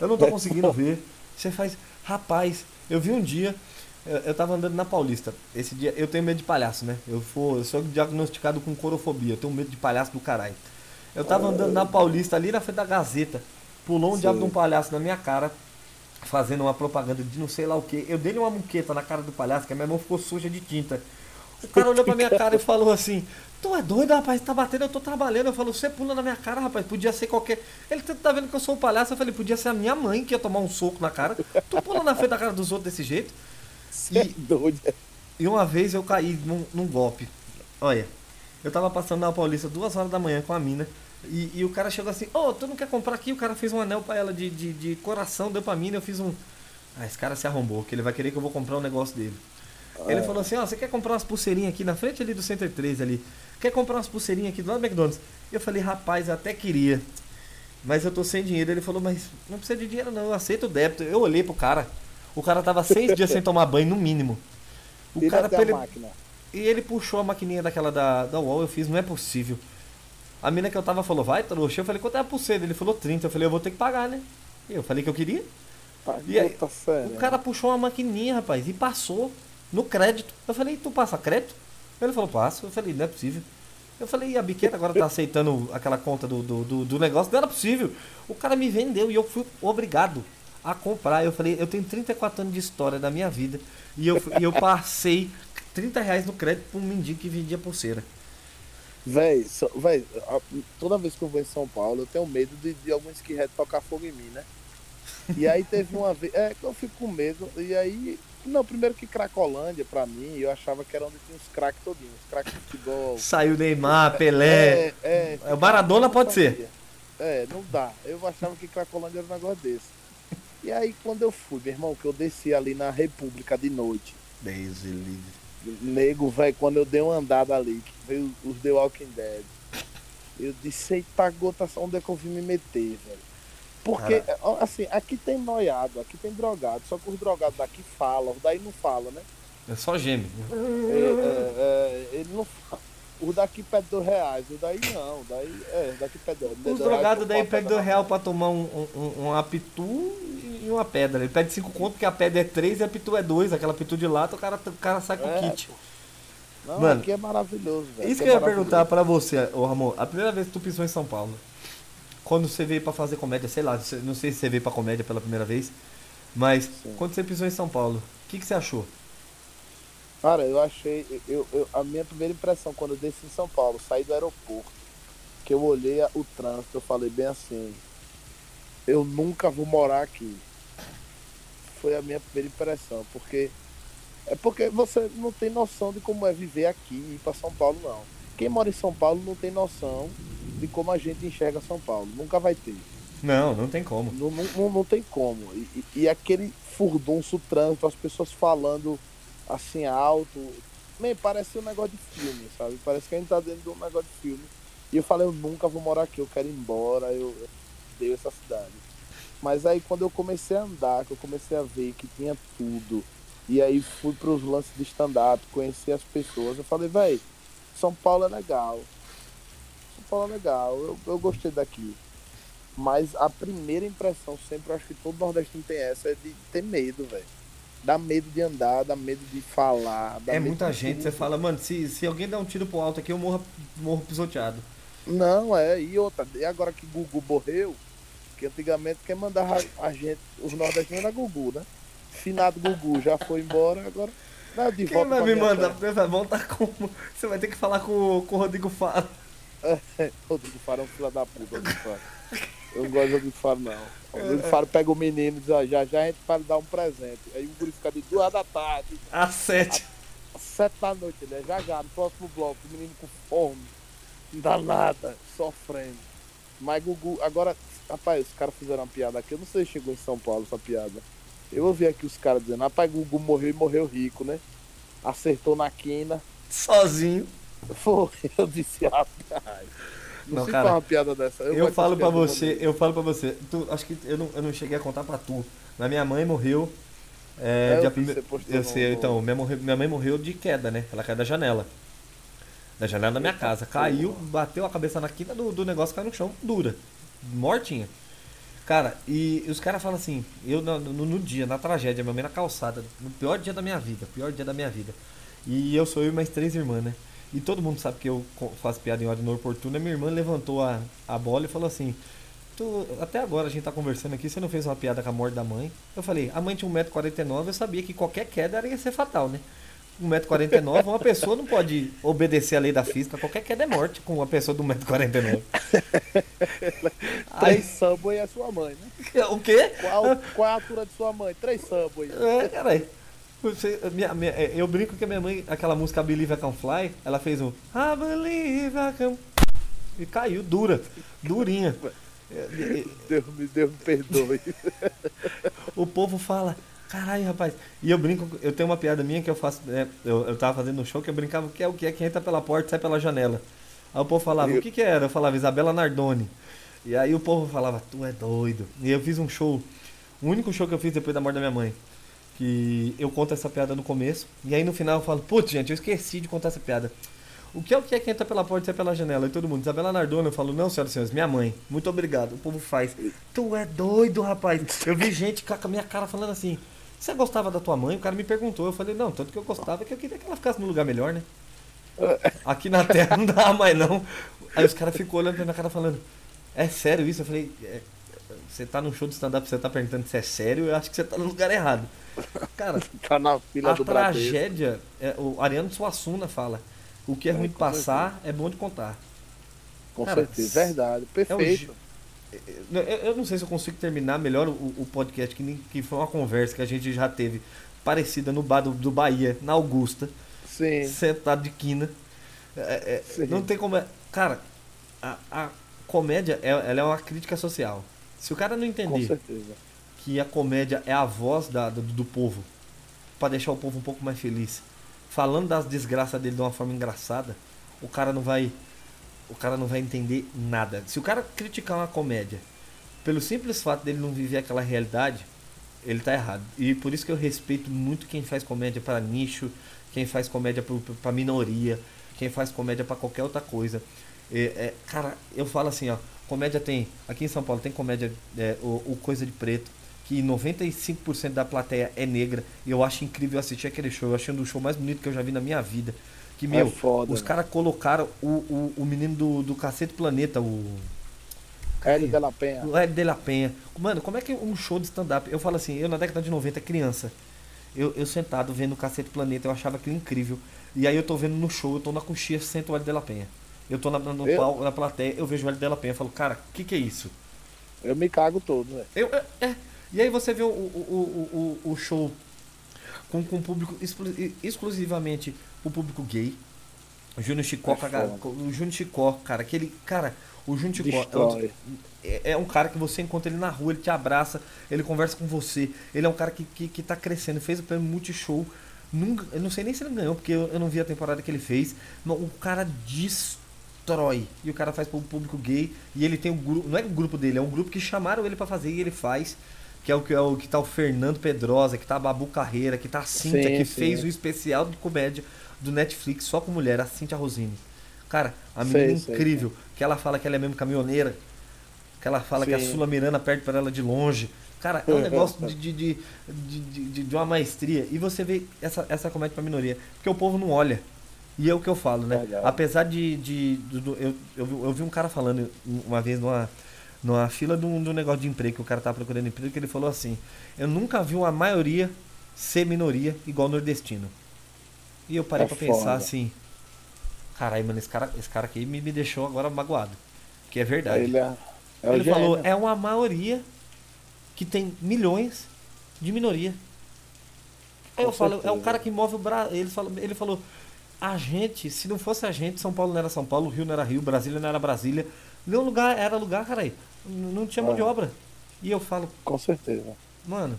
[SPEAKER 1] Eu não tô conseguindo ver. Você faz. Rapaz, eu vi um dia. Eu, eu tava andando na Paulista. Esse dia eu tenho medo de palhaço, né? Eu, for, eu sou diagnosticado com corofobia. Eu tenho medo de palhaço do caralho. Eu tava andando na Paulista, ali na frente da Gazeta. Pulou um
[SPEAKER 3] Sim.
[SPEAKER 1] diabo de um palhaço na minha cara, fazendo uma propaganda de não sei lá o que. Eu dei uma muqueta na cara do palhaço, que a minha mão ficou suja de tinta. O cara olhou pra minha cara e falou assim: Tu é doido, rapaz? Tá batendo, eu tô trabalhando. Eu falo: Você pula na minha cara, rapaz. Podia ser qualquer. Ele tá tá vendo que eu sou um palhaço. Eu falei: Podia ser a minha mãe que ia tomar um soco na cara. Tu pula na frente da cara dos outros desse jeito.
[SPEAKER 3] Você é doido.
[SPEAKER 1] E uma vez eu caí num, num golpe. Olha, eu tava passando na Paulista duas horas da manhã com a mina. E, e o cara chegou assim, ô, tu não quer comprar aqui? O cara fez um anel pra ela de, de, de coração, deu pra mina, eu fiz um. Ah, esse cara se arrombou, que ele vai querer que eu vou comprar um negócio dele. Ele falou assim, ó, você quer comprar umas pulseirinhas aqui na frente ali do Center 3 ali? Quer comprar umas pulseirinhas aqui do lado do McDonald's? Eu falei, rapaz, eu até queria. Mas eu tô sem dinheiro. Ele falou, mas não precisa de dinheiro não, eu aceito o débito. Eu olhei pro cara. O cara tava seis dias sem tomar banho, no mínimo. O
[SPEAKER 3] Tira
[SPEAKER 1] cara
[SPEAKER 3] máquina.
[SPEAKER 1] e ele puxou a maquininha daquela da, da UOL, eu fiz, não é possível. A mina que eu tava falou, vai, trouxa. Eu falei, quanto é a pulseira? Ele falou 30. Eu falei, eu vou ter que pagar, né? E eu falei que eu queria.
[SPEAKER 3] Tá,
[SPEAKER 1] E aí. O cara puxou uma maquininha, rapaz, e passou no crédito. Eu falei, tu passa crédito? Ele falou, passo. Eu falei, não é possível. Eu falei, e a biqueta agora tá aceitando aquela conta do, do, do, do negócio? Não era possível. O cara me vendeu e eu fui obrigado a comprar. Eu falei, eu tenho 34 anos de história da minha vida. E eu, e eu passei 30 reais no crédito pra um mendigo que vendia pulseira.
[SPEAKER 3] Véi, só- véi, toda vez que eu vou em São Paulo, eu tenho medo de, de algum skinhead tocar fogo em mim, né? E aí teve uma vez. É, que eu fico com medo. E aí. Não, primeiro que Cracolândia, pra mim, eu achava que era onde tinha os craques todinhos. Os craques de futebol.
[SPEAKER 1] Saiu Neymar, Pelé.
[SPEAKER 3] É, é.
[SPEAKER 1] É, o Maradona pode ser.
[SPEAKER 3] É, não dá. Eu achava que Cracolândia era um negócio desse. E aí, quando eu fui, meu irmão, que eu desci ali na República de noite.
[SPEAKER 1] Deus livre.
[SPEAKER 3] Nego, velho, quando eu dei uma andada ali, que veio os The Walking Dead, eu disse, eita gota, onde é que eu vim me meter, velho? Porque, ó, assim, aqui tem noiado, aqui tem drogado, só que os drogados daqui falam, os daí não falam, né?
[SPEAKER 1] É só gêmeo.
[SPEAKER 3] É, é, é, ele não fala. Os daqui pede dois reais, os daí não, daí, é, daqui pede dois
[SPEAKER 1] Os
[SPEAKER 3] dois
[SPEAKER 1] drogados
[SPEAKER 3] reais,
[SPEAKER 1] daí
[SPEAKER 3] boto
[SPEAKER 1] dois
[SPEAKER 3] mão.
[SPEAKER 1] pra tomar um, um, um apitu e uma pedra. Ele pede cinco conto porque a pedra é três e a pitu é dois. Aquela pitu de lata, o cara, o cara sai com o
[SPEAKER 3] É,
[SPEAKER 1] kit.
[SPEAKER 3] Não,
[SPEAKER 1] Mano,
[SPEAKER 3] aqui é maravilhoso, velho.
[SPEAKER 1] Isso que eu
[SPEAKER 3] é
[SPEAKER 1] ia perguntar pra você, ô Ramon. A primeira vez que tu pisou em São Paulo, quando você veio pra fazer comédia, sei lá, não sei se você veio pra comédia pela primeira vez, mas
[SPEAKER 3] Sim.
[SPEAKER 1] quando você pisou em São Paulo, o que, que você achou?
[SPEAKER 3] Cara, eu achei. Eu, eu- a minha primeira impressão quando eu desci em São Paulo, saí do aeroporto. que eu olhei o trânsito, eu falei bem assim, eu nunca vou morar aqui. Foi a minha primeira impressão, porque é porque você não tem noção de como é viver aqui e ir para São Paulo não. Quem mora em São Paulo não tem noção de como a gente enxerga São Paulo. Nunca vai ter.
[SPEAKER 1] Não, não tem como.
[SPEAKER 3] Não, não, não, tem como. E, e- aquele furdunço trânsito, as pessoas falando assim alto. Man, parece um negócio de filme, sabe? Parece que a gente tá dentro de um negócio de filme. E eu falei, eu nunca vou morar aqui, eu quero ir embora, eu eu odeio essa cidade. Mas aí quando eu comecei a andar, que eu comecei a ver que tinha tudo, e aí fui pros lances de stand-up, conheci as pessoas, eu falei, véi, São Paulo é legal. São Paulo é legal, eu, eu gostei daqui. Mas a primeira impressão, sempre acho que todo nordestino tem essa, é de ter medo, velho. Dá medo de andar, dá medo de falar.
[SPEAKER 1] É muita gente,
[SPEAKER 3] tudo.
[SPEAKER 1] você fala, mano, se, se alguém der um tiro pro alto aqui, eu morro, morro pisoteado.
[SPEAKER 3] Não, é, e outra, e agora que Gugu morreu, que antigamente quem mandava a gente, os nordestinos era Gugu, né? Finado Gugu já foi embora, agora. Não, de
[SPEAKER 1] Quem vai me mandar?
[SPEAKER 3] terra.
[SPEAKER 1] Vai montar como? Você vai ter que falar com, com o Rodrigo Faro.
[SPEAKER 3] Rodrigo Faro é um filho da puta, Rodrigo Faro. Eu não gosto de Rodrigo Faro, não. O Rodrigo Faro pega o menino e diz, ó, já já a gente vai lhe dar um presente. Aí o guri fica de duas da tarde,
[SPEAKER 1] Às sete.
[SPEAKER 3] sete da noite, né? Já já, no próximo bloco, o menino com fome, não dá nada, sofrendo. Mas Gugu, agora, rapaz, os caras fizeram uma piada aqui, eu não sei se chegou em São Paulo essa piada. Eu ouvi aqui os caras dizendo, rapaz, Gugu morreu e morreu rico, né? Acertou na quina.
[SPEAKER 1] Sozinho.
[SPEAKER 3] Foi, eu disse, rapaz. Não,
[SPEAKER 1] Não,
[SPEAKER 3] sei
[SPEAKER 1] cara,
[SPEAKER 3] falar uma piada dessa.
[SPEAKER 1] Eu,
[SPEAKER 3] gosto
[SPEAKER 1] falo
[SPEAKER 3] piadas
[SPEAKER 1] você, eu falo pra você. Tu, acho que eu não, eu não cheguei a contar pra tu. Mas minha mãe morreu. É,
[SPEAKER 3] É, eu
[SPEAKER 1] prime- eu sei,
[SPEAKER 3] no-
[SPEAKER 1] então, minha, morre- minha mãe morreu de queda, né? Ela caiu da janela. Da janela da minha casa. Caiu, bateu a cabeça na quina do, do negócio, caiu no chão, dura. Mortinha. Cara, e os caras falam assim, eu no, no- dia, na tragédia, minha mãe na calçada, no pior dia da minha vida, pior dia da minha vida. E eu sou eu e mais três irmãs, né? E todo mundo sabe que eu faço piada em hora inoportuna. Minha irmã levantou a, a bola e falou assim: tu, Até agora a gente tá conversando aqui, você não fez uma piada com a morte da mãe? Eu falei: A mãe tinha 1,49m, eu sabia que qualquer queda ia ser fatal, né? 1,49m, uma pessoa não pode obedecer a lei da física, qualquer queda é morte com uma pessoa de 1,49m.
[SPEAKER 3] Três Subway é sua mãe, né?
[SPEAKER 1] O quê?
[SPEAKER 3] Qual, qual é a altura de sua mãe? Três Subway.
[SPEAKER 1] É, caralho. Você- minha- minha- é, eu brinco que a minha mãe, aquela música Believe I Can Fly, ela fez um I Believe I Can. E caiu, dura, durinha.
[SPEAKER 3] Deus me, Deus me perdoe.
[SPEAKER 1] O povo fala, caralho, rapaz. E eu brinco, eu tenho uma piada minha que eu faço, né, eu, eu tava fazendo um show que eu brincava que é o que é quem entra pela porta e sai pela janela. Aí o povo falava, o que que era? Eu falava, Isabela Nardoni. E aí o povo falava, tu é doido. E eu fiz um show, o único show que eu fiz depois da morte da minha mãe. Que eu conto essa piada no começo. E aí no final eu falo, putz, gente, eu esqueci de contar essa piada. O que é o que é que entra pela porta e sai pela janela? E todo mundo, Isabela Nardoni, eu falo, não, senhoras e senhores, minha mãe, muito obrigado. O povo faz. Tu é doido, rapaz. Eu vi gente com a minha cara falando assim, você gostava da tua mãe? O cara me perguntou. Eu falei, não, tanto que eu gostava que eu queria que ela ficasse num lugar melhor, né? Aqui na Terra não dá mais não. Aí os caras ficam olhando pra minha cara falando, é sério isso? Eu falei, "É, você tá num show de stand-up, você tá perguntando se é sério, eu acho que você tá no lugar errado. Cara,
[SPEAKER 3] Tá na fila
[SPEAKER 1] a
[SPEAKER 3] do
[SPEAKER 1] tragédia, é, o Ariano Suassuna fala, o que é ruim de passar é bom de contar.
[SPEAKER 3] Com
[SPEAKER 1] Cara,
[SPEAKER 3] certeza, verdade.
[SPEAKER 1] É o
[SPEAKER 3] Perfeito.
[SPEAKER 1] gi- eu, não sei se eu consigo terminar melhor o, o podcast, que, nem- que foi uma conversa que a gente já teve parecida no bar do, do Bahia, na Augusta,
[SPEAKER 3] Sim.
[SPEAKER 1] sentado de quina. É, é,
[SPEAKER 3] Sim.
[SPEAKER 1] não tem como. é- Cara, a, a comédia é, ela é uma crítica social. Se o cara não entender que a comédia é a voz da, do, do povo, pra deixar o povo um pouco mais feliz, falando das desgraças dele de uma forma engraçada, o cara não vai. O cara não vai entender nada. Se o cara criticar uma comédia pelo simples fato dele não viver aquela realidade, ele tá errado. E por isso que eu respeito muito quem faz comédia para nicho, quem faz comédia para minoria, quem faz comédia para qualquer outra coisa. É, é, cara, eu falo assim, ó, comédia tem, aqui em São Paulo tem comédia, é, o, o Coisa de Preto, que 95% da plateia é negra, e eu acho incrível assistir aquele show, eu achei um dos shows mais bonitos que eu já vi na minha vida. Que, meu,
[SPEAKER 3] é foda.
[SPEAKER 1] os caras colocaram o, o, o menino do, do Cacete Planeta, o...
[SPEAKER 3] Hélio de la Penha.
[SPEAKER 1] O Ed de la Penha. Mano, como é que um show de stand-up. Eu falo assim, eu na década de 90, criança. Eu, eu sentado vendo o Cacete Planeta, eu achava aquilo incrível. E aí eu tô vendo no show, eu tô na coxinha, sento o Ed de la Penha. Eu tô na, no
[SPEAKER 3] Eu-
[SPEAKER 1] pau, na plateia, eu vejo o Hélio Della Penha e falo, cara, o que, que é isso?
[SPEAKER 3] Eu me cago todo, velho.
[SPEAKER 1] Eu, é, é. E aí você vê o, o, o, o, o show com, com público exclu- exclusivamente o público gay. O Júnior Chicó,
[SPEAKER 3] É
[SPEAKER 1] cara, o Júnior Chicó, cara, aquele. Cara, o Júnior Chicó é um, é, é um cara que você encontra ele na rua, ele te abraça, ele conversa com você. Ele é um cara que, que, que tá crescendo, fez o prêmio Multishow. Nunca, eu não sei nem se ele ganhou, porque eu, eu não vi a temporada que ele fez. Mas o cara destrói. E o cara faz pro público gay. E ele tem um grupo. Não é o grupo dele, é um grupo que chamaram ele pra fazer e ele faz. Que é o que, é o que tá o Fernando Pedrosa, que tá a Babu Carreira, que tá a Cintia,
[SPEAKER 3] Sim,
[SPEAKER 1] que
[SPEAKER 3] sim.
[SPEAKER 1] fez o especial de comédia do Netflix só com mulher, a Cintia Rosini. Cara, a menina
[SPEAKER 3] sei,
[SPEAKER 1] incrível, que ela fala que ela é mesmo caminhoneira, que ela fala que a
[SPEAKER 3] Sim.
[SPEAKER 1] Sula Miranda perde para ela de longe. Cara, é um negócio de, de, de, de, uma maestria. E você vê essa, essa comédia pra minoria. Porque o povo não olha. E é o que eu falo, né? Apesar de. de, eu, eu vi um cara falando uma vez numa, numa fila de um, de um negócio de emprego, que o cara tava procurando emprego, que ele falou assim: Eu nunca vi uma maioria ser minoria igual nordestino. E eu parei
[SPEAKER 3] É
[SPEAKER 1] pra pensar assim: Caralho, mano, esse cara, esse cara aqui me, me deixou agora magoado. Que é verdade.
[SPEAKER 3] Ele é, é o
[SPEAKER 1] Ele falou, é uma maioria que tem milhões de minoria. Aí
[SPEAKER 3] Com
[SPEAKER 1] eu falo, é um cara que move o Brasil. Ele falou, ele falou, a gente, se não fosse a gente, São Paulo não era São Paulo, Rio não era Rio, Brasília não era Brasília. Nenhum lugar era lugar, cara. Não tinha mão de
[SPEAKER 3] Ah.
[SPEAKER 1] obra. E eu falo,
[SPEAKER 3] Com certeza.
[SPEAKER 1] Mano,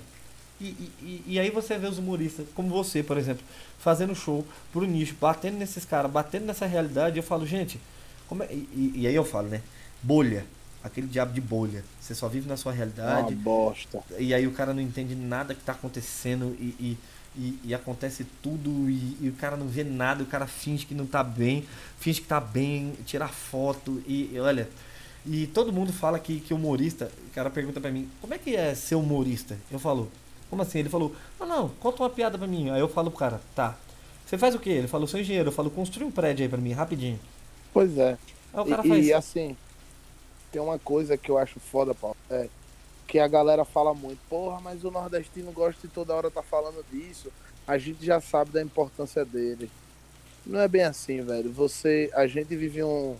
[SPEAKER 1] e, e- e, aí você vê os humoristas, como você, por exemplo, fazendo show pro nicho, batendo nesses caras, batendo nessa realidade, eu falo, gente, como é- e, e- aí eu falo, né? Bolha. Aquele diabo de bolha. Você só vive na sua
[SPEAKER 3] É uma
[SPEAKER 1] realidade.
[SPEAKER 3] bosta.
[SPEAKER 1] E aí o cara não entende nada que tá acontecendo e, e, e- e acontece tudo e, e o cara não vê nada, o cara finge que não tá bem, finge que tá bem, tira foto e, e olha. E todo mundo fala que, que humorista, o cara pergunta pra mim, como é que é ser humorista? Eu falo, como assim? Ele falou, não, não, conta uma piada pra mim. Aí eu falo pro cara, tá. Você faz o quê? Ele falou, sou engenheiro. Eu falo, construi um prédio aí pra mim, rapidinho.
[SPEAKER 3] Pois é.
[SPEAKER 1] Aí o cara
[SPEAKER 3] e,
[SPEAKER 1] faz.
[SPEAKER 3] e, assim, tem uma coisa que eu acho foda, Paulo. É que a galera fala muito, porra, mas o nordestino gosta de toda hora tá falando disso. A gente já sabe da importância dele. Não é bem assim, velho. Você, a gente vive um,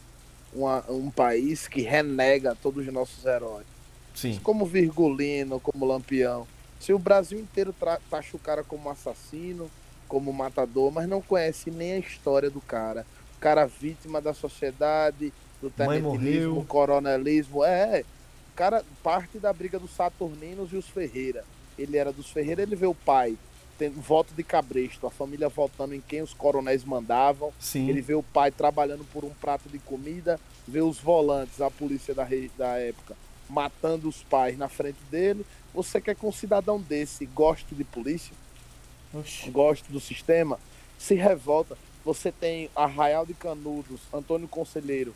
[SPEAKER 3] uma- um país que renega todos os nossos heróis.
[SPEAKER 1] Sim.
[SPEAKER 3] Como Virgulino, como Lampião. Se o Brasil inteiro taxa o cara como assassino, como matador, mas não conhece nem a história do cara. O cara vítima da sociedade, do tenentilismo, coronelismo. É, o cara parte da briga dos Saturninos e os Ferreira. Ele era dos Ferreira, ele vê o pai tendo voto de cabresto, a família votando em quem os coronéis mandavam.
[SPEAKER 1] Sim.
[SPEAKER 3] Ele vê o pai trabalhando por um prato de comida, vê os volantes, a polícia da, da época, matando os pais na frente dele. Você quer que um cidadão desse goste de polícia,
[SPEAKER 1] Oxi.
[SPEAKER 3] goste do sistema, se revolta. Você tem Arraial de Canudos, Antônio Conselheiro.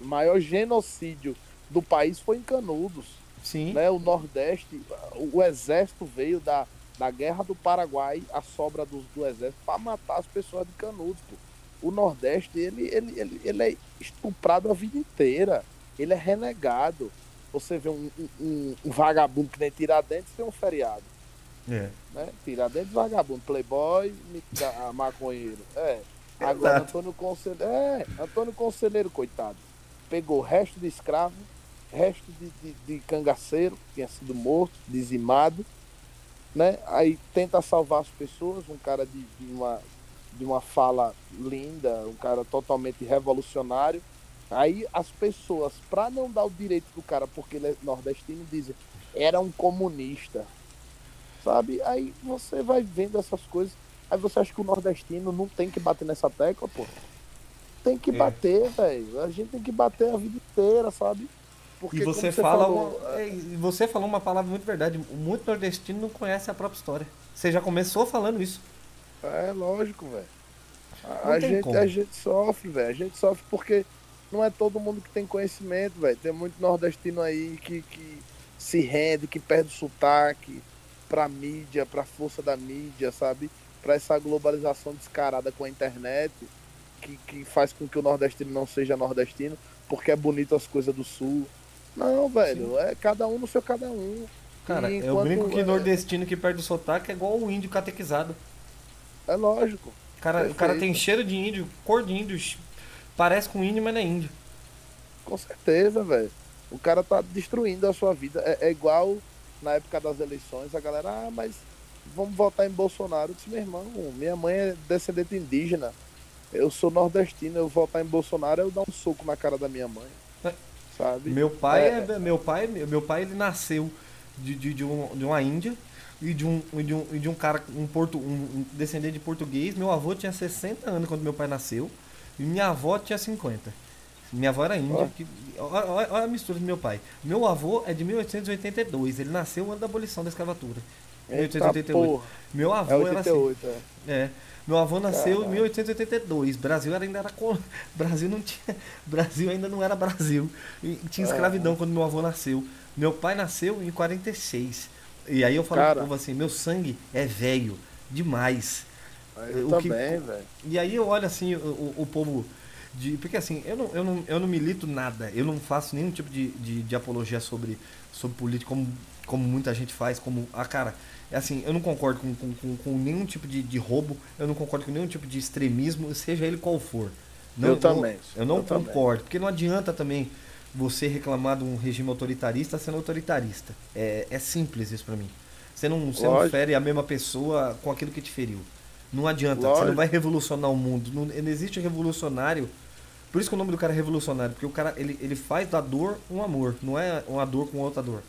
[SPEAKER 3] O maior genocídio do país foi em Canudos
[SPEAKER 1] Sim.
[SPEAKER 3] né, o Nordeste, o exército veio da, da guerra do Paraguai, a sobra do, do exército, para matar as pessoas de Canudos. pô. O Nordeste, ele, ele, ele, ele é estuprado a vida inteira. Ele é renegado. Você vê um, um- um, vagabundo que nem Tiradentes tem um feriado.
[SPEAKER 1] É.
[SPEAKER 3] Né? Tiradentes, vagabundo. Playboy, da- maconheiro. É. Agora,
[SPEAKER 1] Exato.
[SPEAKER 3] Antônio Conselheiro. É, Antônio Conselheiro, coitado. Pegou resto de escravo, resto de, de, de cangaceiro, que tinha sido morto, dizimado, né? Aí tenta salvar as pessoas, um cara de, de uma, de uma fala linda, um cara totalmente revolucionário. Aí as pessoas, para não dar o direito do cara, porque ele é nordestino, dizem, era um comunista. Sabe? Aí você vai vendo essas coisas. Aí você acha que o nordestino não tem que bater nessa tecla, pô. Tem que
[SPEAKER 1] É.
[SPEAKER 3] bater, velho. A gente tem que bater a vida inteira, sabe? Porque,
[SPEAKER 1] E
[SPEAKER 3] como
[SPEAKER 1] você, fala
[SPEAKER 3] falou,
[SPEAKER 1] uma, é, e você falou uma palavra muito verdade. Muito nordestino não conhece a própria história. Você já começou falando isso.
[SPEAKER 3] É lógico, velho. A, a gente,
[SPEAKER 1] como.
[SPEAKER 3] a gente sofre, velho. A gente sofre porque não é todo mundo que tem conhecimento, velho. Tem muito nordestino aí que, que se rende, que perde o sotaque pra mídia, pra força da mídia, sabe? Pra essa globalização descarada com a internet, que, que faz com que o nordestino não seja nordestino, porque é bonito as coisas do sul. Não, velho, é cada um no seu cada um.
[SPEAKER 1] Cara,
[SPEAKER 3] E
[SPEAKER 1] eu brinco que
[SPEAKER 3] é-
[SPEAKER 1] nordestino que perde o sotaque é igual o índio catequizado.
[SPEAKER 3] É lógico.
[SPEAKER 1] O cara, o cara tem cheiro de índio, cor de índio, parece com índio, mas não é índio.
[SPEAKER 3] Com certeza, velho. O cara tá destruindo a sua vida. É, é igual na época das eleições, a galera, ah, mas vamos votar em Bolsonaro. Eu disse, meu irmão, minha mãe é descendente indígena. Eu sou nordestino, eu votar em Bolsonaro, eu dar um soco na cara da minha mãe.
[SPEAKER 1] É.
[SPEAKER 3] Sabe?
[SPEAKER 1] Meu pai
[SPEAKER 3] É.
[SPEAKER 1] é, meu pai, meu pai ele nasceu de, de, de, um, de uma Índia e de um, e de um, e de um cara, um, portu, um, descendente de português. Meu avô tinha 60 anos quando meu pai nasceu e minha avó tinha 50. Minha avó era índia.
[SPEAKER 3] Ó.
[SPEAKER 1] que- olha, olha- olha a mistura do meu pai. Meu avô é de 1882. Ele nasceu ano da abolição da escravatura.
[SPEAKER 3] Eita
[SPEAKER 1] 1888.
[SPEAKER 3] porra.
[SPEAKER 1] Meu
[SPEAKER 3] É
[SPEAKER 1] avô era assim.
[SPEAKER 3] 88, é.
[SPEAKER 1] É. Meu avô nasceu em
[SPEAKER 3] Caralho.
[SPEAKER 1] 1882. Brasil ainda era Brasil não tinha, Brasil ainda não era Brasil. E tinha
[SPEAKER 3] É.
[SPEAKER 1] escravidão quando meu avô nasceu. Meu pai nasceu em 46. E aí eu falo
[SPEAKER 3] Cara.
[SPEAKER 1] pro povo assim, meu sangue é velho demais.
[SPEAKER 3] Eu
[SPEAKER 1] O que-
[SPEAKER 3] também, velho.
[SPEAKER 1] E aí eu olho assim o, o- povo de, porque assim, eu não, eu, não, eu não milito nada, eu não faço nenhum tipo de, de, de apologia sobre, sobre política, como, como muita gente faz, como. Ah, cara, é assim, eu não concordo com, com, com, com nenhum tipo de, de roubo, eu não concordo com nenhum tipo de extremismo, seja ele qual for. Não,
[SPEAKER 3] Eu também,
[SPEAKER 1] Eu não
[SPEAKER 3] eu também.
[SPEAKER 1] concordo, porque não adianta também você reclamar de um regime autoritarista sendo autoritarista. É, é simples isso pra mim. Você não, você não
[SPEAKER 3] Lógico.
[SPEAKER 1] fere a mesma pessoa com aquilo que te feriu. Não adianta, você não
[SPEAKER 3] Lógico.
[SPEAKER 1] vai revolucionar o mundo. Não, não existe revolucionário. Por isso que o nome do cara é revolucionário, porque o cara ele, ele faz da dor um amor, não é uma dor com outra dor.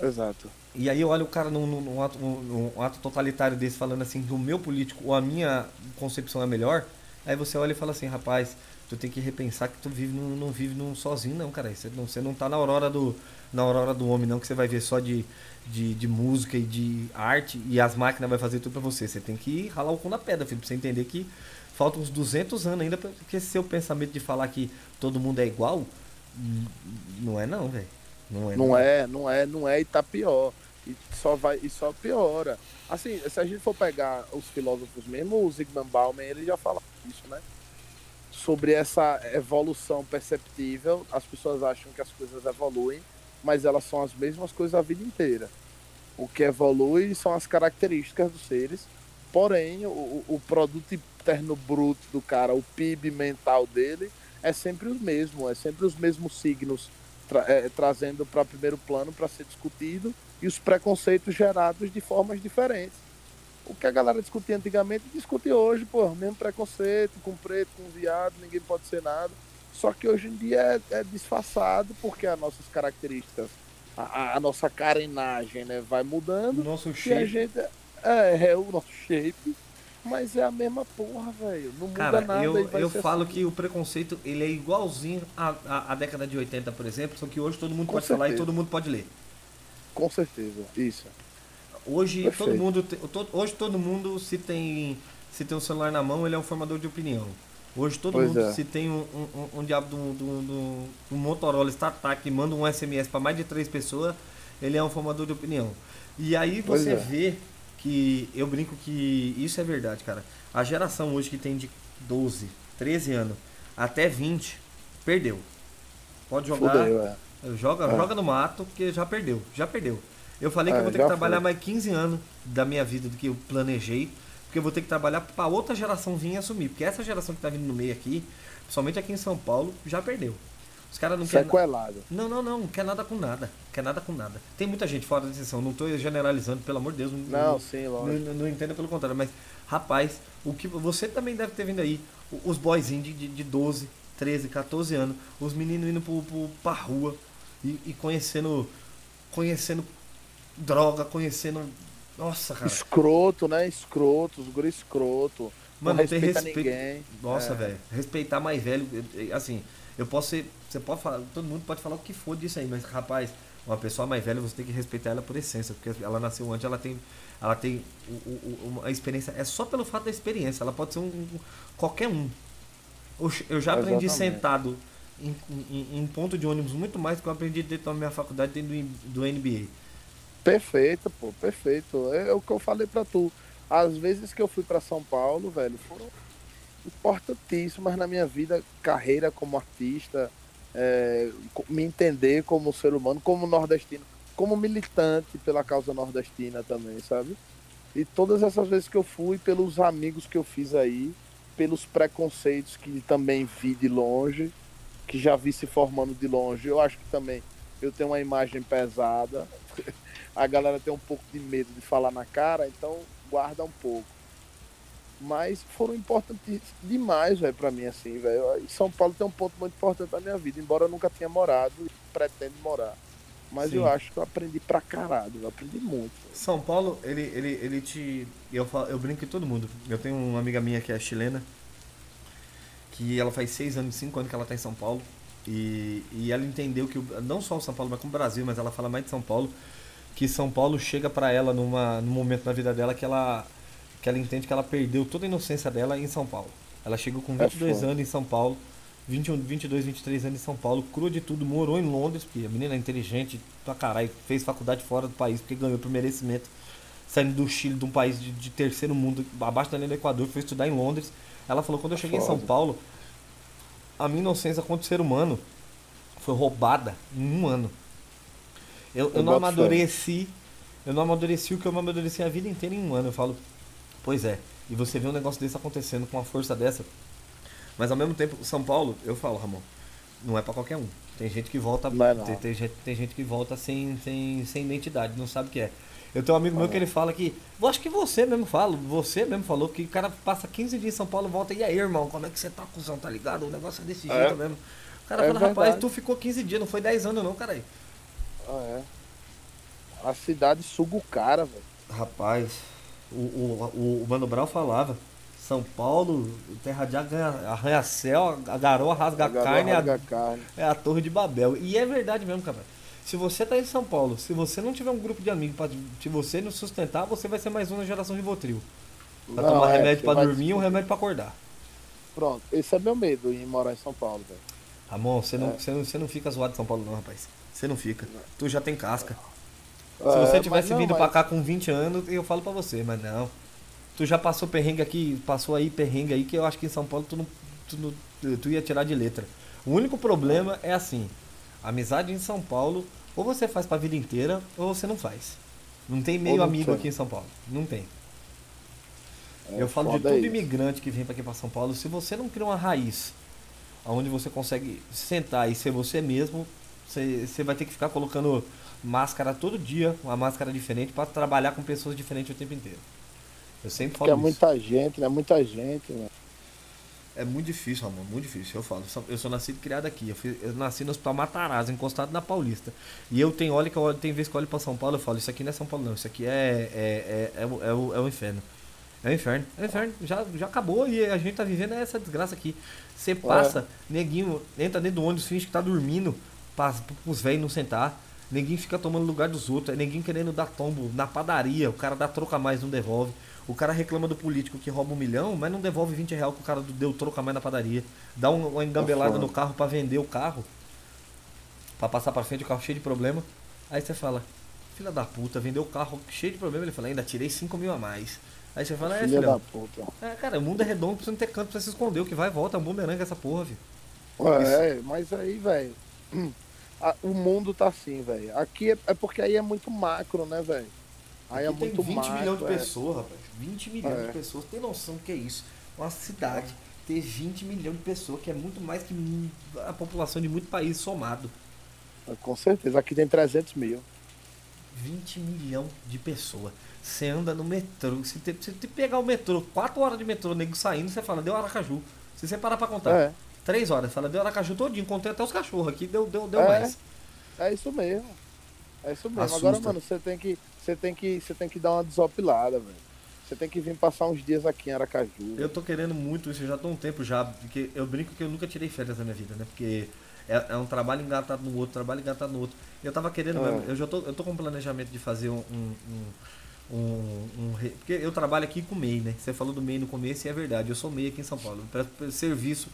[SPEAKER 3] Exato.
[SPEAKER 1] E aí eu olho o cara num, num- ato, num- num ato totalitário desse falando assim o meu político ou a minha concepção é melhor, aí você olha e fala assim, rapaz, tu tem que repensar que tu vive num, não vive num sozinho não, cara. Você não, você não tá na aurora do na aurora do homem não, que você vai ver só de, de, de música e de arte e as máquinas vai fazer tudo pra você. Você tem que ralar o cu na pedra, filho, pra você entender que faltam uns 200 anos ainda pra que esse seu pensamento de falar que todo mundo é igual, hum, não é não, velho. Não é.
[SPEAKER 3] Não é, não é, não é e tá pior. E só vai e só piora. Assim, se a gente for pegar os filósofos mesmo, o Zygmunt Bauman, ele já fala isso, né? Sobre essa evolução perceptível, as pessoas acham que as coisas evoluem, mas elas são as mesmas coisas a vida inteira. O que evolui são as características dos seres, porém, o, o- o produto interno bruto do cara, o PIB mental dele, é sempre o mesmo, é sempre os mesmos signos tra- eh, trazendo para primeiro plano para ser discutido e os preconceitos gerados de formas diferentes. O que a galera discutia antigamente, discute hoje, pô, mesmo preconceito, com preto, com viado, ninguém pode ser nada. Só que hoje em dia é, é disfarçado porque as nossas características, a, a- nossa carenagem, né, vai
[SPEAKER 1] O
[SPEAKER 3] mudando
[SPEAKER 1] nosso
[SPEAKER 3] e a
[SPEAKER 1] shape
[SPEAKER 3] gente é, é o nosso shape, mas é a mesma porra, velho. Não muda
[SPEAKER 1] Cara,
[SPEAKER 3] nada.
[SPEAKER 1] eu, eu falo
[SPEAKER 3] assim.
[SPEAKER 1] que o preconceito ele é igualzinho à, à, à década de 80, por exemplo, só que hoje todo mundo
[SPEAKER 3] Com
[SPEAKER 1] pode falar e
[SPEAKER 3] certeza.
[SPEAKER 1] todo mundo pode ler.
[SPEAKER 3] Com certeza, isso.
[SPEAKER 1] Hoje todo
[SPEAKER 3] Perfeito.
[SPEAKER 1] mundo te- to- hoje todo mundo se tem se tem um celular na mão ele é um formador de opinião. Hoje todo
[SPEAKER 3] Pois
[SPEAKER 1] mundo
[SPEAKER 3] é.
[SPEAKER 1] se tem um, um, um- diabo de um, de um- Motorola StarTAC que manda um SMS para mais de três pessoas, ele é um formador de opinião. E aí
[SPEAKER 3] Pois
[SPEAKER 1] você
[SPEAKER 3] é.
[SPEAKER 1] vê que eu brinco que isso é verdade, cara. A geração hoje que tem de 12, 13 anos até 20 perdeu. Pode jogar
[SPEAKER 3] Fudeu, é.
[SPEAKER 1] Joga,
[SPEAKER 3] É.
[SPEAKER 1] joga no mato, porque já perdeu, já perdeu. Eu falei que
[SPEAKER 3] É,
[SPEAKER 1] eu vou ter que trabalhar
[SPEAKER 3] foi.
[SPEAKER 1] mais 15 anos da minha vida do que eu planejei, porque eu vou ter que trabalhar para outra geração vir assumir. Porque essa geração que tá vindo no meio aqui, principalmente aqui em São Paulo, já perdeu. Os caras não querem.
[SPEAKER 3] Sequelado.
[SPEAKER 1] Não, não, não, não quer nada com nada. Quer nada com nada. Tem muita gente fora da decisão, não tô generalizando, pelo amor de Deus.
[SPEAKER 3] Não, sim,
[SPEAKER 1] não,
[SPEAKER 3] lógico.
[SPEAKER 1] não, não entenda pelo contrário, mas, rapaz, o que você também deve ter vindo aí, os boyzinhos de, de, de 12, 13, 14 anos, os meninos indo pro, pro, pra rua e, e conhecendo, conhecendo droga, conhecendo. Nossa, cara.
[SPEAKER 3] Escroto, né? Escroto, os guri escroto.
[SPEAKER 1] Mano,
[SPEAKER 3] não
[SPEAKER 1] tem
[SPEAKER 3] respeita
[SPEAKER 1] respeito.
[SPEAKER 3] ninguém.
[SPEAKER 1] Nossa,
[SPEAKER 3] É.
[SPEAKER 1] velho. Respeitar mais velho, assim, eu posso ser. Você pode falar, todo mundo pode falar o que for disso aí, mas rapaz, uma pessoa mais velha, você tem que respeitar ela por essência, porque ela nasceu antes, ela tem. Ela tem uma experiência. É só pelo fato da experiência, ela pode ser um, um- qualquer um. Eu já aprendi
[SPEAKER 3] Exatamente.
[SPEAKER 1] sentado em, em- em ponto de ônibus muito mais do que eu aprendi dentro da minha faculdade dentro do, do NBA.
[SPEAKER 3] Perfeito, pô, perfeito. É, é o que eu falei pra tu. As vezes que eu fui pra São Paulo, velho, foram importantíssimas na minha vida, carreira como artista, é, me entender como ser humano, como nordestino, como militante pela causa nordestina também, sabe? E todas essas vezes que eu fui, pelos amigos que eu fiz aí, pelos preconceitos que também vi de longe, que já vi se formando de longe. Eu acho que também eu tenho uma imagem pesada. A galera tem um pouco de medo de falar na cara, então guarda um pouco. Mas foram importantes demais, velho, pra mim, assim, velho. São Paulo tem um ponto muito importante na minha vida, embora eu nunca tenha morado e pretendo morar. Mas
[SPEAKER 1] Sim.
[SPEAKER 3] eu acho que eu aprendi pra caralho, eu aprendi muito. velho.
[SPEAKER 1] São Paulo, ele, ele, ele te. Eu, falo, eu brinco com todo mundo. Eu tenho uma amiga minha que é chilena, que ela faz seis anos, cinco anos que ela tá em São Paulo. E, e ela entendeu que, não só o São Paulo, mas como o Brasil, mas ela fala mais de São Paulo, que São Paulo chega pra ela numa, num momento na vida dela que ela, que ela entende que ela perdeu toda a inocência dela em São Paulo. Ela chegou com
[SPEAKER 3] É
[SPEAKER 1] 22
[SPEAKER 3] foda.
[SPEAKER 1] anos em São Paulo, 21, 22, 23 anos em São Paulo, crua de tudo, morou em Londres, porque a menina é inteligente pra caralho, fez faculdade fora do país, porque ganhou por merecimento, saindo do Chile, de um país de, de terceiro mundo, abaixo da linha do Equador, foi estudar em Londres. Ela falou, quando eu cheguei em São. Paulo, a minha inocência quanto ser humano foi roubada em um ano. Eu, eu
[SPEAKER 3] Eu
[SPEAKER 1] não amadureci, eu não amadureci o que eu amadureci a vida inteira em um ano. Eu falo, pois é, e você vê um negócio desse acontecendo com uma força dessa. Mas ao mesmo tempo, São Paulo, eu falo, Ramon, não é pra qualquer um. Tem gente que volta,
[SPEAKER 3] Não é não.
[SPEAKER 1] Tem, tem gente, tem gente que volta sem, sem, sem identidade, não sabe o que é. Eu tenho um amigo meu que ele fala que, eu acho que você mesmo fala, você mesmo falou que o cara passa 15 dias em São Paulo, volta, e aí, irmão, como é que você tá, cuzão, tá ligado? O negócio é desse
[SPEAKER 3] É.
[SPEAKER 1] jeito mesmo. O cara
[SPEAKER 3] É
[SPEAKER 1] fala, rapaz, tu ficou 15 dias, não foi 10 anos não, cara.
[SPEAKER 3] Ah, é. A cidade suga o cara, velho.
[SPEAKER 1] Rapaz, o, o, o, Mano Brown falava, São Paulo, terra de arranha- arranha-céu, a garoa rasga a
[SPEAKER 3] Agarrou,
[SPEAKER 1] carne, é a
[SPEAKER 3] rasga a carne.
[SPEAKER 1] É a Torre de Babel. E é verdade mesmo, cara. Se você tá em São Paulo, se você não tiver um grupo de amigos pra se você não sustentar, você vai ser mais um na geração Rivotril. Vai
[SPEAKER 3] Não,
[SPEAKER 1] tomar
[SPEAKER 3] é,
[SPEAKER 1] remédio
[SPEAKER 3] vai-
[SPEAKER 1] dormir e um remédio pra acordar.
[SPEAKER 3] Pronto, esse é meu medo em morar em São Paulo, velho.
[SPEAKER 1] Ramon, você não,
[SPEAKER 3] É.
[SPEAKER 1] você, não, você não fica zoado em São Paulo não, rapaz. Você não fica. Tu já tem casca. Se
[SPEAKER 3] É,
[SPEAKER 1] você
[SPEAKER 3] mas
[SPEAKER 1] tivesse
[SPEAKER 3] não,
[SPEAKER 1] vindo
[SPEAKER 3] mas-
[SPEAKER 1] pra cá com 20 anos, eu falo pra você, mas não. Tu já passou perrengue aqui, passou aí perrengue aí, que eu acho que em São Paulo tu, não, tu, não- tu ia tirar de letra. O único problema é assim, amizade em São Paulo, ou você faz pra vida inteira, ou você não faz. Não tem meio
[SPEAKER 3] não
[SPEAKER 1] amigo
[SPEAKER 3] tem.
[SPEAKER 1] aqui em São Paulo. Não tem.
[SPEAKER 3] É,
[SPEAKER 1] eu falo de todo
[SPEAKER 3] isso.
[SPEAKER 1] imigrante que vem pra aqui pra São Paulo, se você não cria uma raiz onde você consegue sentar e ser você mesmo, você, você vai ter que ficar colocando máscara todo dia, uma máscara diferente, pra trabalhar com pessoas diferentes o tempo inteiro. Eu sempre
[SPEAKER 3] Porque
[SPEAKER 1] falo
[SPEAKER 3] é
[SPEAKER 1] isso.
[SPEAKER 3] muita gente, né? Muita gente, né?
[SPEAKER 1] É muito difícil, amor, muito difícil. Eu falo, eu sou nascido e criado aqui. Eu, fui- eu nasci no Hospital Matarazzo, encostado na Paulista. E eu tenho, olha que eu olho, tem vezes que eu olho pra São Paulo eu falo, isso aqui não é São Paulo não, isso aqui é, é, é, é, o, é, o, é o inferno. É o inferno, é o inferno. Já, já acabou e a gente tá vivendo essa desgraça aqui. Você passa, neguinho, entra dentro do ônibus, finge que tá dormindo, passa os velhos não sentar. Neguinho fica tomando lugar dos outros. É neguinho querendo dar tombo na padaria. O cara dá troco a mais, não devolve. O cara reclama do político que rouba um milhão, mas não devolve 20 reais que o cara deu troco a mais na padaria. Dá um- uma engambelada
[SPEAKER 3] foda.
[SPEAKER 1] no carro pra vender o carro. Pra passar pra frente o carro cheio de problema. Aí você fala, filha da puta, vendeu o carro cheio de problema. Ele fala, ainda tirei 5 mil a mais. Aí você fala, é,
[SPEAKER 3] Filha
[SPEAKER 1] filhão.
[SPEAKER 3] da puta.
[SPEAKER 1] É, cara, o mundo é redondo, precisa não ter canto pra se esconder. O que vai e volta é um bumerangue essa porra, viu?
[SPEAKER 3] É, mas aí, velho. O mundo tá assim, velho. Aqui é, é porque aí é muito macro, né, velho? Aí é
[SPEAKER 1] Aqui tem
[SPEAKER 3] muito
[SPEAKER 1] 20
[SPEAKER 3] macro.
[SPEAKER 1] milhões de
[SPEAKER 3] é.
[SPEAKER 1] pessoas, rapaz. 20 milhões
[SPEAKER 3] É.
[SPEAKER 1] de pessoas. Tem noção do que é isso? Uma cidade ter 20 milhões de pessoas, que é muito mais que a população de muito país somado.
[SPEAKER 3] Com certeza. Aqui tem 300 mil.
[SPEAKER 1] 20 milhões de pessoas. Você anda no metrô, se te pegar o metrô, 4 horas de metrô, nego saindo, você fala, deu Aracaju. Se você parar pra contar,
[SPEAKER 3] É,
[SPEAKER 1] 3 horas, fala, deu Aracaju todinho, contei até os cachorros aqui, deu, deu, deu
[SPEAKER 3] É.
[SPEAKER 1] mais.
[SPEAKER 3] é isso mesmo. É isso mesmo.
[SPEAKER 1] Assusta.
[SPEAKER 3] Agora, mano, você tem que. Você tem que. Você tem que dar uma desopilada, velho. Você tem que vir passar uns dias aqui em Aracaju.
[SPEAKER 1] Eu tô querendo muito isso, eu já tô um tempo já, porque eu brinco que eu nunca tirei férias na minha vida, né? Porque é, é um trabalho engatado no outro, trabalho engatado no outro. Eu tava querendo
[SPEAKER 3] É.
[SPEAKER 1] mesmo, eu já tô, eu tô com um planejamento de fazer um. um, um, um- um porque eu trabalho aqui com MEI, né? Você falou do MEI no começo e é verdade, eu sou MEI aqui em São Paulo. Eu presto pre- serviço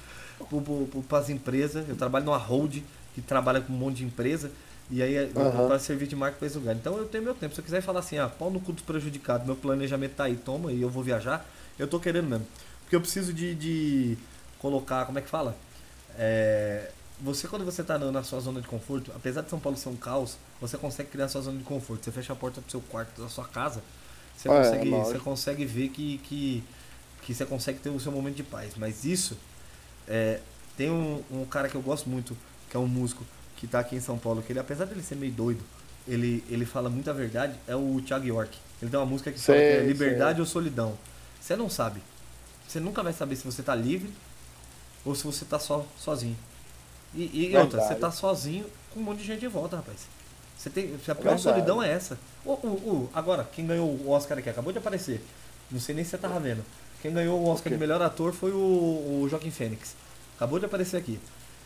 [SPEAKER 1] para as empresas, eu trabalho numa hold que trabalha com um monte de empresa. E aí eu
[SPEAKER 3] Aham.
[SPEAKER 1] para servir de marca para esse lugar. Então eu tenho meu tempo. Se eu quiser falar assim, ah, pau no cu dos prejudicados, meu planejamento tá aí, toma e eu vou viajar, eu tô querendo mesmo. Porque eu preciso de, de colocar, como é que fala? É, você quando você tá na, sua zona de conforto, apesar de São Paulo ser um caos, você consegue criar a sua zona de conforto. Você fecha a porta do seu quarto, da sua casa, você,
[SPEAKER 3] É,
[SPEAKER 1] consegue,
[SPEAKER 3] lógico.
[SPEAKER 1] você consegue ver que, que que você consegue ter o seu momento de paz. Mas isso, é, tem um, um cara que eu gosto muito, que é um músico, que tá aqui em São Paulo, que ele, apesar dele ser meio doido, ele, ele fala muita verdade, é o Thiago York. Ele tem uma música que fala que é
[SPEAKER 3] Sei,
[SPEAKER 1] liberdade
[SPEAKER 3] sei.
[SPEAKER 1] ou solidão. Você não sabe. Você nunca vai saber se você tá livre ou se você tá só, sozinho. E, e outra, você tá sozinho com um monte de gente em volta, rapaz. Você tem, a pior solidão é essa. O, o, o- agora, quem ganhou o Oscar aqui, acabou de aparecer. Não sei nem se você tava vendo. Quem ganhou o Oscar de melhor ator foi o, o Joaquim Fênix. Acabou de aparecer aqui.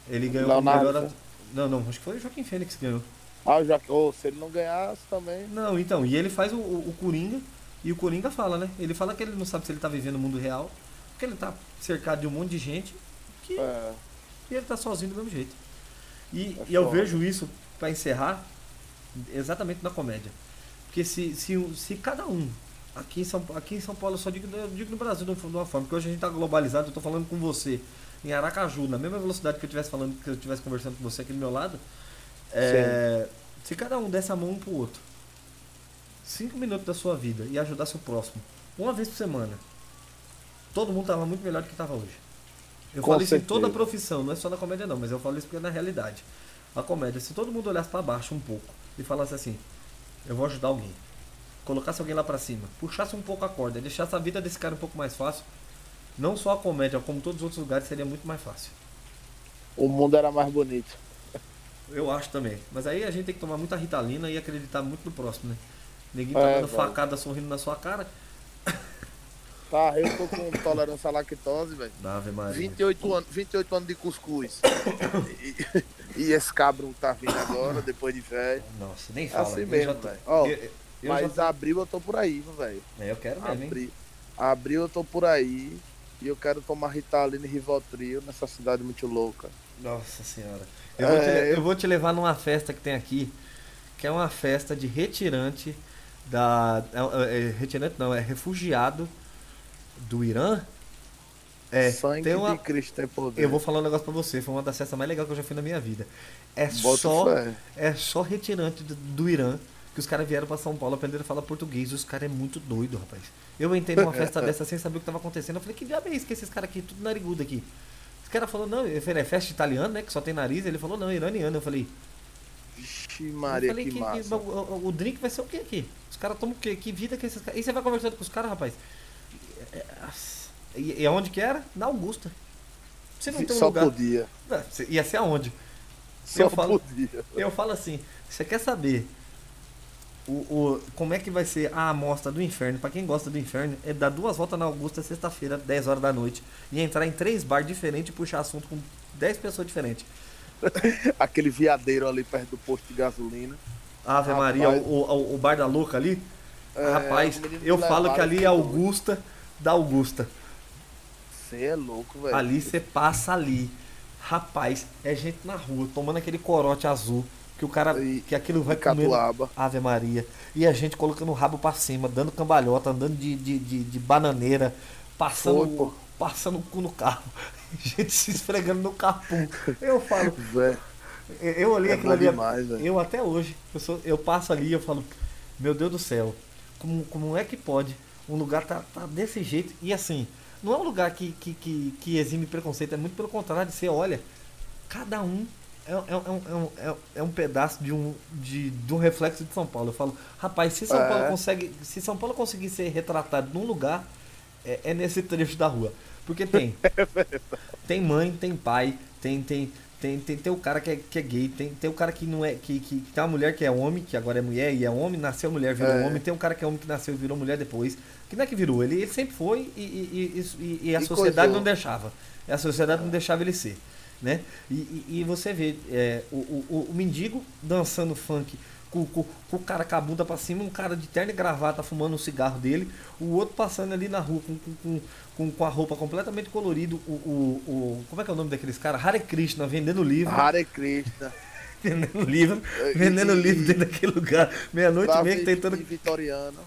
[SPEAKER 1] Ele ganhou o
[SPEAKER 3] Leonardo.
[SPEAKER 1] melhor ator. Não, não, acho que foi o Joaquim Fênix que ganhou.
[SPEAKER 3] Ah, já oh, se ele não ganhasse também.
[SPEAKER 1] Não, então, e ele faz o, o, o Coringa, e o Coringa fala, né? Ele fala que ele não sabe se ele tá vivendo o mundo real, porque ele tá cercado de um monte de gente que
[SPEAKER 3] É,
[SPEAKER 1] e ele tá sozinho do mesmo jeito. E,
[SPEAKER 3] É
[SPEAKER 1] e eu vejo isso, pra encerrar, exatamente na comédia. Porque se, se, o- se cada um, aqui em, São, aqui em São Paulo, eu só digo, eu digo no Brasil de uma forma, porque hoje a gente tá globalizado, eu tô falando com você em Aracaju, na mesma velocidade que eu estivesse falando, que eu estivesse conversando com você aqui do meu lado, é, se cada um desse a mão um pro outro, cinco minutos da sua vida e ajudasse o próximo, uma vez por semana, todo mundo tava muito melhor do que tava hoje. Eu
[SPEAKER 3] Com
[SPEAKER 1] falo isso em
[SPEAKER 3] certeza.
[SPEAKER 1] toda a profissão, não é só na comédia não, mas eu falo isso porque é na realidade. A comédia, se todo mundo olhasse pra baixo um pouco e falasse assim, eu vou ajudar alguém, colocasse alguém lá pra cima, puxasse um pouco a corda, deixasse a vida desse cara um pouco mais fácil, não só a comédia, como todos os outros lugares, seria muito mais fácil.
[SPEAKER 3] o mundo era mais bonito.
[SPEAKER 1] Eu acho também. Mas aí a gente tem que tomar muita ritalina e acreditar muito no próximo, né? Ninguém tá
[SPEAKER 3] É,
[SPEAKER 1] dando
[SPEAKER 3] velho.
[SPEAKER 1] facada sorrindo na sua cara.
[SPEAKER 3] Tá, eu tô com tolerância à lactose, velho.
[SPEAKER 1] Ave Maria.
[SPEAKER 3] 28 anos, 28 anos de cuscuz. e, e esse cabro tá vindo agora, depois de velho.
[SPEAKER 1] Nossa, nem fala.
[SPEAKER 3] assim mesmo,
[SPEAKER 1] tô-
[SPEAKER 3] velho.
[SPEAKER 1] Eu, eu
[SPEAKER 3] Mas
[SPEAKER 1] já
[SPEAKER 3] abril eu tô por aí, velho.
[SPEAKER 1] É, eu quero mesmo, hein?
[SPEAKER 3] Abril, eu tô por aí. E eu quero tomar Ritalina e Rivotril nessa cidade muito louca.
[SPEAKER 1] Nossa senhora. Eu, vou te,
[SPEAKER 3] É,
[SPEAKER 1] eu vou te levar numa festa que tem aqui, que é uma festa de retirante da. É, é, retirante não, é refugiado do Irã. É,
[SPEAKER 3] Sangue
[SPEAKER 1] tem uma,
[SPEAKER 3] de Cristo tem poder.
[SPEAKER 1] eu vou falar um negócio pra você, foi uma das festas mais legais que eu já fui na minha vida. É
[SPEAKER 3] Bota
[SPEAKER 1] só,
[SPEAKER 3] fé.
[SPEAKER 1] é só retirante do, do Irã que os caras vieram pra São Paulo aprender a falar português. Os caras é muito doido, rapaz. Eu entrei numa festa dessa sem saber o que tava acontecendo. Eu falei, que diabo é isso que esses caras aqui, tudo narigudo aqui? Os caras falaram, não, eu falei, é festa italiana, né? Que só tem nariz. Ele falou, não, iraniano. Eu falei,
[SPEAKER 3] Vixe,
[SPEAKER 1] eu
[SPEAKER 3] Maria,
[SPEAKER 1] falei
[SPEAKER 3] que, massa.
[SPEAKER 1] o, o- drink vai ser o quê aqui? Os caras tomam o quê? Que vida que esses caras. E você vai conversando com os caras, rapaz. É, é, E, e aonde que era? Na Augusta. Você não tem um
[SPEAKER 3] Só
[SPEAKER 1] lugar.
[SPEAKER 3] podia.
[SPEAKER 1] Não, Ia ser aonde?
[SPEAKER 3] Só
[SPEAKER 1] Eu falo-
[SPEAKER 3] podia.
[SPEAKER 1] Eu falo assim, você quer saber o, o, como é que vai ser a amostra do inferno? Pra quem gosta do inferno, é dar duas voltas na Augusta sexta-feira, 10 horas da noite, e entrar em três bar diferentes e puxar assunto com 10 pessoas diferentes.
[SPEAKER 3] Aquele viadeiro ali perto do posto de gasolina.
[SPEAKER 1] Ave
[SPEAKER 3] Rapaz.
[SPEAKER 1] Maria, o, o, o bar da louca ali.
[SPEAKER 3] É,
[SPEAKER 1] rapaz, eu falo que ali é. Augusta da Augusta.
[SPEAKER 3] Você é louco, velho.
[SPEAKER 1] Ali você passa ali. Rapaz, é gente na rua tomando aquele corote azul. Que o cara.
[SPEAKER 3] E-
[SPEAKER 1] que aquilo vai.
[SPEAKER 3] Catuaba.
[SPEAKER 1] Ave Maria. E a gente colocando o rabo pra cima, dando cambalhota, andando de, de, de, de bananeira, passando,
[SPEAKER 3] Foi,
[SPEAKER 1] passando o cu no carro. Gente se esfregando no capô. Eu falo, eu olhei
[SPEAKER 3] é
[SPEAKER 1] aquilo ali.
[SPEAKER 3] demais.
[SPEAKER 1] Eu até hoje, eu, sou- eu passo ali e eu falo, meu Deus do céu, como, como é que pode um lugar tá, tá desse jeito? E assim, não é um lugar que, que, que, que exime preconceito, é muito pelo contrário, você olha, cada um é, é, é, um- é, um- é, é um pedaço de um, de, de um reflexo de São Paulo. Eu falo, rapaz, se São
[SPEAKER 3] É.
[SPEAKER 1] Paulo consegue. Se São Paulo conseguir ser retratado num lugar, é, é nesse trecho da rua. Porque tem. tem mãe, tem pai, tem, tem, tem, tem, tem o cara que é, que é gay, tem, tem o cara que não é. Que, que tem uma mulher que é homem, que agora é mulher e é homem, nasceu mulher, virou
[SPEAKER 3] É.
[SPEAKER 1] homem, tem um cara que é homem que nasceu e virou mulher depois. Que não é que virou, ele, ele sempre foi e, e, e, e- a
[SPEAKER 3] E
[SPEAKER 1] sociedade
[SPEAKER 3] coisou.
[SPEAKER 1] não deixava. E a sociedade não deixava ele ser. Né? E, e, e você vê é, o, o, o mendigo dançando funk com, com, com o cara com a bunda pra cima, um cara de terno e gravata fumando um cigarro dele, o outro passando ali na rua com, com, com, com, a roupa completamente colorida, o, o, o- Como é que é o nome daqueles caras? Hare Krishna vendendo livro,
[SPEAKER 3] Hare Krishna.
[SPEAKER 1] vendendo livro,
[SPEAKER 3] E-
[SPEAKER 1] vendendo
[SPEAKER 3] e-
[SPEAKER 1] livro dentro daquele lugar, meia-noite e meia, tentando
[SPEAKER 3] vitoriano.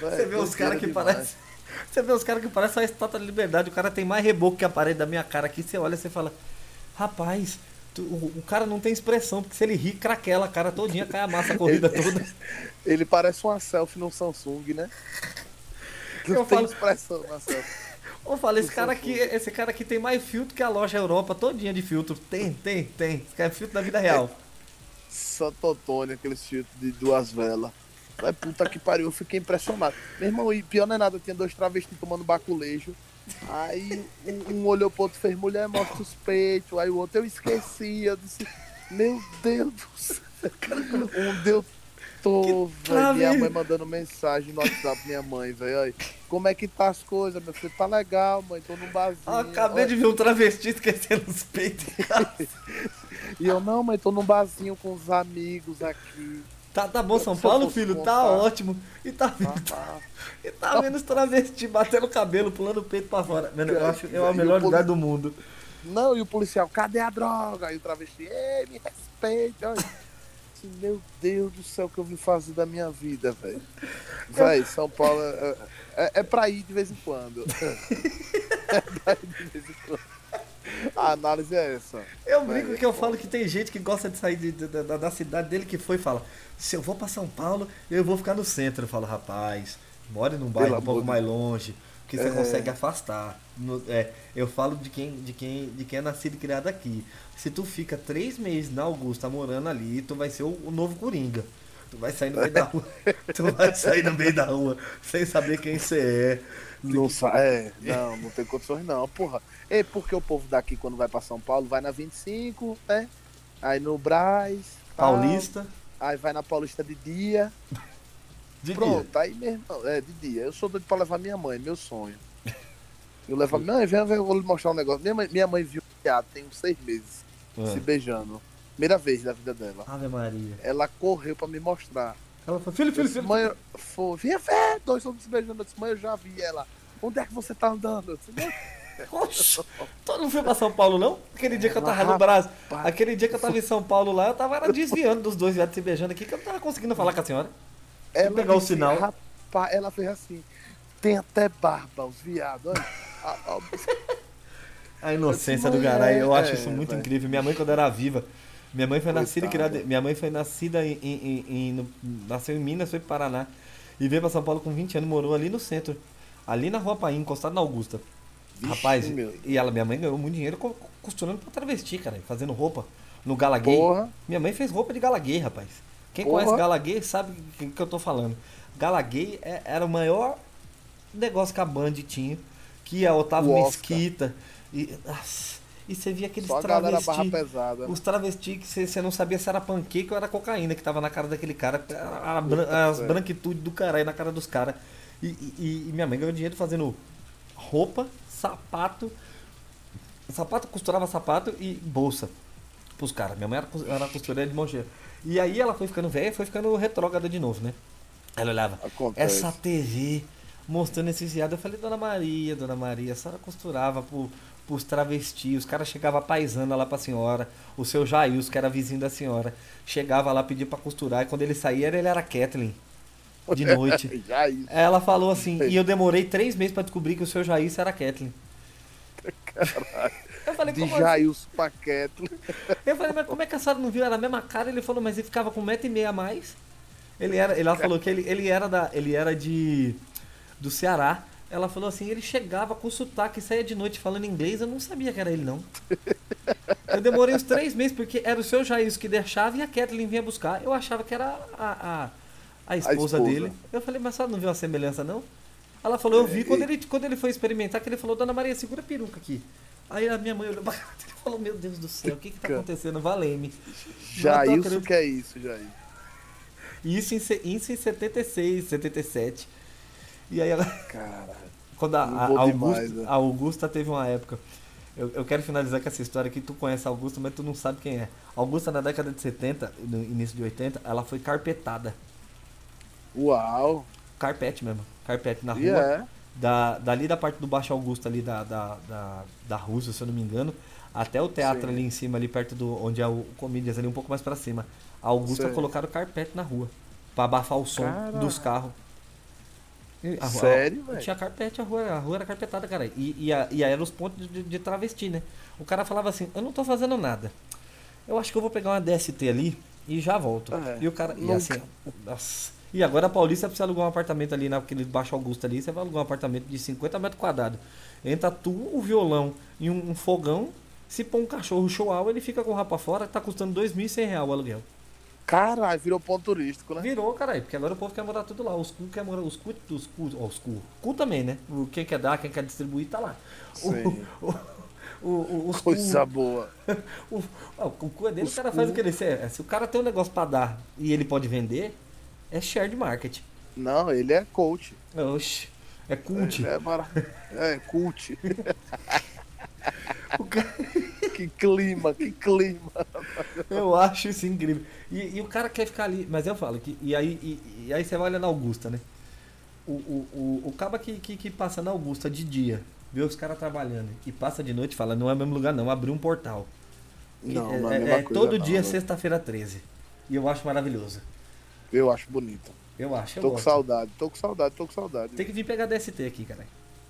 [SPEAKER 1] Você vê os caras que parecem. Você vê os caras que parecem uma estátua de liberdade. O cara tem mais reboco que a parede da minha cara aqui. Você olha e você fala: Rapaz, tu- o, o cara não tem expressão, porque se ele rir, craquela a cara todinha, cai a massa a corrida toda.
[SPEAKER 3] Ele parece uma selfie no Samsung, né? Não
[SPEAKER 1] Eu
[SPEAKER 3] tem
[SPEAKER 1] falo-
[SPEAKER 3] expressão, Marcelo.
[SPEAKER 1] Eu falo, esse cara aqui, esse cara aqui tem mais filtro que a loja Europa todinha de filtro. Tem, tem, tem. Esse cara é filtro da vida real.
[SPEAKER 3] Santo Antônio, aquele filtro de duas velas. Vai puta que pariu, eu fiquei impressionado. Meu irmão, e pior não é nada, tinha dois travestis tomando baculejo. Aí um, um olhou pro outro e fez, mulher, mostra os peitos. Aí o outro, eu esqueci. Eu disse, meu Deus do céu. Um deu tô, velho. Minha mãe mandando mensagem no WhatsApp, minha mãe, velho. Como é que tá as coisas, meu filho? Tá legal, mãe, tô num barzinho.
[SPEAKER 1] Ah, acabei de ver um travesti esquecendo os peitos.
[SPEAKER 3] E eu, não, mãe, tô num barzinho com os amigos aqui.
[SPEAKER 1] Tá, tá bom, São Paulo, filho? Tá ótimo. E tá,
[SPEAKER 3] Ah, tá.
[SPEAKER 1] e tá vendo os travesti batendo o cabelo, pulando o peito pra fora. Mano, eu acho que é o melhor
[SPEAKER 3] poli-
[SPEAKER 1] lugar do mundo.
[SPEAKER 3] Não, e o policial, cadê a droga? Aí o travesti, ei, me respeita. Olha. Meu Deus do céu, o que eu vim fazer da minha vida, velho. Véi, São Paulo é, é, é pra ir de vez em quando. É pra ir de vez em quando. A análise é essa.
[SPEAKER 1] Eu brinco que eu falo que tem gente que gosta de sair de- de- da, da cidade dele que foi e fala: se eu vou pra São Paulo, eu vou ficar no centro. Eu falo, rapaz, more num bairro um pouco
[SPEAKER 3] de
[SPEAKER 1] mais longe, que você
[SPEAKER 3] É.
[SPEAKER 1] consegue afastar. No- é, eu falo de quem, de, quem, de quem é nascido e criado aqui. Se tu fica três meses na Augusta morando ali, tu vai ser o, o novo Coringa. Tu vai sair no meio da rua. Tu vai sair no meio da rua sem saber quem você é.
[SPEAKER 3] Não sa- é, não, não tem condições não, porra. É porque o povo daqui, quando vai pra São Paulo, vai na 25, né? Aí no Braz, tal,
[SPEAKER 1] Paulista.
[SPEAKER 3] aí vai na Paulista de dia.
[SPEAKER 1] De
[SPEAKER 3] Pronto,
[SPEAKER 1] dia.
[SPEAKER 3] aí mesmo, é, de dia. Eu sou doido pra levar minha mãe, meu sonho. Eu levo a mãe, vem, vem, eu vou lhe mostrar um negócio. Minha mãe, minha mãe viu um viado tem uns seis meses se
[SPEAKER 1] Ah.
[SPEAKER 3] beijando. Primeira vez da vida dela.
[SPEAKER 1] Ave Maria.
[SPEAKER 3] Ela correu pra me mostrar.
[SPEAKER 1] Ela falou: filho, filho, filho.
[SPEAKER 3] mãe, foi, vinha ver, dois homens se beijando. Eu disse, mãe, eu já vi ela. Onde é que você tá andando? Eu disse, "Mãe,
[SPEAKER 1] Oxe, tu não foi pra São Paulo, não? Aquele dia que eu tava no Brasil. Aquele dia que eu tava em São Paulo lá, eu tava era desviando dos dois viados se beijando aqui, que eu não tava conseguindo falar com a senhora.
[SPEAKER 3] Ela
[SPEAKER 1] pegar o sinal.
[SPEAKER 3] Rapaz, ela fez assim. Tem até barba, os viados. Olha. A- a-
[SPEAKER 1] A inocência do
[SPEAKER 3] é-
[SPEAKER 1] eu acho
[SPEAKER 3] é,
[SPEAKER 1] isso muito
[SPEAKER 3] velho.
[SPEAKER 1] incrível. Minha mãe, quando era viva, minha mãe foi nascida e criada. Minha mãe foi nascida em. em- em- no- nasceu em Minas, foi pro Paraná. E veio pra São Paulo com 20 anos, morou ali no centro. Ali na Rua Paim, encostado na Augusta.
[SPEAKER 3] Vixe,
[SPEAKER 1] Rapaz,
[SPEAKER 3] meu.
[SPEAKER 1] e ela, minha mãe ganhou muito dinheiro co- costurando pra travesti, cara, fazendo roupa no Gala Gay.
[SPEAKER 3] Porra.
[SPEAKER 1] Minha mãe fez roupa de Gala Gay, rapaz. Quem
[SPEAKER 3] Porra.
[SPEAKER 1] conhece Gala Gay sabe o que, eu tô falando. Gala Gay é- era o maior negócio que a Band tinha, que ia Otávio. Mesquita. E, nossa, e você via aqueles travestis. Os travestis que você, você não sabia se era panqueca ou era cocaína que tava na cara daquele cara. A, a as branquitudes do caralho na cara dos caras. E, e- e minha mãe ganhou dinheiro fazendo roupa, sapato. Sapato, costurava sapato e bolsa pros caras. Minha mãe era, era costureira de moncheiro. E aí ela foi ficando velha foi ficando retrógrada de novo, né? Ela olhava,
[SPEAKER 3] Acontece.
[SPEAKER 1] essa TV mostrando esses viados. Eu falei, Dona Maria, Dona Maria, a senhora costurava pro, pros travestis, os caras chegavam paisando lá pra senhora, o seu Jails, que era vizinho da senhora, chegava lá, pedia pra costurar, e quando ele saía, ele era Kathleen, de noite. Ela falou assim, e eu demorei três meses pra descobrir que o seu Jails era Kathleen. Eu falei,
[SPEAKER 3] De
[SPEAKER 1] como assim?
[SPEAKER 3] Paqueto.
[SPEAKER 1] Eu falei, mas como é que a senhora não viu? Era a mesma cara. Ele falou, mas ele ficava com um metro e meio a mais. Ele era, ela falou que ele, ele era da, ele era de do Ceará. Ela falou assim, ele chegava com sotaque, saía de noite falando inglês. Eu não sabia que era ele não. Eu demorei uns três meses porque era o seu Jair que deixava e a Kathleen vinha buscar. Eu achava que era a, a, a, esposa,
[SPEAKER 3] esposa.
[SPEAKER 1] dele. Eu falei, mas a senhora não viu a semelhança não? Ela falou, eu vi
[SPEAKER 3] É,
[SPEAKER 1] quando
[SPEAKER 3] e-
[SPEAKER 1] ele, quando ele foi experimentar, que ele falou, Dona Maria, segura a peruca aqui. Aí a minha mãe olhou pra cara e falou, meu Deus do céu, o que que tá acontecendo? Valeme.
[SPEAKER 3] Jailson
[SPEAKER 1] acreditando.
[SPEAKER 3] que é isso, Jair.
[SPEAKER 1] Isso em, isso em 76, 77. E aí ela,
[SPEAKER 3] Caralho.
[SPEAKER 1] Quando a, a,
[SPEAKER 3] vou
[SPEAKER 1] a
[SPEAKER 3] demais,
[SPEAKER 1] Augusta,
[SPEAKER 3] né?
[SPEAKER 1] a Augusta teve uma época. Eu, eu quero finalizar com essa história que tu conhece a Augusta, mas tu não sabe quem é. Augusta na década de 70, no início de 80, ela foi carpetada.
[SPEAKER 3] Uau.
[SPEAKER 1] Carpete mesmo. Carpete na rua.
[SPEAKER 3] E é.
[SPEAKER 1] Da, dali da parte do Baixo Augusto ali da, da, da, da Rússia, se eu não me engano, até o teatro
[SPEAKER 3] Sim.
[SPEAKER 1] ali em cima, ali perto do onde é o Comedians, ali um pouco mais pra cima. A Augusta
[SPEAKER 3] Sei.
[SPEAKER 1] colocaram carpete na rua. Pra abafar o som dos carros. A rua-
[SPEAKER 3] Sério, velho?
[SPEAKER 1] Tinha carpete, a rua, a rua era carpetada, cara. E, e, a- e aí eram os pontos de, de travesti, né? O cara falava assim, eu não tô fazendo nada. Eu acho que eu vou pegar uma DST ali e já volto.
[SPEAKER 3] É,
[SPEAKER 1] e o cara. E
[SPEAKER 3] nunca.
[SPEAKER 1] assim, nossa, E agora a Paulista precisa alugar um apartamento ali naquele Baixo Augusto ali, você vai alugar um apartamento de 50 metros quadrados. Entra tu, o violão e um, um fogão. Se pôr um cachorro show ele fica com o rapa fora, tá custando 2.100 reais o aluguel.
[SPEAKER 3] Caralho, virou ponto turístico, né?
[SPEAKER 1] Virou, caralho, porque agora o povo quer morar tudo lá. Os cu quer morar, os cu, os cu, ó, os cu. Cu também, né? O- Quem quer dar, quem quer distribuir, tá lá. O,
[SPEAKER 3] Sim.
[SPEAKER 1] o, o, o- os cu-
[SPEAKER 3] Coisa boa.
[SPEAKER 1] o, ó, o cu é dele,
[SPEAKER 3] Os
[SPEAKER 1] o cara
[SPEAKER 3] cu.
[SPEAKER 1] faz o que ele quer. Se o cara tem um negócio pra dar e ele pode vender, é share de marketing.
[SPEAKER 3] Não, ele é coach.
[SPEAKER 1] Oxi, é cult.
[SPEAKER 3] Ele é, mara... é cult.
[SPEAKER 1] O cara-
[SPEAKER 3] Que clima, que clima.
[SPEAKER 1] Eu acho isso incrível. E, e o cara quer ficar ali, mas eu falo que. E aí, e, e aí você vai olhar na Augusta, né? O, o, o, o caba que, que, que passa na Augusta de dia, vê os caras trabalhando e passa de noite e fala, não é o mesmo lugar não, abriu um portal.
[SPEAKER 3] Não,
[SPEAKER 1] é,
[SPEAKER 3] não é
[SPEAKER 1] é- é
[SPEAKER 3] coisa,
[SPEAKER 1] todo
[SPEAKER 3] não,
[SPEAKER 1] dia,
[SPEAKER 3] né?
[SPEAKER 1] sexta-feira 13. E eu acho maravilhoso.
[SPEAKER 3] Eu acho bonito.
[SPEAKER 1] Eu acho, eu
[SPEAKER 3] Tô com
[SPEAKER 1] gosto.
[SPEAKER 3] saudade, tô com saudade, tô com saudade.
[SPEAKER 1] Tem que vir pegar DST aqui, cara.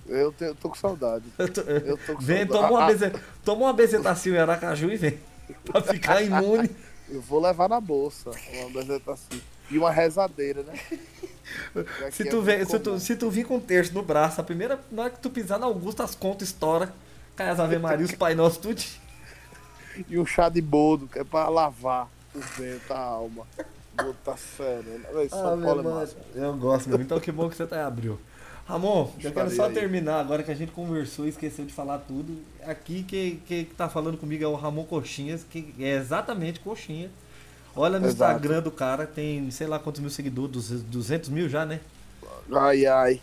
[SPEAKER 3] Eu, te- eu tô com saudade.
[SPEAKER 1] Eu tô-
[SPEAKER 3] Eu tô com
[SPEAKER 1] Vem,
[SPEAKER 3] saudade.
[SPEAKER 1] toma uma,
[SPEAKER 3] Ah,
[SPEAKER 1] beze... toma uma bezetacil em Aracaju e vem. pra ficar imune.
[SPEAKER 3] Eu vou levar na bolsa uma bezetacil. E uma rezadeira, né?
[SPEAKER 1] Se tu,
[SPEAKER 3] é
[SPEAKER 1] vem, se, tu, se tu vir com um terço no braço, a primeira, na hora que tu pisar na Augusta, as contas estoura. Cai as Ave Maria, os Pai Nosso, tudo.
[SPEAKER 3] E um chá de boldo, que é pra lavar o vento, a alma. Botar sério. né? Véi, São
[SPEAKER 1] meu
[SPEAKER 3] Paulo é massa.
[SPEAKER 1] Eu gosto mesmo. Então que bom que você tá em abril. Ramon, eu quero só
[SPEAKER 3] aí.
[SPEAKER 1] terminar agora que a gente conversou e esqueceu de falar tudo. Aqui que, que tá falando comigo é o Ramon Coxinhas, que é exatamente Coxinha. Olha no
[SPEAKER 3] Exato.
[SPEAKER 1] Instagram do cara, tem sei lá quantos mil seguidores, 200 200 mil já, né?
[SPEAKER 3] Ai, ai.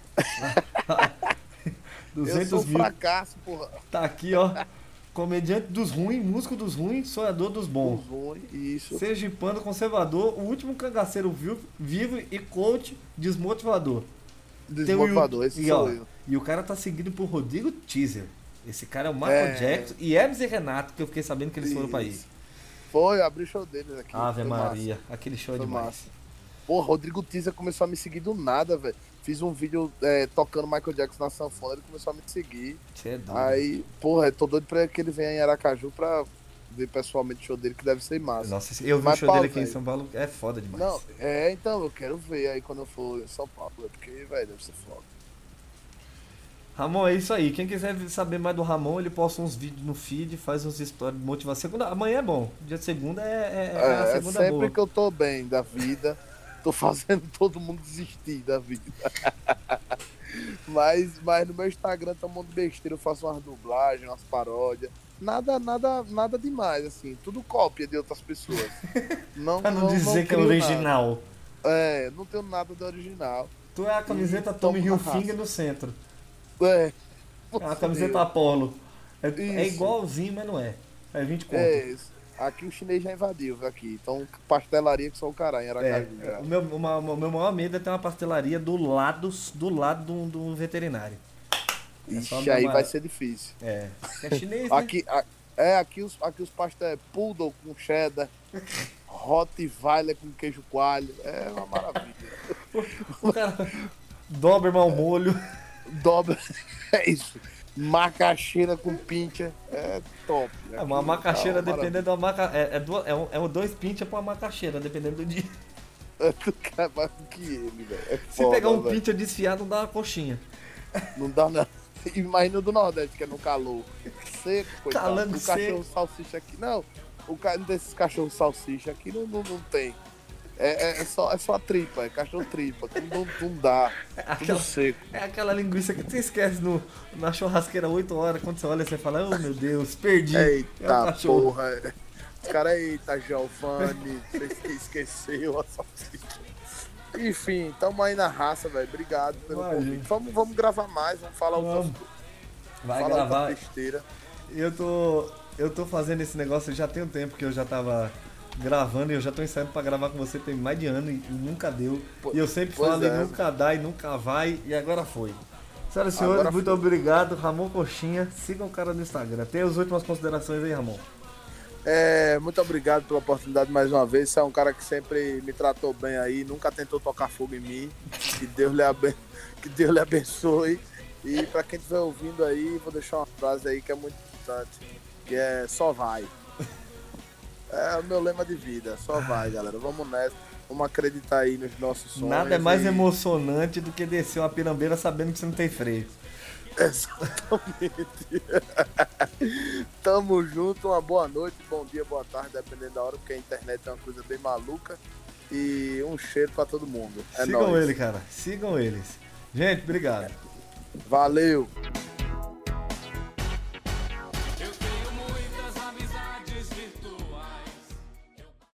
[SPEAKER 1] 200
[SPEAKER 3] eu sou um
[SPEAKER 1] mil.
[SPEAKER 3] fracasso, porra.
[SPEAKER 1] Tá aqui, ó. Comediante dos ruins, músico dos ruins, sonhador dos bons.
[SPEAKER 3] Ruim, Isso.
[SPEAKER 1] Sergipano conservador, o último cangaceiro vivo, vivo e coach desmotivador. Tem
[SPEAKER 3] esse
[SPEAKER 1] e, ó. E o cara tá seguido por Rodrigo Teaser. Esse cara é o Michael
[SPEAKER 3] É.
[SPEAKER 1] Jackson e Hermes e Renato, que eu fiquei sabendo que eles foram pra aí.
[SPEAKER 3] Isso. Foi, abri o show deles aqui.
[SPEAKER 1] Ave Maria, aquele show é
[SPEAKER 3] Foi
[SPEAKER 1] demais.
[SPEAKER 3] massa. Pô, Rodrigo Teaser começou a me seguir do nada, velho. Fiz um vídeo é, tocando Michael Jackson na sanfona, ele começou a me seguir.
[SPEAKER 1] Você é doido.
[SPEAKER 3] Aí, porra, tô doido pra que ele venha em Aracaju pra ver pessoalmente o show dele, que deve ser massa.
[SPEAKER 1] Nossa, eu vi o
[SPEAKER 3] Mas
[SPEAKER 1] show
[SPEAKER 3] pau,
[SPEAKER 1] dele aqui em
[SPEAKER 3] velho.
[SPEAKER 1] São Paulo, é foda demais.
[SPEAKER 3] Não, é, então, eu quero ver aí quando eu for em São Paulo, é porque, velho, deve ser foda.
[SPEAKER 1] Ramon, é isso aí. Quem quiser saber mais do Ramon, ele posta uns vídeos no feed, faz uns stories de motivação. Segunda, amanhã é bom. Dia de segunda é, é, é a
[SPEAKER 3] É,
[SPEAKER 1] segunda
[SPEAKER 3] sempre
[SPEAKER 1] boa.
[SPEAKER 3] que eu tô bem da vida, tô fazendo todo mundo desistir da vida. mas, mas no meu Instagram tá um monte de besteira, eu faço umas dublagens, umas paródias. Nada, nada, nada demais, assim. Tudo cópia de outras pessoas. Não,
[SPEAKER 1] Pra não dizer que é original.
[SPEAKER 3] nada. É, não tenho nada de original.
[SPEAKER 1] Tu é a camiseta
[SPEAKER 3] E
[SPEAKER 1] Tommy Hilfiger no centro.
[SPEAKER 3] É.
[SPEAKER 1] É uma camiseta Apollo. É, é igualzinho, mas não é. É 20 conto.
[SPEAKER 3] É isso. Aqui o chinês já invadiu, aqui. Então, pastelaria que só o caralho, em
[SPEAKER 1] É, o meu, uma- o meu maior medo é ter uma pastelaria do lado do lado do, do veterinário. É
[SPEAKER 3] Ixi, aí vai ser difícil.
[SPEAKER 1] É. É chinês, né?
[SPEAKER 3] Aqui, a- é, aqui os, aqui os pastéis é poodle com cheddar, Rottweiler com queijo coalho. É uma maravilha.
[SPEAKER 1] O cara dobra mal molho.
[SPEAKER 3] Dobra. É isso. Macaxeira com pincha. É top.
[SPEAKER 1] É uma macaxeira,
[SPEAKER 3] tá uma
[SPEAKER 1] dependendo da maca. É, é, duas- é, um, é um dois pincha pra uma macaxeira, dependendo do dia.
[SPEAKER 3] maravilha. Tu quer mais do que ele, velho. É
[SPEAKER 1] Se
[SPEAKER 3] foda,
[SPEAKER 1] pegar um
[SPEAKER 3] velho.
[SPEAKER 1] pincha desfiado, dá uma coxinha.
[SPEAKER 3] Não dá Imagina o do Nordeste, que é no calor. Seco, coitado.
[SPEAKER 1] Calango
[SPEAKER 3] o cachorro salsicha aqui. Não, o ca... desses cachorros salsicha aqui não, não, não tem. É, é, é só, é só a tripa, é cachorro tripa. Tudo não, não dá. Tudo
[SPEAKER 1] Aquela,
[SPEAKER 3] seco.
[SPEAKER 1] é aquela linguiça que você esquece no, na churrasqueira 8 horas. Quando você olha, você fala: Oh meu Deus, perdi. é
[SPEAKER 3] Eita
[SPEAKER 1] cachorro.
[SPEAKER 3] porra. Os caras, eita, Giovanni, você esque- esqueceu a salsicha. Enfim, tamo aí na raça, velho. Obrigado pelo
[SPEAKER 1] Imagina.
[SPEAKER 3] convite. Vamos, vamos gravar mais, vamos falar outras
[SPEAKER 1] Vamos. Vai
[SPEAKER 3] falar
[SPEAKER 1] gravar.
[SPEAKER 3] besteira.
[SPEAKER 1] Eu tô, eu tô fazendo esse negócio já tem um tempo que eu já tava gravando e eu já tô ensaiando pra gravar com você tem mais de ano e, e nunca deu.
[SPEAKER 3] Po-
[SPEAKER 1] E eu sempre falo e
[SPEAKER 3] é.
[SPEAKER 1] nunca dá e nunca vai e agora foi. Senhoras e senhores,
[SPEAKER 3] Agora
[SPEAKER 1] muito
[SPEAKER 3] foi.
[SPEAKER 1] obrigado. Ramon Coxinha, sigam o cara no Instagram. Tem as últimas considerações aí, Ramon.
[SPEAKER 3] É, muito obrigado pela oportunidade mais uma vez. Você é um cara que sempre me tratou bem aí, nunca tentou tocar fogo em mim. Que Deus lhe, aben... que Deus lhe abençoe. E pra quem estiver ouvindo aí, vou deixar uma frase aí que é muito importante, que é só vai. É o meu lema de vida, só vai, galera. Vamos nessa. Vamos acreditar aí nos nossos sonhos.
[SPEAKER 1] Nada é mais
[SPEAKER 3] e-
[SPEAKER 1] emocionante do que descer uma pirambeira sabendo que você não tem freio.
[SPEAKER 3] Exatamente. Tamo junto, uma boa noite, bom dia, boa tarde, dependendo da hora, porque a internet é uma coisa bem maluca. E um cheiro pra todo mundo. É
[SPEAKER 1] Sigam
[SPEAKER 3] nóis.
[SPEAKER 1] ele, cara. Sigam eles. Gente, obrigado.
[SPEAKER 3] Valeu.